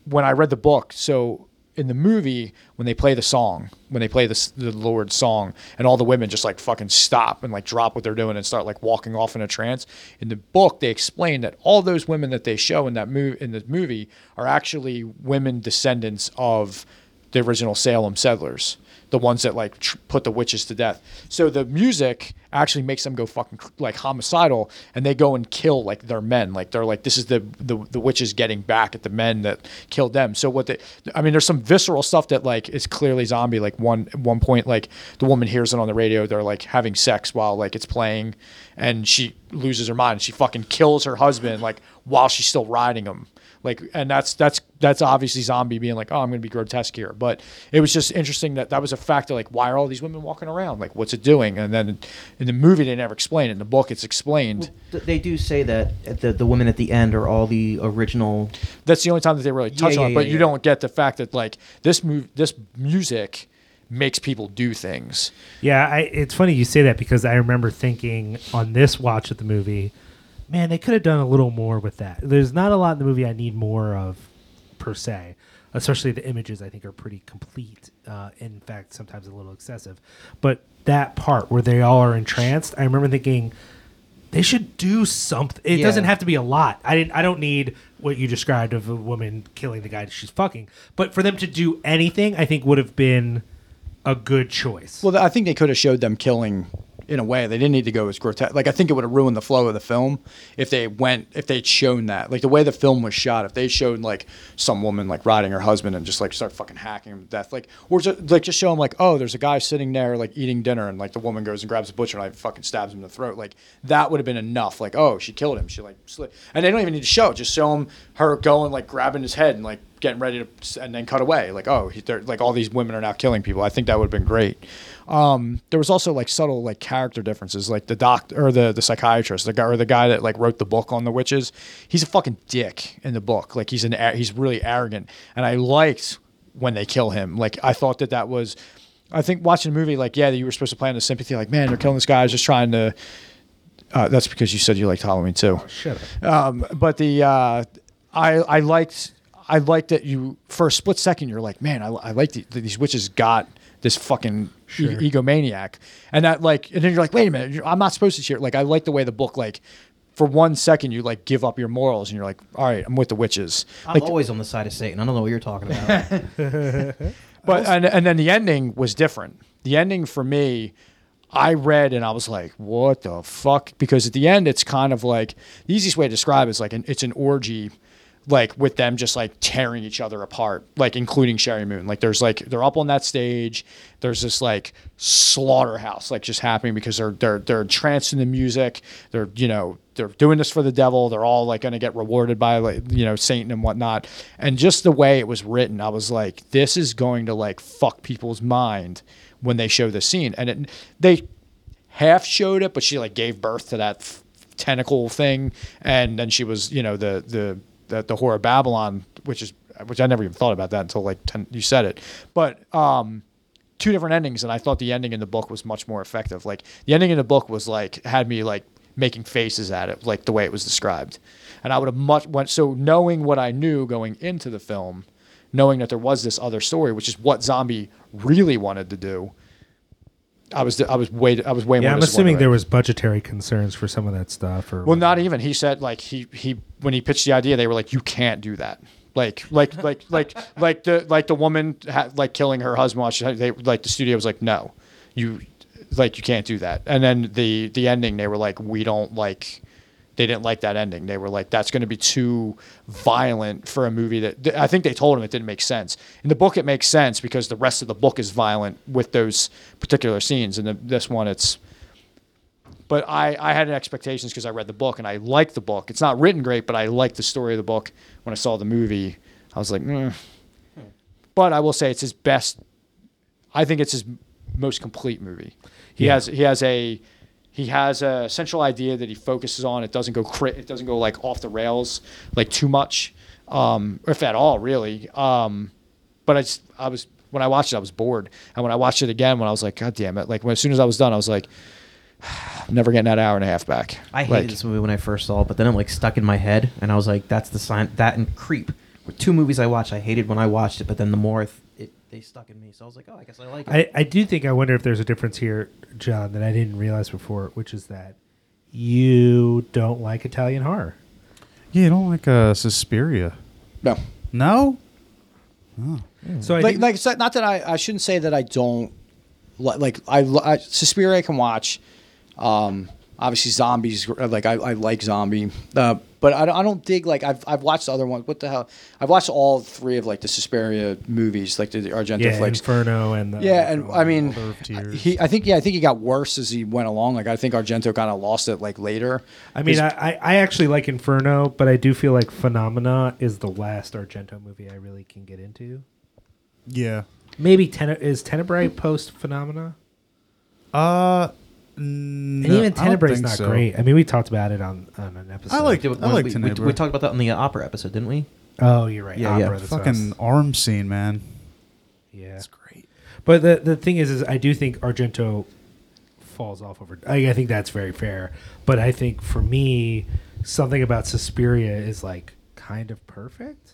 When I read the book, so in the movie when they play the song, when they play the the Lord's song, and all the women just like fucking stop and like drop what they're doing and start like walking off in a trance. In the book, they explain that all those women that they show in that movie in the movie are actually women descendants of the original Salem settlers, the ones that like tr- put the witches to death. So the music actually makes them go fucking like homicidal and they go and kill like their men. Like they're like this is the the, the witches getting back at the men that killed them. So what they i mean there's some visceral stuff that like is clearly zombie. Like one one point like the woman hears it on the radio. They're like having sex while like it's playing and she loses her mind. She fucking kills her husband like while she's still riding him like and that's that's that's obviously zombie being like oh i'm gonna be grotesque here but it was just interesting that that was a factor like why are all these women walking around? Like what's it doing? And then in the movie they never explain it. In the book it's explained. Th- They do say that the the women at the end are all the original. that's the only time that they really touch Yeah, on it but yeah, you yeah. don't get the fact that like this move this music makes people do things. Yeah, I, it's funny you say that because I remember thinking on this watch of the movie, man, they could have done a little more with that. There's not a lot in the movie I need more of, per se. Especially the images, I think, are pretty complete. Uh, in fact, sometimes a little excessive. But that part where they all are entranced, I remember thinking they should do something. It Yeah. doesn't have to be a lot. I didn't. I don't need what you described of a woman killing the guy that she's fucking. But for them to do anything, I think would have been a good choice. Well, I think they could have showed them killing in a way. They didn't need to go as grotesque. Like I think it would have ruined the flow of the film if they went if they'd shown that. Like the way the film was shot, if they showed like some woman like riding her husband and just like start fucking hacking him to death, like or just like just show them like oh there's a guy sitting there like eating dinner and like the woman goes and grabs a butcher knife and fucking stabs him in the throat. Like that would have been enough. Like oh she killed him. She like slit. and they don't even need to show. Just show him her going like grabbing his head and like getting ready to and then cut away like oh he, like all these women are now killing people i think that would have been great um, there was also like subtle like character differences like the doc or the the psychiatrist the guy or the guy that like wrote the book on the witches he's a fucking dick in the book like he's an he's really arrogant and i liked when they kill him like i thought that that was i think watching the movie like yeah that you were supposed to plan the sympathy like man they're killing this guy i was just trying to uh, that's because you said you liked Halloween too. up. Um, but the uh, I I liked I liked that you for a split second you're like man I, I like the, these witches got this fucking Sure. e- egomaniac and that like and then you're like wait a minute I'm not supposed to cheer like I like the way the book like for one second you like give up your morals and you're like all right I'm with the witches I'm like always on the side of Satan. I don't know what you're talking about. but and, and then the ending was different. The ending for me, I read and I was like, "What the fuck?" Because at the end, it's kind of like the easiest way to describe it is like an, it's an orgy, like with them just like tearing each other apart, like including Sheri Moon. Like there's like they're up on that stage. There's this like slaughterhouse like just happening because they're they're they're entranced in the music. They're you know they're doing this for the devil. They're all like going to get rewarded by like you know Satan and whatnot. And just the way it was written, I was like, this is going to like fuck people's mind when they show the scene. And it, they half showed it, but she like gave birth to that f- tentacle thing, and then she was you know the the the, the Whore of Babylon, which is which I never even thought about that until like 10, you said it. But um, two different endings, and I thought the ending in the book was much more effective. Like the ending in the book was like had me like making faces at it, like the way it was described, and I would have much went so knowing what I knew going into the film, knowing that there was this other story, which is what Zombie really wanted to do. I was I was way I was way Yeah, more. I'm assuming there was budgetary concerns for some of that stuff. Or Well, not even. He said like he he when he pitched the idea, they were like, "You can't do that." Like like like like like the like the woman ha- like killing her husband. She, they like the studio was like, "No, you like you can't do that." And then the the ending, they were like, "We don't like." They didn't like that ending. They were like, "That's going to be too violent for a movie that." th- I think they told him it didn't make sense. In the book, it makes sense because the rest of the book is violent with those particular scenes. And the, this one, it's but I, I had expectations because I read the book and I liked the book. It's not written great, but I liked the story of the book. When I saw the movie, I was like, mm. but I will say it's his best. I think it's his most complete movie. He Yeah. has he has a he has a central idea that he focuses on. It doesn't go crit. It doesn't go like off the rails like too much, um, if at all, really. Um, but I just, I was when I watched it, I was bored, and when I watched it again, when I was like, God damn it! Like when, as soon as I was done, I was like, I'm never getting that hour and a half back. I hated like, this movie when I first saw it, but then it like stuck in my head, and I was like, "That's the sign." That and Creep were two movies I watched. I hated when I watched it, but then the more I th- they stuck in me, so I was like, "Oh, I guess I like it." I, I do think I wonder if there's a difference here, John, that I didn't realize before, which is that you don't like Italian horror. Yeah, you don't like uh, Suspiria. No. No? So I like, think- like it's not that I, I shouldn't say that I don't li- like I, li- I Suspiria I can watch. Um, obviously, zombies. Like I, I like zombie, uh, but I, don't- I don't dig like I've I've watched the other ones. What the hell? I've watched all three of like the Suspiria movies, like the, the Argento Yeah, flicks. Inferno and the, Yeah, and I mean, Mother of Tears. he. I think yeah, I think he got worse as he went along. Like I think Argento kind of lost it like later. I mean, I, I I actually like Inferno, but I do feel like Phenomena is the last Argento movie I really can get into. Yeah. Maybe Ten- is Tenebrae post Phenomena? Uh, Mm, and even Tenebrae is not great. I mean, we talked about it on, on an episode. I like- Did- I like we, we, we talked about that on the opera episode, didn't we? Oh, you're right. Yeah, Opera, yeah. that's what I Fucking arm scene, man. Yeah, It's great. But the the thing is, is I do think Argento falls off over. I, I think that's very fair. But I think for me, something about Suspiria is like kind of perfect.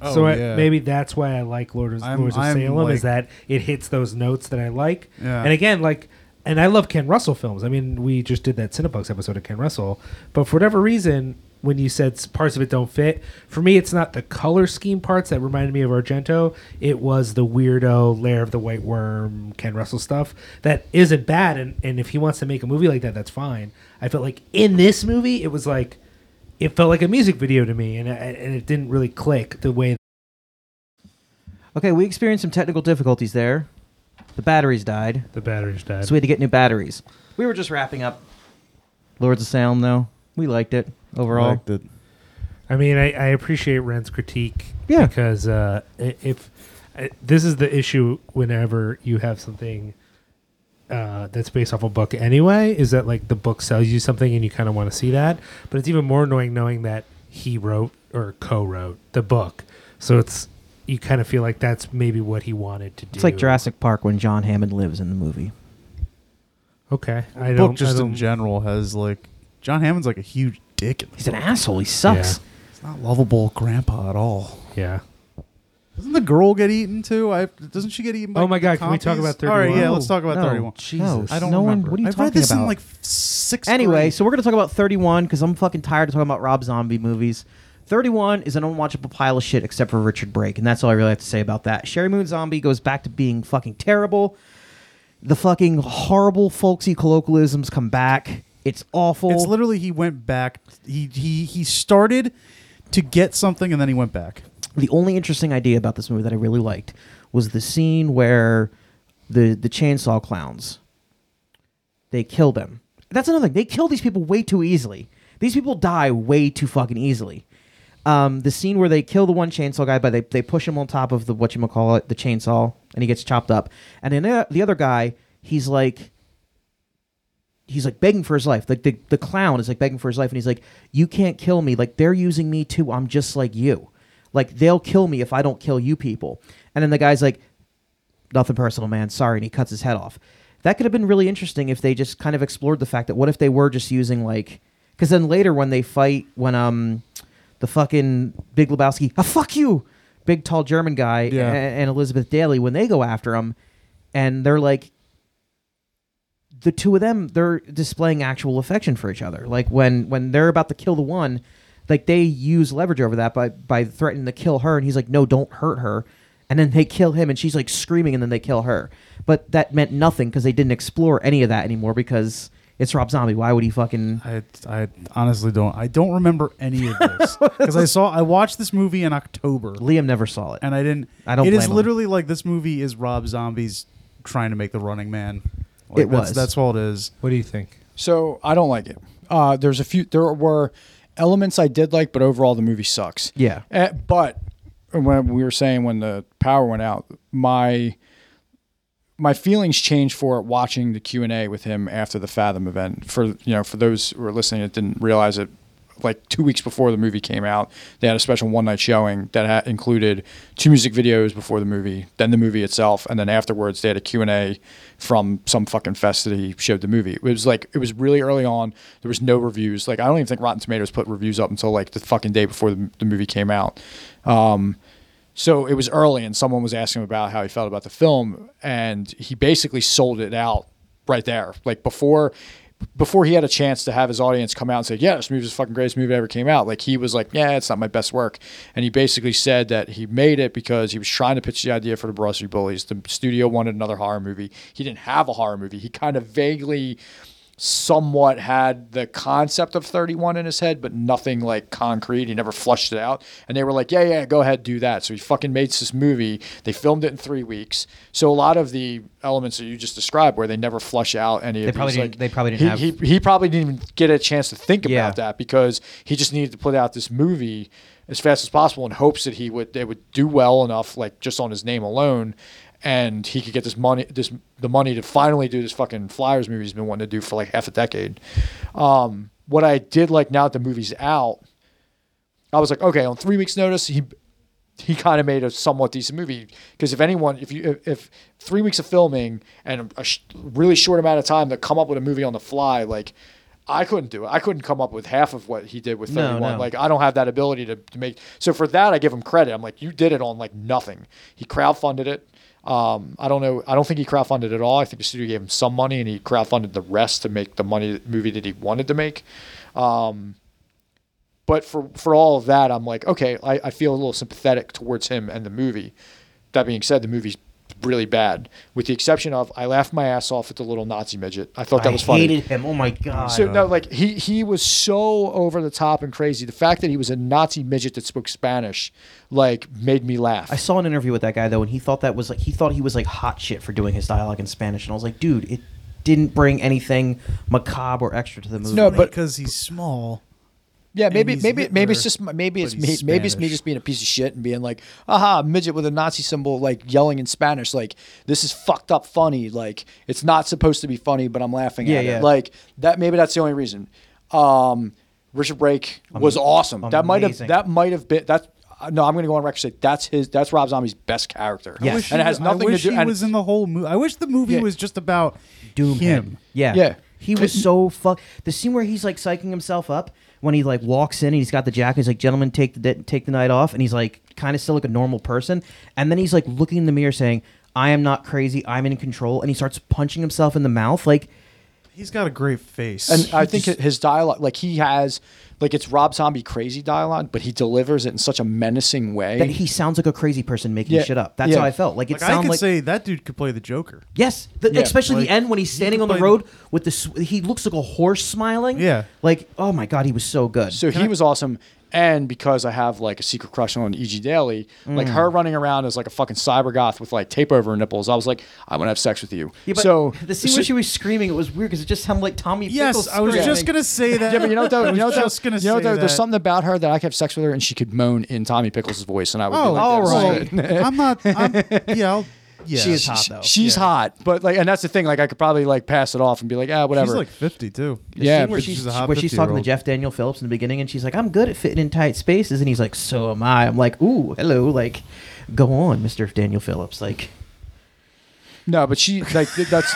Oh, so I, maybe that's why I like Lord of, Lords of I'm, Salem is that it hits those notes that I like. Yeah. And again, like, and I love Ken Russell films. I mean, we just did that Cinepunx episode of Ken Russell, but for whatever reason, when you said parts of it don't fit, for me, it's not the color scheme parts that reminded me of Argento. It was the weirdo Lair of the White Worm, Ken Russell stuff that isn't bad. And, and if he wants to make a movie like that, that's fine. I felt like in this movie, it was like, it felt like a music video to me, and, uh, and it didn't really click the way Okay, we experienced some technical difficulties there. The batteries died, the batteries died. so we had to get new batteries. We were just wrapping up Lords of Salem, though. We liked it overall. Liked it. I mean, I, I appreciate Wren's critique. Yeah. Because uh, i- if uh, this is the issue, whenever you have something uh, that's based off a book anyway, is that like the book sells you something and you kind of want to see that. But it's even more annoying knowing that he wrote or co-wrote the book, so it's you kind of feel like that's maybe what he wanted to do. It's like Jurassic Park when John Hammond lives in the movie. Okay, I don't. book just I in don't- general has like John Hammond's like a huge dick. In the He's an book. asshole. He sucks. He's not lovable grandpa at all. Yeah. Doesn't the girl get eaten too? I doesn't she get eaten? By Oh my God, can we talk compies? about All right, 31? yeah, let's talk about No, thirty-one. Jesus. I don't No one- remember. what are you I've talking read this in about? like six. Anyway, grade. so we're going to talk about 31 because I'm fucking tired of talking about Rob Zombie movies. 31 is an unwatchable pile of shit except for Richard Brake, and that's all I really have to say about that. Sheri Moon Zombie goes back to being fucking terrible. The fucking horrible folksy colloquialisms come back. It's awful. It's literally he went back. He he he started to get something and then he went back. the only interesting idea about this movie that I really liked was the scene where the the chainsaw clowns they kill them. That's another thing. They kill these people way too easily. These people die way too fucking easily. Um, the scene where they kill the one chainsaw guy, but they, they push him on top of the what you call it, the chainsaw, and he gets chopped up. And then the, the other guy, he's like, he's like begging for his life. Like the, the clown is like begging for his life, and he's like, "You can't kill me. Like they're using me too. I'm just like you. Like they'll kill me if I don't kill you people." And then the guy's like, "Nothing personal, man. Sorry," and he cuts his head off. That could have been really interesting if they just kind of explored the fact that what if they were just using like, because then later when they fight, when um, the fucking Big Lebowski, ah, fuck you, big tall German guy, Yeah. a- and Elizabeth Daly, when they go after him, and they're like, the two of them they're displaying actual affection for each other. Like when when they're about to kill the one like they use leverage over that by by threatening to kill her and he's like no don't hurt her. And then they kill him and she's like screaming and then they kill her. But that meant nothing because they didn't explore any of that anymore because it's rob zombie why would he fucking I I honestly don't. I don't remember any of this because I saw I watched this movie in October liam never saw it and I didn't. I don't It is blame him. literally like this movie is Rob Zombie's trying to make the Running Man. Like, It that's, was. That's all it is. What do you think? So I don't like it. Uh, there's a few. There were elements I did like, but overall the movie sucks. Yeah. Eh, but when we were saying when the power went out, my my feelings changed for watching the Q and A with him after the Fathom event. For you know, for those who are listening that didn't realize it, like two weeks before the movie came out, they had a special one night showing that ha- included two music videos before the movie, then the movie itself, and then afterwards they had a Q and A from some fucking fest that he showed the movie. It was like it was really early on. There was no reviews. Like I don't even think Rotten Tomatoes put reviews up until like the fucking day before the, the movie came out. Um, so it was early, and someone was asking him about how he felt about the film, and he basically sold it out right there, like before. Before he had a chance to have his audience come out and say, "Yeah, this movie is the fucking greatest movie ever came out," like he was like, "Yeah, it's not my best work," and he basically said that he made it because he was trying to pitch the idea for the Broad Bullies. The studio wanted another horror movie. He didn't have a horror movie. He kind of vaguely somewhat had the concept of 31 in his head, but nothing like concrete. He never flushed it out. And they were like, yeah, yeah, go ahead, do that. So he fucking made this movie. They filmed it in three weeks. So a lot of the elements that you just described, where they never flush out any They of probably these, didn't- like, they probably didn't he, have- he, he probably didn't even get a chance to think about that because he just needed to put out this movie as fast as possible in hopes that he would they would do well enough, like just on his name alone, and he could get this money, this the money to finally do this fucking Flyers movie he's been wanting to do for like half a decade. Um, what I did like now that the movie's out, I was like, okay, on three weeks' notice, he he kind of made a somewhat decent movie because if anyone, if you if, if three weeks of filming and a sh- really short amount of time to come up with a movie on the fly, like I couldn't do it. I couldn't come up with half of what he did with No, 31. no. Like I don't have that ability to, to make. So for that, I give him credit. I'm like, you did it on like nothing. He crowdfunded it. Um, I don't know. I don't think he crowdfunded at all. I think the studio gave him some money and he crowdfunded the rest to make the money movie that he wanted to make. Um, but for for all of that, I'm like, okay, I, I feel a little sympathetic towards him and the movie. That being said, the movie's really bad, with the exception of I laughed my ass off at the little Nazi midget. I thought that I was funny. hated him. Oh my god. So no, like he he was so over the top and crazy. The fact that he was a Nazi midget that spoke Spanish, like, made me laugh. I saw an interview with that guy though, and he thought that was like he thought he was like hot shit for doing his dialogue in Spanish, and I was like, dude, it didn't bring anything macabre or extra to the movie. No, but- because he's small. Yeah, and maybe he's maybe maybe it's just maybe it's me maybe it's me just being a piece of shit and being like, aha, midget with a Nazi symbol like yelling in Spanish. Like this is fucked up funny. Like it's not supposed to be funny, but I'm laughing Yeah, at yeah. it. Like that maybe that's the only reason. Um, Richard Brake was awesome. That might have amazing. that might have been that. uh, No, I'm going to go on record and say that's his. That's Rob Zombie's best character. Yes. I wish and it has nothing I wish to do. He and was in the whole movie. I wish the movie Yeah. was just about Doom him. Yeah. Yeah. He was so fuck. The scene where he's like psyching himself up when he like walks in, and he's got the jacket. He's like, "Gentlemen, take the take the night off," and he's like, kind of still like a normal person. And then he's like looking in the mirror, saying, "I am not crazy. I'm in control." And he starts punching himself in the mouth. Like, He's got a great face. And I think just- his dialogue, like he has, like it's Rob Zombie crazy dialogue, but he delivers it in such a menacing way. that he sounds like a crazy person making Yeah. shit up. That's Yeah. how I felt. Like it like I sounded could like say that dude could play the Joker. Yes, the, Yeah. especially Like, the end when he's standing could on the play- road with the. sw- He looks like a horse smiling. Yeah. Like, oh my god, he was so good. so he was awesome. And because I have like a secret crush on E.G. Daily, like Mm. her running around as like a fucking cyber goth with like tape over her nipples, I was like, I want to have sex with you. Yeah, but so the scene so- where she was screaming, it was weird because it just sounded like Tommy. Yes, Pickles I was screaming. just gonna say that. yeah, but you know what though? You know was what though? just gonna you know say though? There's something about her that I could have sex with her and she could moan in Tommy Pickles' voice, and I would Oh, be like, all "This is right. good." I'm not. I'm, yeah, I'll, yeah. She is hot though. She's hot, but like, and that's the thing. Like, I could probably like pass it off and be like, ah, whatever. She's like 50 too. The yeah, scene where she's, she's a hot where she's talking to 50-year-old. Jeff Daniel Phillips in the beginning, and she's like, "I'm good at fitting in tight spaces," and he's like, "So am I." I'm like, "Ooh, hello." Like, go on, Mister Daniel Phillips. Like, No, but she like th- that's.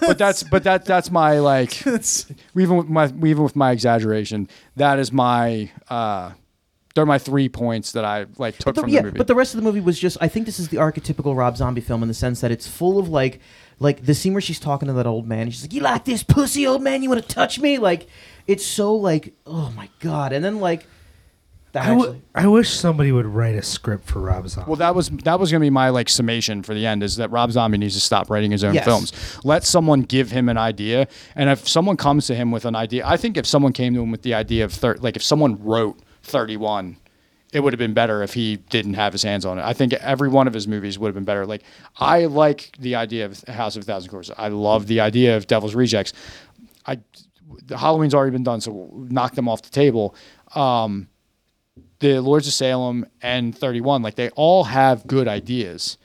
but that's but that that's my like even with my even with my exaggeration that is my uh they're my three points that I like took the, from yeah, the movie. but the rest of the movie was just. I think this is the archetypical Rob Zombie film in the sense that it's full of like, like the scene where she's talking to that old man. She's like, "You like this pussy, old man? You want to touch me?" Like, it's so like, oh my god. And then like, that I, w- actually, I wish somebody would write a script for Rob Zombie. well, that was that was gonna be my like summation for the end is that Rob Zombie needs to stop writing his own Yes. films. Let someone give him an idea, and if someone comes to him with an idea, I think if someone came to him with the idea of third, like if someone wrote Thirty One. It would have been better if he didn't have his hands on it. I think every one of his movies would have been better. Like I like the idea of House of a Thousand Corpses. I love the idea of Devil's Rejects. I the Halloween's already been done, so we'll knock them off the table. Um, the Lords of Salem and 31, like they all have good ideas.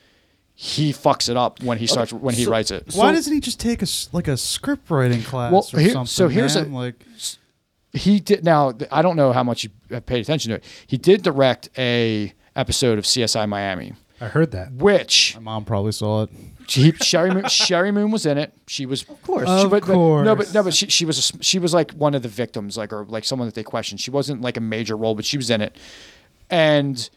He fucks it up when he starts when he so- writes it. Why doesn't he just take a s- like a script writing class Well, or here- something? so here's man? a- like He did now. I don't know how much you have paid attention to it. He did direct a episode of CSI Miami, I heard that. which my mom probably saw it. She, Sheri Moon, Sheri Moon was in it. She was, of course, she, Of but, but- no, but no, but she, she was a s- she was like one of the victims, like or like someone that they questioned. She wasn't like a major role, but she was in it. And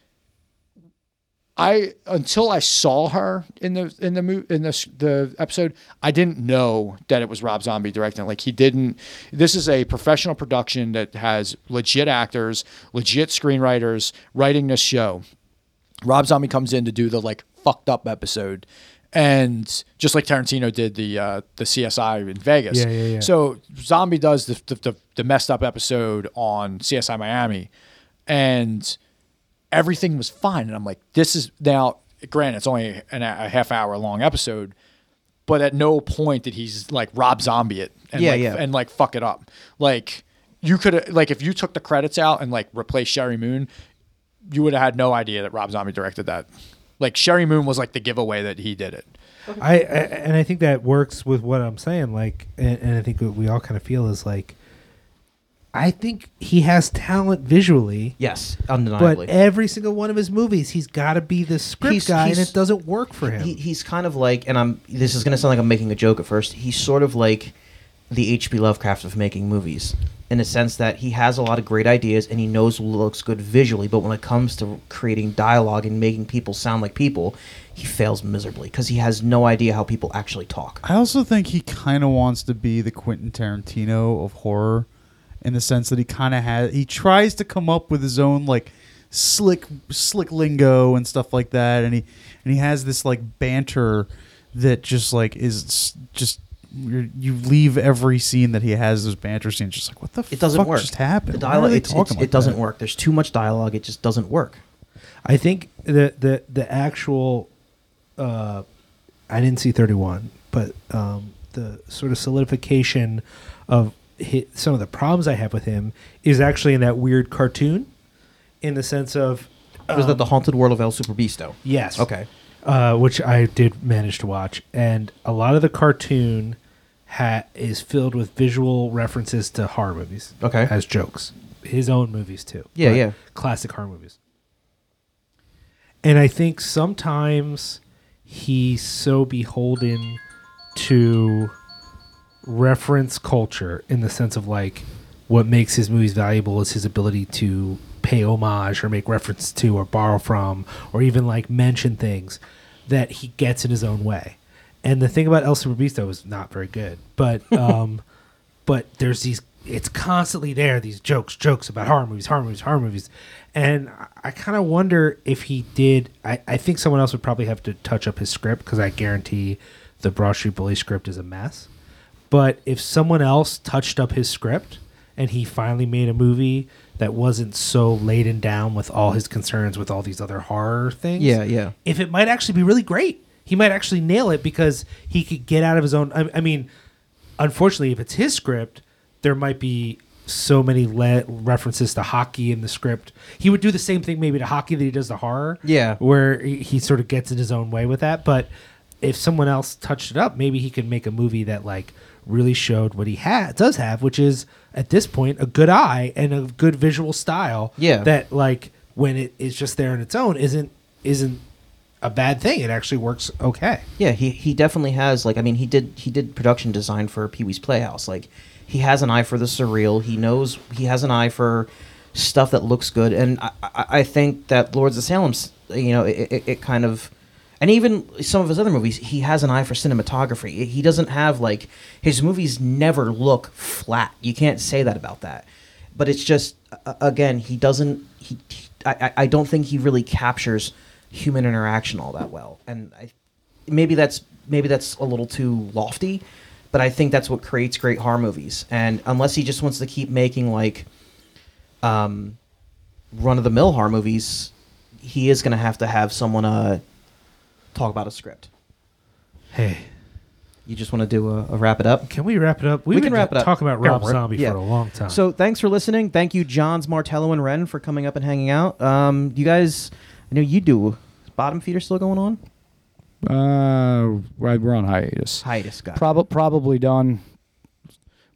I until I saw her in the in the in this the episode, I didn't know that it was Rob Zombie directing. Like he didn't. This is a professional production that has legit actors, legit screenwriters writing this show. Rob Zombie comes in to do the like fucked up episode, and just like Tarantino did the uh, the CSI in Vegas. Yeah, yeah, yeah. So Zombie does the the, the the messed up episode on CSI Miami, and everything was fine. And I'm like, this is now. Granted, it's only an, a half hour long episode, but at no point did he's like Rob Zombie it and Yeah, like, yeah. and like fuck it up. Like you could like if you took the credits out and like replaced Sheri Moon, you would have had no idea that Rob Zombie directed that. Like Sheri Moon was like the giveaway that he did it. I, I and I think that works with what I'm saying. Like, and, and I think what we all kind of feel is like, I think he has talent visually. Yes, undeniably. But every single one of his movies, he's got to be the script He's- guy, and it doesn't work for him. He, he's kind of like, and I'm. This is going to sound like I'm making a joke at first. He's sort of like the H.P. Lovecraft of making movies, in a sense that he has a lot of great ideas and he knows what looks good visually, but when it comes to creating dialogue and making people sound like people, he fails miserably because he has no idea how people actually talk. I also think he kind of wants to be the Quentin Tarantino of horror, in the sense that he kind of has. He tries to come up with his own like slick, slick lingo and stuff like that, and he and he has this like banter that just like is just. You're, you leave every scene that he has those banter scenes just like what the It doesn't fuck work. just happened? The dialogue, it's, it's- like it doesn't that? work. There's too much dialogue. It just doesn't work. I think the the the actual uh I didn't see 31, but um the sort of solidification of hi some of the problems I have with him is actually in that weird cartoon in the sense of Was that um, the Haunted World of El Superbeasto? Yes. Okay. Uh, which I did manage to watch, and a lot of the cartoon ha- is filled with visual references to horror movies. Okay. as jokes, his own movies too. Yeah, yeah. classic horror movies. And I think sometimes he's so beholden to reference culture in the sense of like what makes his movies valuable is his ability to pay homage or make reference to or borrow from or even like mention things that he gets in his own way. And the thing about El Superbeasto is not very good, but um, but there's these it's constantly there these jokes jokes about horror movies horror movies horror movies and i, I kind of wonder if he did I, I think someone else would probably have to touch up his script because i guarantee the broad street bully script is a mess but if someone else touched up his script and he finally made a movie that wasn't so laden down with all his concerns with all these other horror things Yeah, yeah. if it might actually be really great he might actually nail it because he could get out of his own i, I mean unfortunately, if it's his script, there might be so many le- references to hockey in the script. He would do the same thing maybe to hockey that he does to horror. Yeah. where he, he sort of gets in his own way with that. But if someone else touched it up, maybe he could make a movie that like really showed what he ha- does have, which is at this point a good eye and a good visual style. Yeah. that like when it is just there on its own isn't isn't a bad thing. It actually works okay. Yeah, he he definitely has like I mean he did he did production design for Pee Wee's Playhouse. Like he has an eye for the surreal. He knows he has an eye for stuff that looks good, and I, I, I think that Lords of Salem's you know it, it, it kind of. And even some of his other movies, he has an eye for cinematography. He doesn't have like his movies never look flat. You can't say that about that. But it's just uh, again, he doesn't. He, he I, I- don't think he really captures human interaction all that well. And I, maybe that's maybe that's a little too lofty, but I think that's what creates great horror movies. And unless he just wants to keep making like um, run of the mill horror movies, he is going to have to have someone uh, talk about a script. Hey, You just want to do a, a wrap it up? Can we wrap it up? we We've can been wrap it up. talking about Rob we're- Zombie yeah. for a long time. So thanks for listening. Thank you, Johns, Martello, and Wren for coming up and hanging out. Um, you guys, I know you do. Is Bottom feeder still going on? Uh, right, we're on hiatus. Hiatus, got it. Prob- probably done,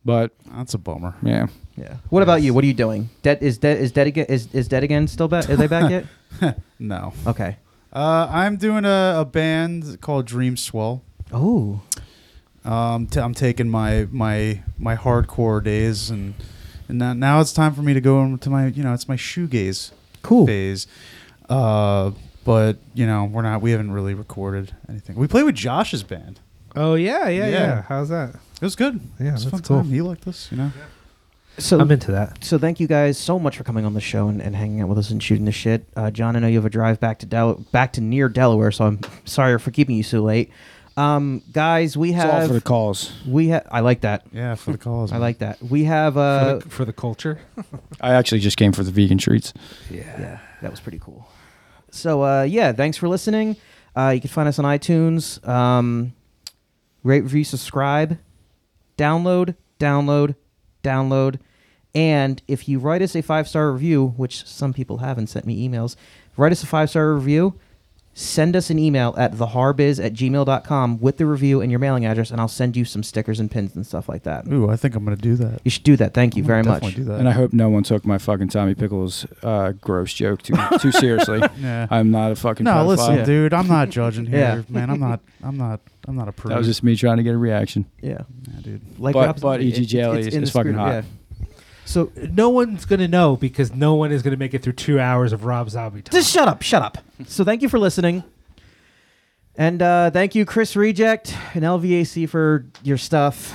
but That's a bummer. yeah. Yeah. What about you? What are you doing? Dead is dead is dead again is is dead again still back? Are they back yet? No. Okay. Uh, I'm doing a, a band called Dream Swell. Oh. Um, t- I'm taking my my my hardcore days and and now, now it's time for me to go into my you know it's my shoegaze Cool. phase. Uh, but you know we're not we haven't really recorded anything. We played with Josh's band. oh yeah, yeah, yeah, Yeah. How's that? It was good. Yeah, it was a that's fun cool. time. He liked us, you know. So I'm into that. So thank you guys so much for coming on the show and, and hanging out with us and shooting the shit. Uh, John, I know you have a drive back to Del- back to near Delaware, so I'm sorry for keeping you so late. Um, guys, we It's have all for the calls. we have. I like that. Yeah, for the calls. I like that. We have uh, for, the, for the culture. I actually just came for the vegan treats. yeah, that was pretty cool. So uh, yeah, thanks for listening. Uh, you can find us on iTunes. Um, rate, review, subscribe, download, download, download, and if you write us a five star review, which some people have and sent me emails, write us a five star review. Send us an email at theharbiz at gmail.com with the review and your mailing address, and I'll send you some stickers and pins and stuff like that. Ooh, I think I'm gonna do that. You should do that. Thank you I'm very much. definitely Do that. And I hope no one took my fucking Tommy Pickles uh, gross joke too too seriously. Yeah. I'm not a fucking. no, pedophile. listen, dude. I'm not judging here, Yeah. man. I'm not. I'm not. I'm not a prude. That was just me trying to get a reaction. Yeah. Yeah, dude. Like But- Rob- but E.G. it- Jelly it's is- in is fucking spirit- hot. Yeah. So no one's gonna know because no one is gonna make it through two hours of Rob Zombie talk. Just shut up, shut up. So thank you for listening. And uh, thank you, Chris Reject and LVAC for your stuff.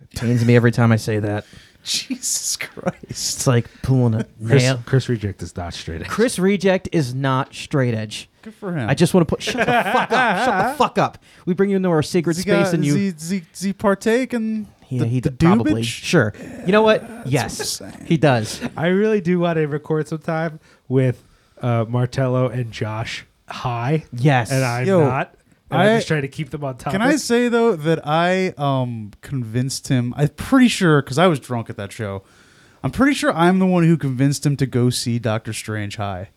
It pains me every time I say that. Jesus Christ. It's like pulling a Chris, nail. Chris Reject is not straight edge. Chris Reject is not straight edge. Good for him. I just want to put shut the fuck up. Shut the fuck up. We bring you into our sacred space got- and you does he, does he, does he partake in Yeah, the, he the probably doobage? sure. You know what? yes, he does. I really do want to record sometime with uh, Martello and Josh high. Yes. and I'm Yo, not. And I, I- am just trying to keep them on top. Can I say though that I um convinced him? I'm pretty sure because I was drunk at that show. I'm pretty sure I'm the one who convinced him to go see Doctor Strange high.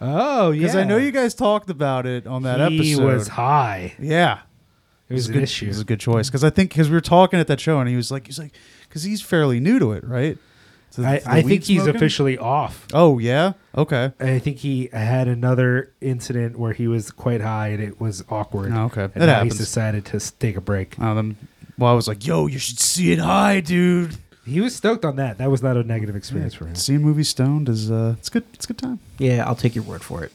Oh yeah, Because I know you guys talked about it on that he episode. was high. Yeah, It was a an good, issue. It was a good choice because I think because we were talking at that show and he was like he's like because he's fairly new to it, right? To- I, to I weed think he's officially off. Oh yeah, okay. I think he had another incident where he was quite high and it was awkward. Oh, okay. and That now happens. he's decided to take a break. Uh, then, well, I was like, yo, you should see it high, dude. He was stoked on that. That was not a negative experience for him. Seeing movies stoned is uh, it's good. It's a good time. Yeah, I'll take your word for it.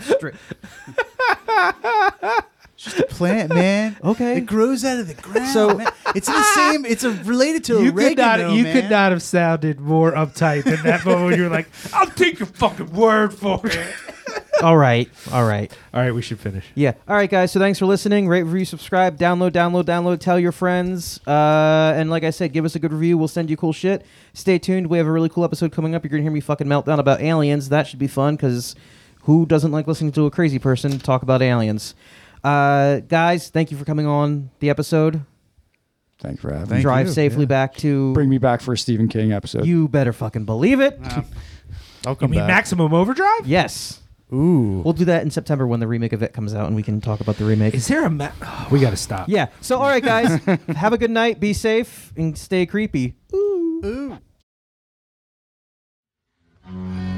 Straight- Just a plant, man. Okay. It grows out of the ground. So- man. it's in the same. It's a related to You could not. You man. could not have sounded more uptight than that moment. when You were like, "I'll take your fucking word for it." all right, all right. All right, we should finish. Yeah. All right, guys. So thanks for listening. Rate, review, subscribe, download, download, download. Tell your friends. Uh, and like I said, give us a good review. We'll send you cool shit. Stay tuned. We have a really cool episode coming up. You're gonna hear me fucking meltdown about aliens. That should be fun because who doesn't like listening to a crazy person talk about aliens? Uh, guys, thank you for coming on the episode. Thanks for having me. Thank Drive you, safely yeah. back to. Bring me back for a Stephen King episode. You better fucking believe it. Um, welcome you mean back. Maximum Overdrive? Yes. Ooh. We'll do that in September when the remake of it comes out and we can talk about the remake. Is there a. Ma- oh, we got to stop. Yeah. So, all right, guys, have a good night. Be safe and stay creepy. Ooh. Ooh.